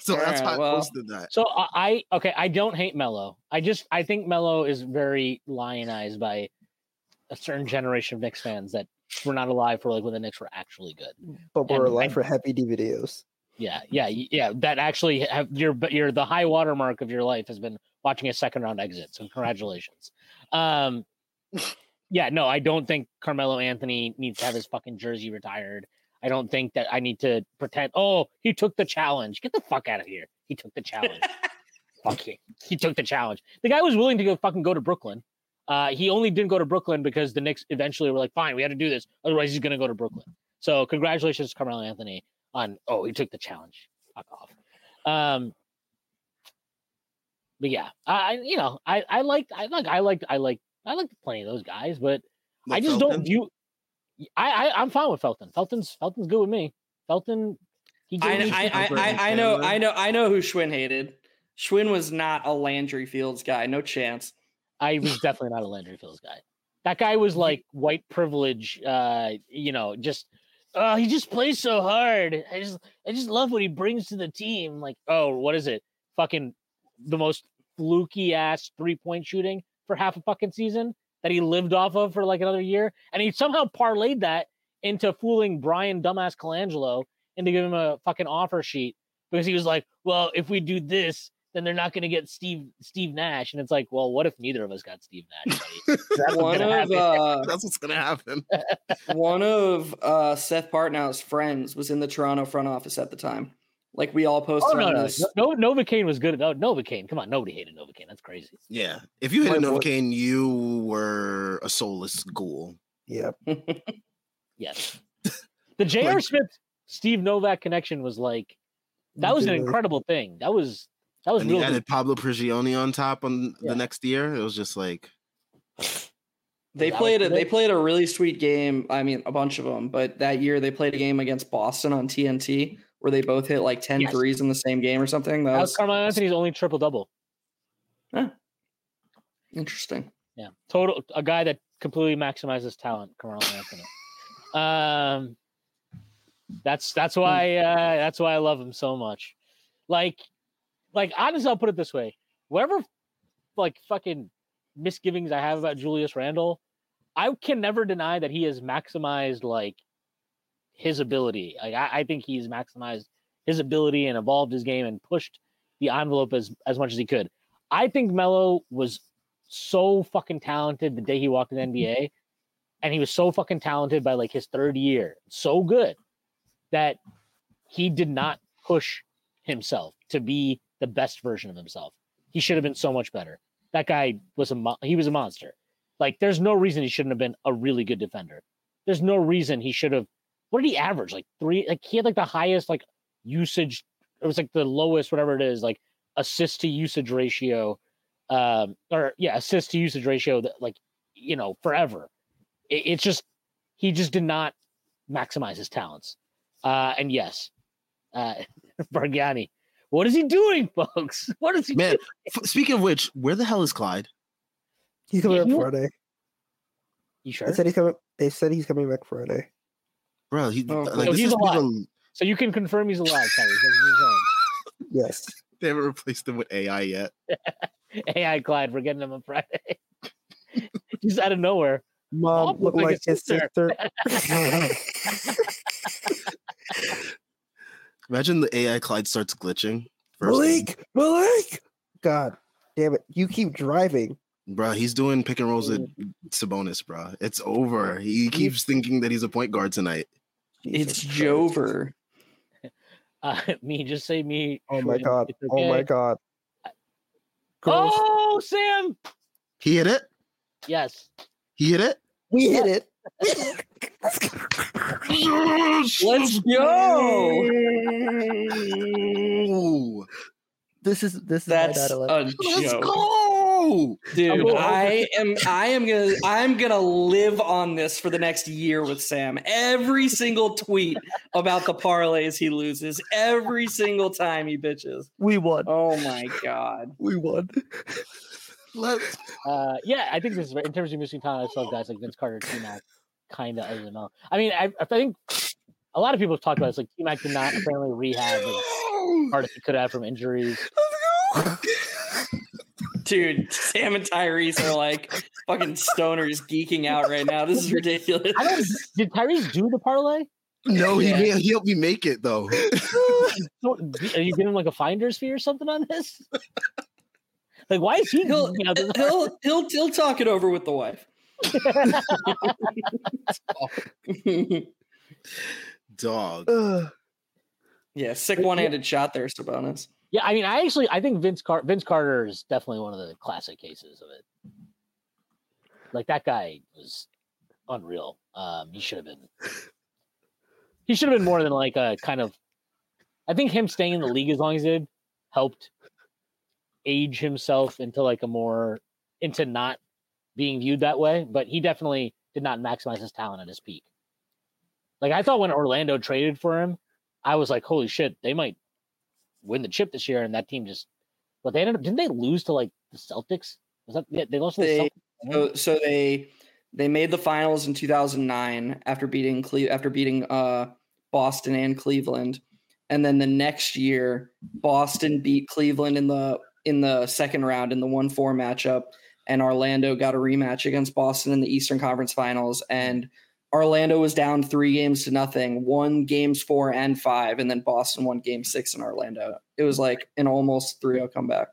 So that's why Alright, well. I posted that. So I, I okay, I don't hate Mello. I just I think Mello is very lionized by a certain generation of Knicks fans that were not alive for like when the Knicks were actually good. But we're And- alive and- for happy D videos. Yeah, yeah, yeah. That actually have your but your the high watermark of your life has been watching a second round exit. So congratulations. Um, yeah, no, I don't think Carmelo Anthony needs to have his fucking jersey retired. I don't think that I need to pretend. Oh, he took the challenge. Get the fuck out of here. He took the challenge. [LAUGHS] fuck you. He took the challenge. The guy was willing to go fucking go to Brooklyn. Uh, he only didn't go to Brooklyn because the Knicks eventually were like, fine, we had to do this. Otherwise, he's gonna go to Brooklyn. So congratulations, to Carmelo Anthony on oh he took the challenge. Fuck off. Um but yeah, I I- you know, I I liked I like I liked I like I liked plenty of those guys, but I just Felton? don't view I, I I'm fine with Felton. Felton's Felton's good with me. Felton he I, me I, I, I, I know I know I know who Shwin hated. Shwin was not a Landry Fields guy. No chance. I was definitely not a Landry Fields guy. That guy was like white privilege, uh, you know, just uh he just plays so hard. I just I just love what he brings to the team. Like, oh, what is it? Fucking the most fluky ass three point shooting for half a fucking season that he lived off of for like another year. And he somehow parlayed that into fooling Bryan Dumbass Colangelo into giving him a fucking offer sheet because he was like, Well, if we do this, then they're not going to get Steve Steve Nash, and it's like, well, what if neither of us got Steve Nash? buddy? [LAUGHS] That's what's One gonna of happen. uh, [LAUGHS] That's what's gonna happen. [LAUGHS] one of uh, Seth Partnow's friends was in the Toronto front office at the time. Like we all oh posted no, no, this. no, Novakaine was good. At no, Novakaine, come on, nobody hated Novakaine. That's crazy. Yeah. If you hit My a Novakaine, you were a soulless ghoul. Yep. Yes, the J.R. Like- Smith Steve Novak connection was like that was an incredible thing. That was that was And he really added Pablo Prigioni on top on Yeah. the next year. It was just like They Is that played what it. They played a really sweet game. I mean, a bunch of them, but that year they played a game against Boston on TNT where they both hit like 10 Yes. threes in the same game or something. That That was was Carmelo Anthony's only triple double. interesting. Yeah, total a guy that completely maximizes talent, Carmelo Anthony. Um, that's that's why uh, that's why I love him so much. Like, like honestly, I'll put it this way: whatever, like fucking misgivings I have about Julius Randle, I can never deny that he has maximized like his ability. Like, I, I think he's maximized his ability and evolved his game and pushed the envelope as as much as he could. I think Melo was so fucking talented the day he walked in the mm-hmm. NBA, and he was so fucking talented by like his third year, so good that he did not push himself to be the best version of himself. He should have been so much better. That guy was a mo- he was a monster. Like, there's no reason he shouldn't have been a really good defender. There's no reason he should have. What did he average? Like three? Like he had like the highest like usage. It was like the lowest, whatever it is, like assist to usage ratio um or yeah assist to usage ratio that like you know forever it, it's just he just did not maximize his talents uh and yes uh [LAUGHS] Bargnani what is he doing [LAUGHS] folks what is he Man, doing? f- speaking of which, where the hell is Clyde? He's coming Yeah, back you- Friday. you They said he's coming. They said he's coming back Friday. Bro, he Oh, like so this he's has been alive. so you can confirm he's alive Kyrie. That's what you're saying. Yes. they haven't replaced him with AI yet. [LAUGHS] AI Clyde we're getting him on Friday [LAUGHS] just out of nowhere Mom Mom looked looked like, like his his sister. Imagine the AI Clyde starts glitching. First Malik, Malik. God damn it! You keep driving. Bro, he's doing pick and rolls at Sabonis, bro. It's over. He keeps thinking that he's a point guard tonight. It's Jesus Christ. Jover. [LAUGHS] uh me just say me Oh my god. it's Oh my god. Girls, oh Sam He hit it. yes He hit it. we hit it. [LAUGHS] [LAUGHS] Let's go. This is this is That's my 9/11. a Let's joke. go. Dude, cool. I am I am gonna I'm gonna live on this for the next year with Sam. Every single tweet about the parlays he loses, every single time he bitches. We won. Oh my god. We won. Let's. Uh, yeah, I think this is in terms of missing talent. I still have guys like Vince Carter, T Mac, kind of I don't know. I mean, I, I think a lot of people have talked about this. Like T Mac did not apparently rehab as hard as he could have from injuries. [LAUGHS] Dude, Sam and Tyrese are like fucking stoners geeking out right now. This is ridiculous. I don't. Did Tyrese do the parlay? No, he Yeah. made, he helped me make it though. [LAUGHS] So, Are you giving like a finder's fee or something on this? Like, why is he? He'll, you know, this- he'll he'll he'll talk it over with the wife. Dog. Ugh. yeah, sick one-handed shot there, Sabonis. yeah, I mean, I actually I think Vince Car- Vince Carter is definitely one of the classic cases of it. Like that guy was unreal. Um, he should have been. He should have been more than like a kind of. I think him staying in the league as long as he did helped age himself into like a more into not being viewed that way. But he definitely did not maximize his talent at his peak. Like I thought when Orlando traded for him, I was like, holy shit, they might win the chip this year, and that team just. But they ended up didn't they lose to like the Celtics? Was that yeah, they lost to the Celtics? So, so they they made the finals in 2009 after beating Cle- after beating uh, Boston and Cleveland, and then the next year Boston beat Cleveland in the in the second round in the one four matchup, and Orlando got a rematch against Boston in the Eastern Conference Finals, and Orlando was down three games to nothing, won games four and five, and then Boston won game six in Orlando. It was like an almost 3-0 comeback.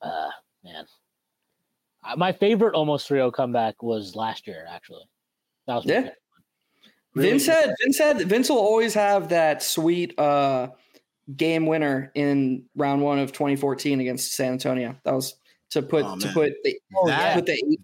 Uh, man, Uh, my favorite almost 3-0 comeback was last year. Actually, that was my Yeah. Really Vince good. had Vince had Vince will always have that sweet uh game winner in round one of 2014 against San Antonio. That was to put Oh, to put the Oh, That- put the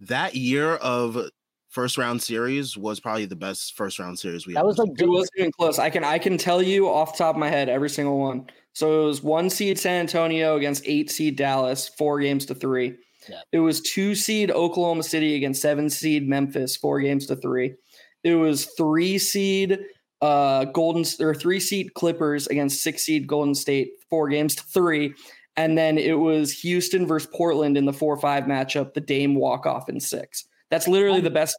That year of first round series was probably the best first round series we That ever was like it wasn't even close. I can I can tell you off the top of my head every single one. So it was one seed San Antonio against eight seed Dallas, four games to three. Yeah. It was two seed Oklahoma City against seven seed Memphis, four games to three. It was three seed uh Golden or three seed Clippers against six seed Golden State, four games to three. And then it was Houston versus Portland in the four five matchup, the Dame walk off in six. That's literally the best.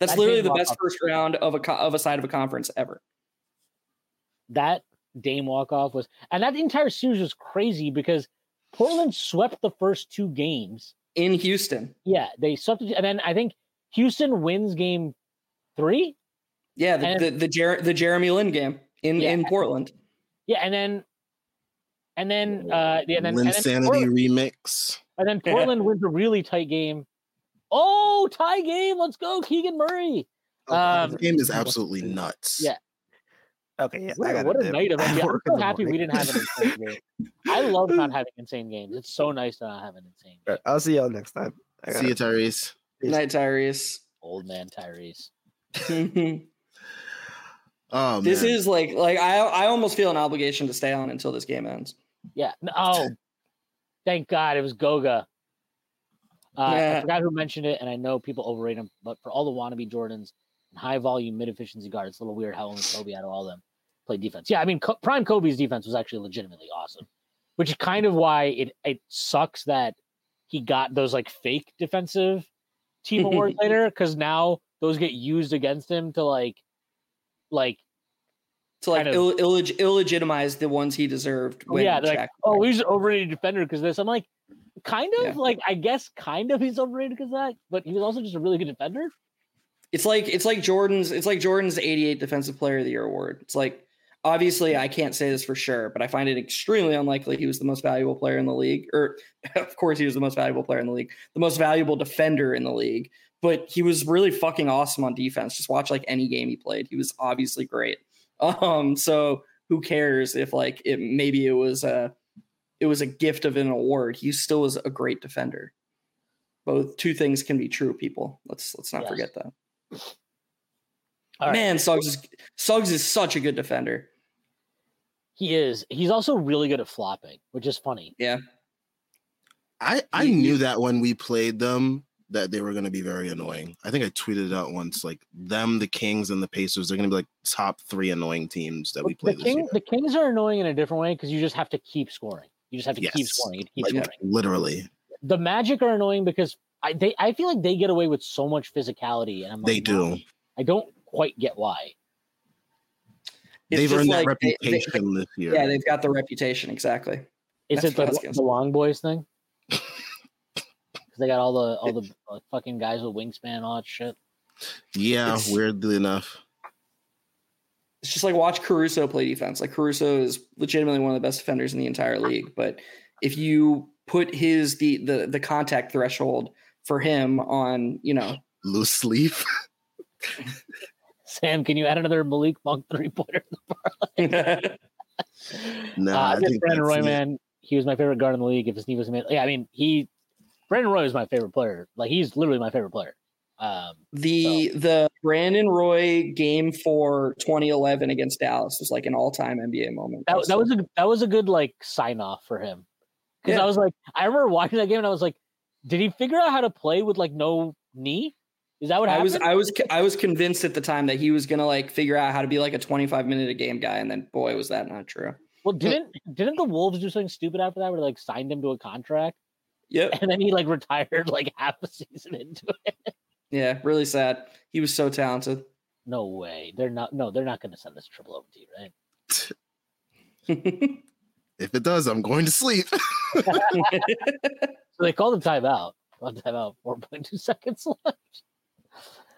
That's That literally Dame the best walk-off- first round of a of a side of a conference ever. that Dame walk off was, and that entire series was crazy because Portland swept the first two games. in Houston. Yeah, they swept, and then I think Houston wins game three. Yeah, the And- the, the, Jer- the Jeremy Lin game in Yeah. in Portland. Yeah, and then, and then, uh, yeah, and then, and then, Portland, remix. and then Portland wins a really tight game. Oh, tie game! Let's go, Keegan Murray. Um, this game is absolutely nuts. yeah. Okay, yeah. I What, what a dip. night of [LAUGHS] I NBA. I'm so the happy we didn't have an insane game. I love not [LAUGHS] having insane games. It's so nice to not have an insane game. Alright, I'll see y'all next time. I See you, gotta- Tyrese. Night Tyrese. Old man Tyrese. [LAUGHS] Oh, this man. is like like I I almost feel an obligation to stay on until this game ends. Yeah. Oh, thank God it was Goga. Uh, I forgot who mentioned it, and I know people overrate him, but for all the wannabe Jordans and high volume mid efficiency guards, it's a little weird how only Kobe out of all of them played defense. Yeah, I mean, Co- prime Kobe's defense was actually legitimately awesome, which is kind of why it it sucks that he got those like fake defensive team [LAUGHS] awards later because now those get used against him to like like To like Kind of- Ill, illeg- illegitimize the ones he deserved. Oh, When yeah, they're like, oh, he's an overrated defender because this. I'm like, kind of Yeah. like, I guess, kind of he's overrated because that, but he was also just a really good defender. It's like it's like Jordan's it's like Jordan's 88 Defensive Player of the Year award. It's like obviously I can't say this for sure, but I find it extremely unlikely he was the most valuable player in the league. Or [LAUGHS] of course he was the most valuable player in the league, the most valuable defender in the league. But he was really fucking awesome on defense. Just watch like any game he played. He was obviously great. Um, so who cares if like it maybe it was a it was a gift of an award. He still was a great defender. Both two things can be true, people. Let's let's not Yes. forget that. All right. Man, Suggs is Suggs is such a good defender. He is. He's also really good at flopping, which is funny. Yeah. I I You- knew that when we played them that they were going to be very annoying. I think I tweeted it out once like them, the Kings, and the Pacers. They're going to be like top three annoying teams that we the, play this King, year. the Kings are annoying in a different way because you just have to keep scoring. You just have to keep scoring. You keep Like, scoring. literally, The Magic are annoying because I they I feel like they get away with so much physicality, and I'm like, they do. I don't quite get why. It's They've just earned that like they- they- reputation this year. yeah, they've got the reputation exactly. Is That's it the, the long boys thing? Because they got all the all the uh, fucking guys with wingspan, and all that shit. yeah, It's- weirdly enough. It's just like watch Caruso play defense. Like Caruso is legitimately one of the best defenders in the entire league. But if you put his the the the contact threshold for him on, you know, Loose sleeve. [LAUGHS] Sam, can you add another Malik Monk three pointer? No, [LAUGHS] uh, I I guess think Brandon that's Roy, it. man, he was my favorite guard in the league. If his knee was made, yeah, I mean, he Brandon Roy is my favorite player. Like he's literally my favorite player. Um, the the Brandon Roy game for 2011 against Dallas was like an all time NBA moment. that, that was a that was a good like sign off for him because Yeah. I was like, I remember watching that game and I was like, did he figure out how to play with like no knee? Is that what happened? I was I was I was convinced at the time that he was gonna like figure out how to be like a 25 minute a game guy, and then boy was that not true. well, didn't didn't the Wolves do something stupid after that where they like signed him to a contract Yep. and then he like retired like [LAUGHS] half a season into it? Yeah, really sad. He was so talented. No way. They're not. No, they're not going to send this triple OT, right? [LAUGHS] If it does, I'm going to sleep. [LAUGHS] So they called the timeout. Called timeout. Four point two seconds left.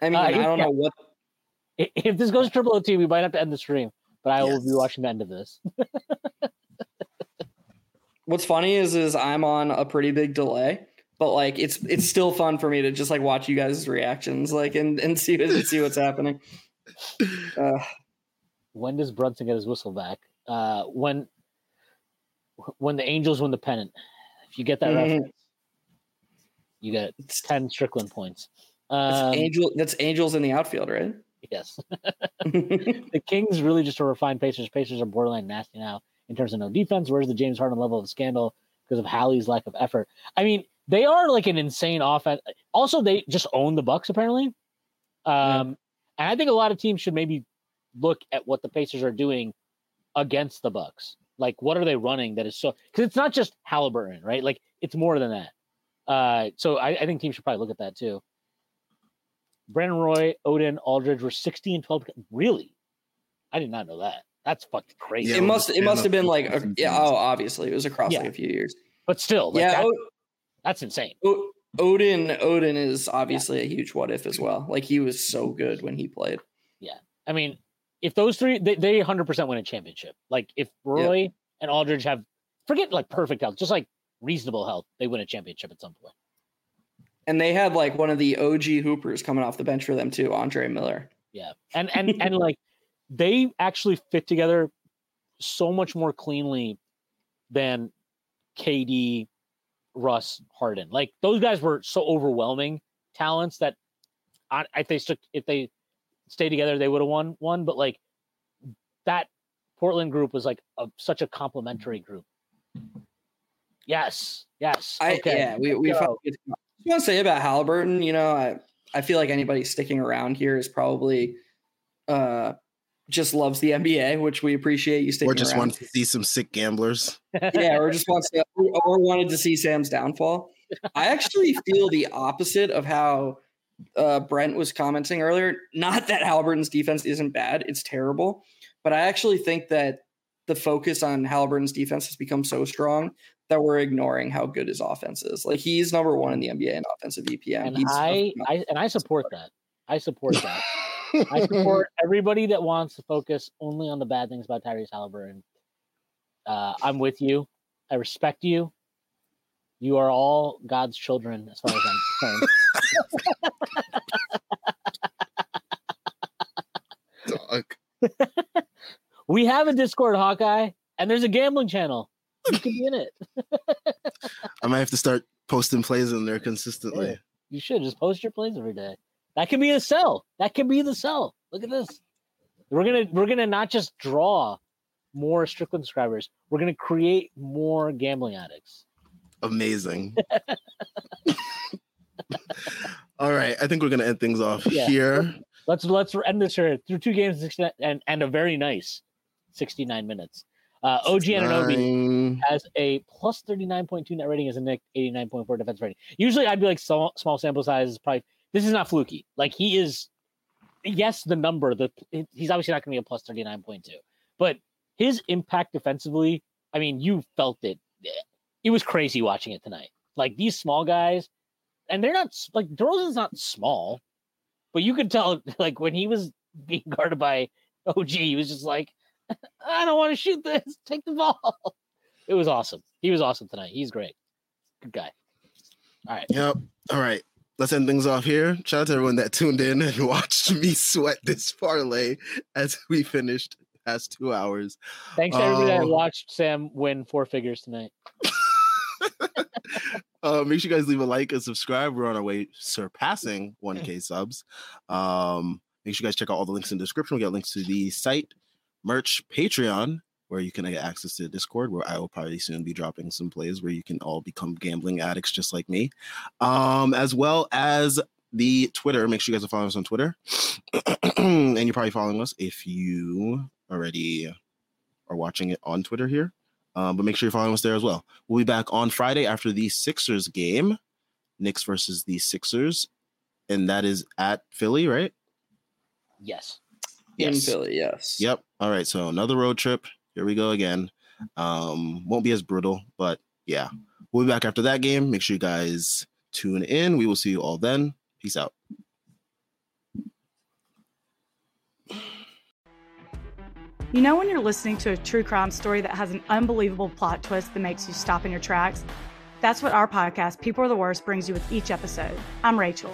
I mean, Uh, I don't yeah. know what If this goes triple OT, we might have to end the stream. But I will be watching the end of this. What's funny is is I'm on a pretty big delay, but like it's it's still fun for me to just like watch you guys' reactions, like and and see and see what's happening. [LAUGHS] Uh, When does Brunson get his whistle back? Uh, when when the Angels win the pennant. If you get that Mhm. reference, you get it's, ten Strickland points. that's Um, angel that's angels in the outfield, right? yes. [LAUGHS] [LAUGHS] the Kings really just a refined Pacers. Pacers are borderline nasty now in terms of no defense. Where's the James Harden level of scandal because of Hallie's lack of effort? I mean, they are like an insane offense. Also, they just own the Bucks apparently. Um, and I think a lot of teams should maybe look at what the Pacers are doing against the Bucks. Like, what are they running that is so? Because it's not just Halliburton, right? Like, it's more than that. Uh, so I, I think teams should probably look at that too. Brandon Roy, Oden, Aldridge were 60 and 12. Really? I did not know that. That's fucking crazy. Yeah, it well, must it must have been like a, yeah, oh obviously it was across Yeah. like a few years. But still, like, yeah, that- O- that's insane. O- Oden Oden is obviously a huge what if as well. Like he was so good when he played. Yeah, I mean, if those three, they, they 100% win a championship. Like, if Roy and Aldridge have, forget like perfect health, just like reasonable health, they win a championship at some point. And they had like one of the OG hoopers coming off the bench for them too, Andre Miller. Yeah. And, and, and like, they actually fit together so much more cleanly than KD, Russ, Harden. Like, those guys were so overwhelming talents that I, if they stuck, if they stayed together, they would have won one. But like, that Portland group was like a, such a complementary group. Yes. Yes. I okay. yeah, we we found I just want to say about Halliburton, you know, I I feel like anybody sticking around here is probably uh just loves the NBA, which we appreciate you sticking Or just around. want to see some sick gamblers. [LAUGHS] yeah, or just wants to, or wanted to see Sam's downfall. I actually feel the opposite of how uh, Brent was commenting earlier. Not that Halliburton's defense isn't bad; it's terrible, but I actually think that the focus on Halliburton's defense has become so strong that we're ignoring how good his offense is. Like he's number one in the NBA in offensive EPM. and He's I, I and I support that. I support that. [LAUGHS] I support [LAUGHS] everybody that wants to focus only on the bad things about Tyrese Halliburton. Uh, I'm with you. I respect you. You are all God's children, as far as I'm concerned. Dog. [LAUGHS] We have a Discord, Hawkeye, and there's a gambling channel. You can be in it. [LAUGHS] I might have to start posting plays in there consistently. Yeah. You should just post your plays every day. That could be the sell. That could be the sell. Look at this. We're gonna we're gonna not just draw more Strickland subscribers. We're gonna create more gambling addicts. Amazing. [LAUGHS] [LAUGHS] All right, I think we're gonna end things off Yeah. here. Let's let's end this here through two games and and, a very nice 69 minutes. Uh, OG Anunoby Nine. has a plus 39.2 net rating as a Knick 89.4 defense rating. Usually I'd be like small, small sample size is probably this is not fluky. Like he is yes, the number, the he's obviously not gonna be a plus 39.2, but his impact defensively, I mean, you felt it. It was crazy watching it tonight. Like these small guys, and they're not like DeRozan's not small, but you could tell [LAUGHS] like when he was being [LAUGHS] guarded by OG, he was just like, [LAUGHS] I don't want to shoot this. Take the ball. It was awesome. He was awesome tonight. He's great. Good guy. All right. Yep. All right. Let's end things off here. Shout out to everyone that tuned in and [LAUGHS] watched me sweat this parlay as we finished past two hours. Thanks to everybody that Oh. watched Sam win four figures tonight. [LAUGHS] Uh, make sure you guys leave a like and subscribe. We're on our way surpassing 1K [LAUGHS] subs. Um, make sure you guys check out all the links in the description. We got links to the site, merch, Patreon, where you can get access to Discord, where I will probably soon be dropping some plays where you can all become gambling addicts just like me. Um, as well as the Twitter. Make sure you guys are following us on Twitter. [CLEARS THROAT] and you're probably following us if you already are watching it on Twitter here. Um, but make sure you're following us there as well. We'll be back on Friday after the Sixers game, Knicks versus the Sixers, and that is at Philly, right? Yes. yes. in Yes. Philly. Yes. Yep. All right. So another road trip. Here we go again. Um, won't be as brutal, but yeah, we'll be back after that game. Make sure you guys tune in. We will see you all then. Peace out. You know, when you're listening to a true crime story that has an unbelievable plot twist that makes you stop in your tracks? That's what our podcast, People Are the Worst, brings you with each episode. I'm Rachel.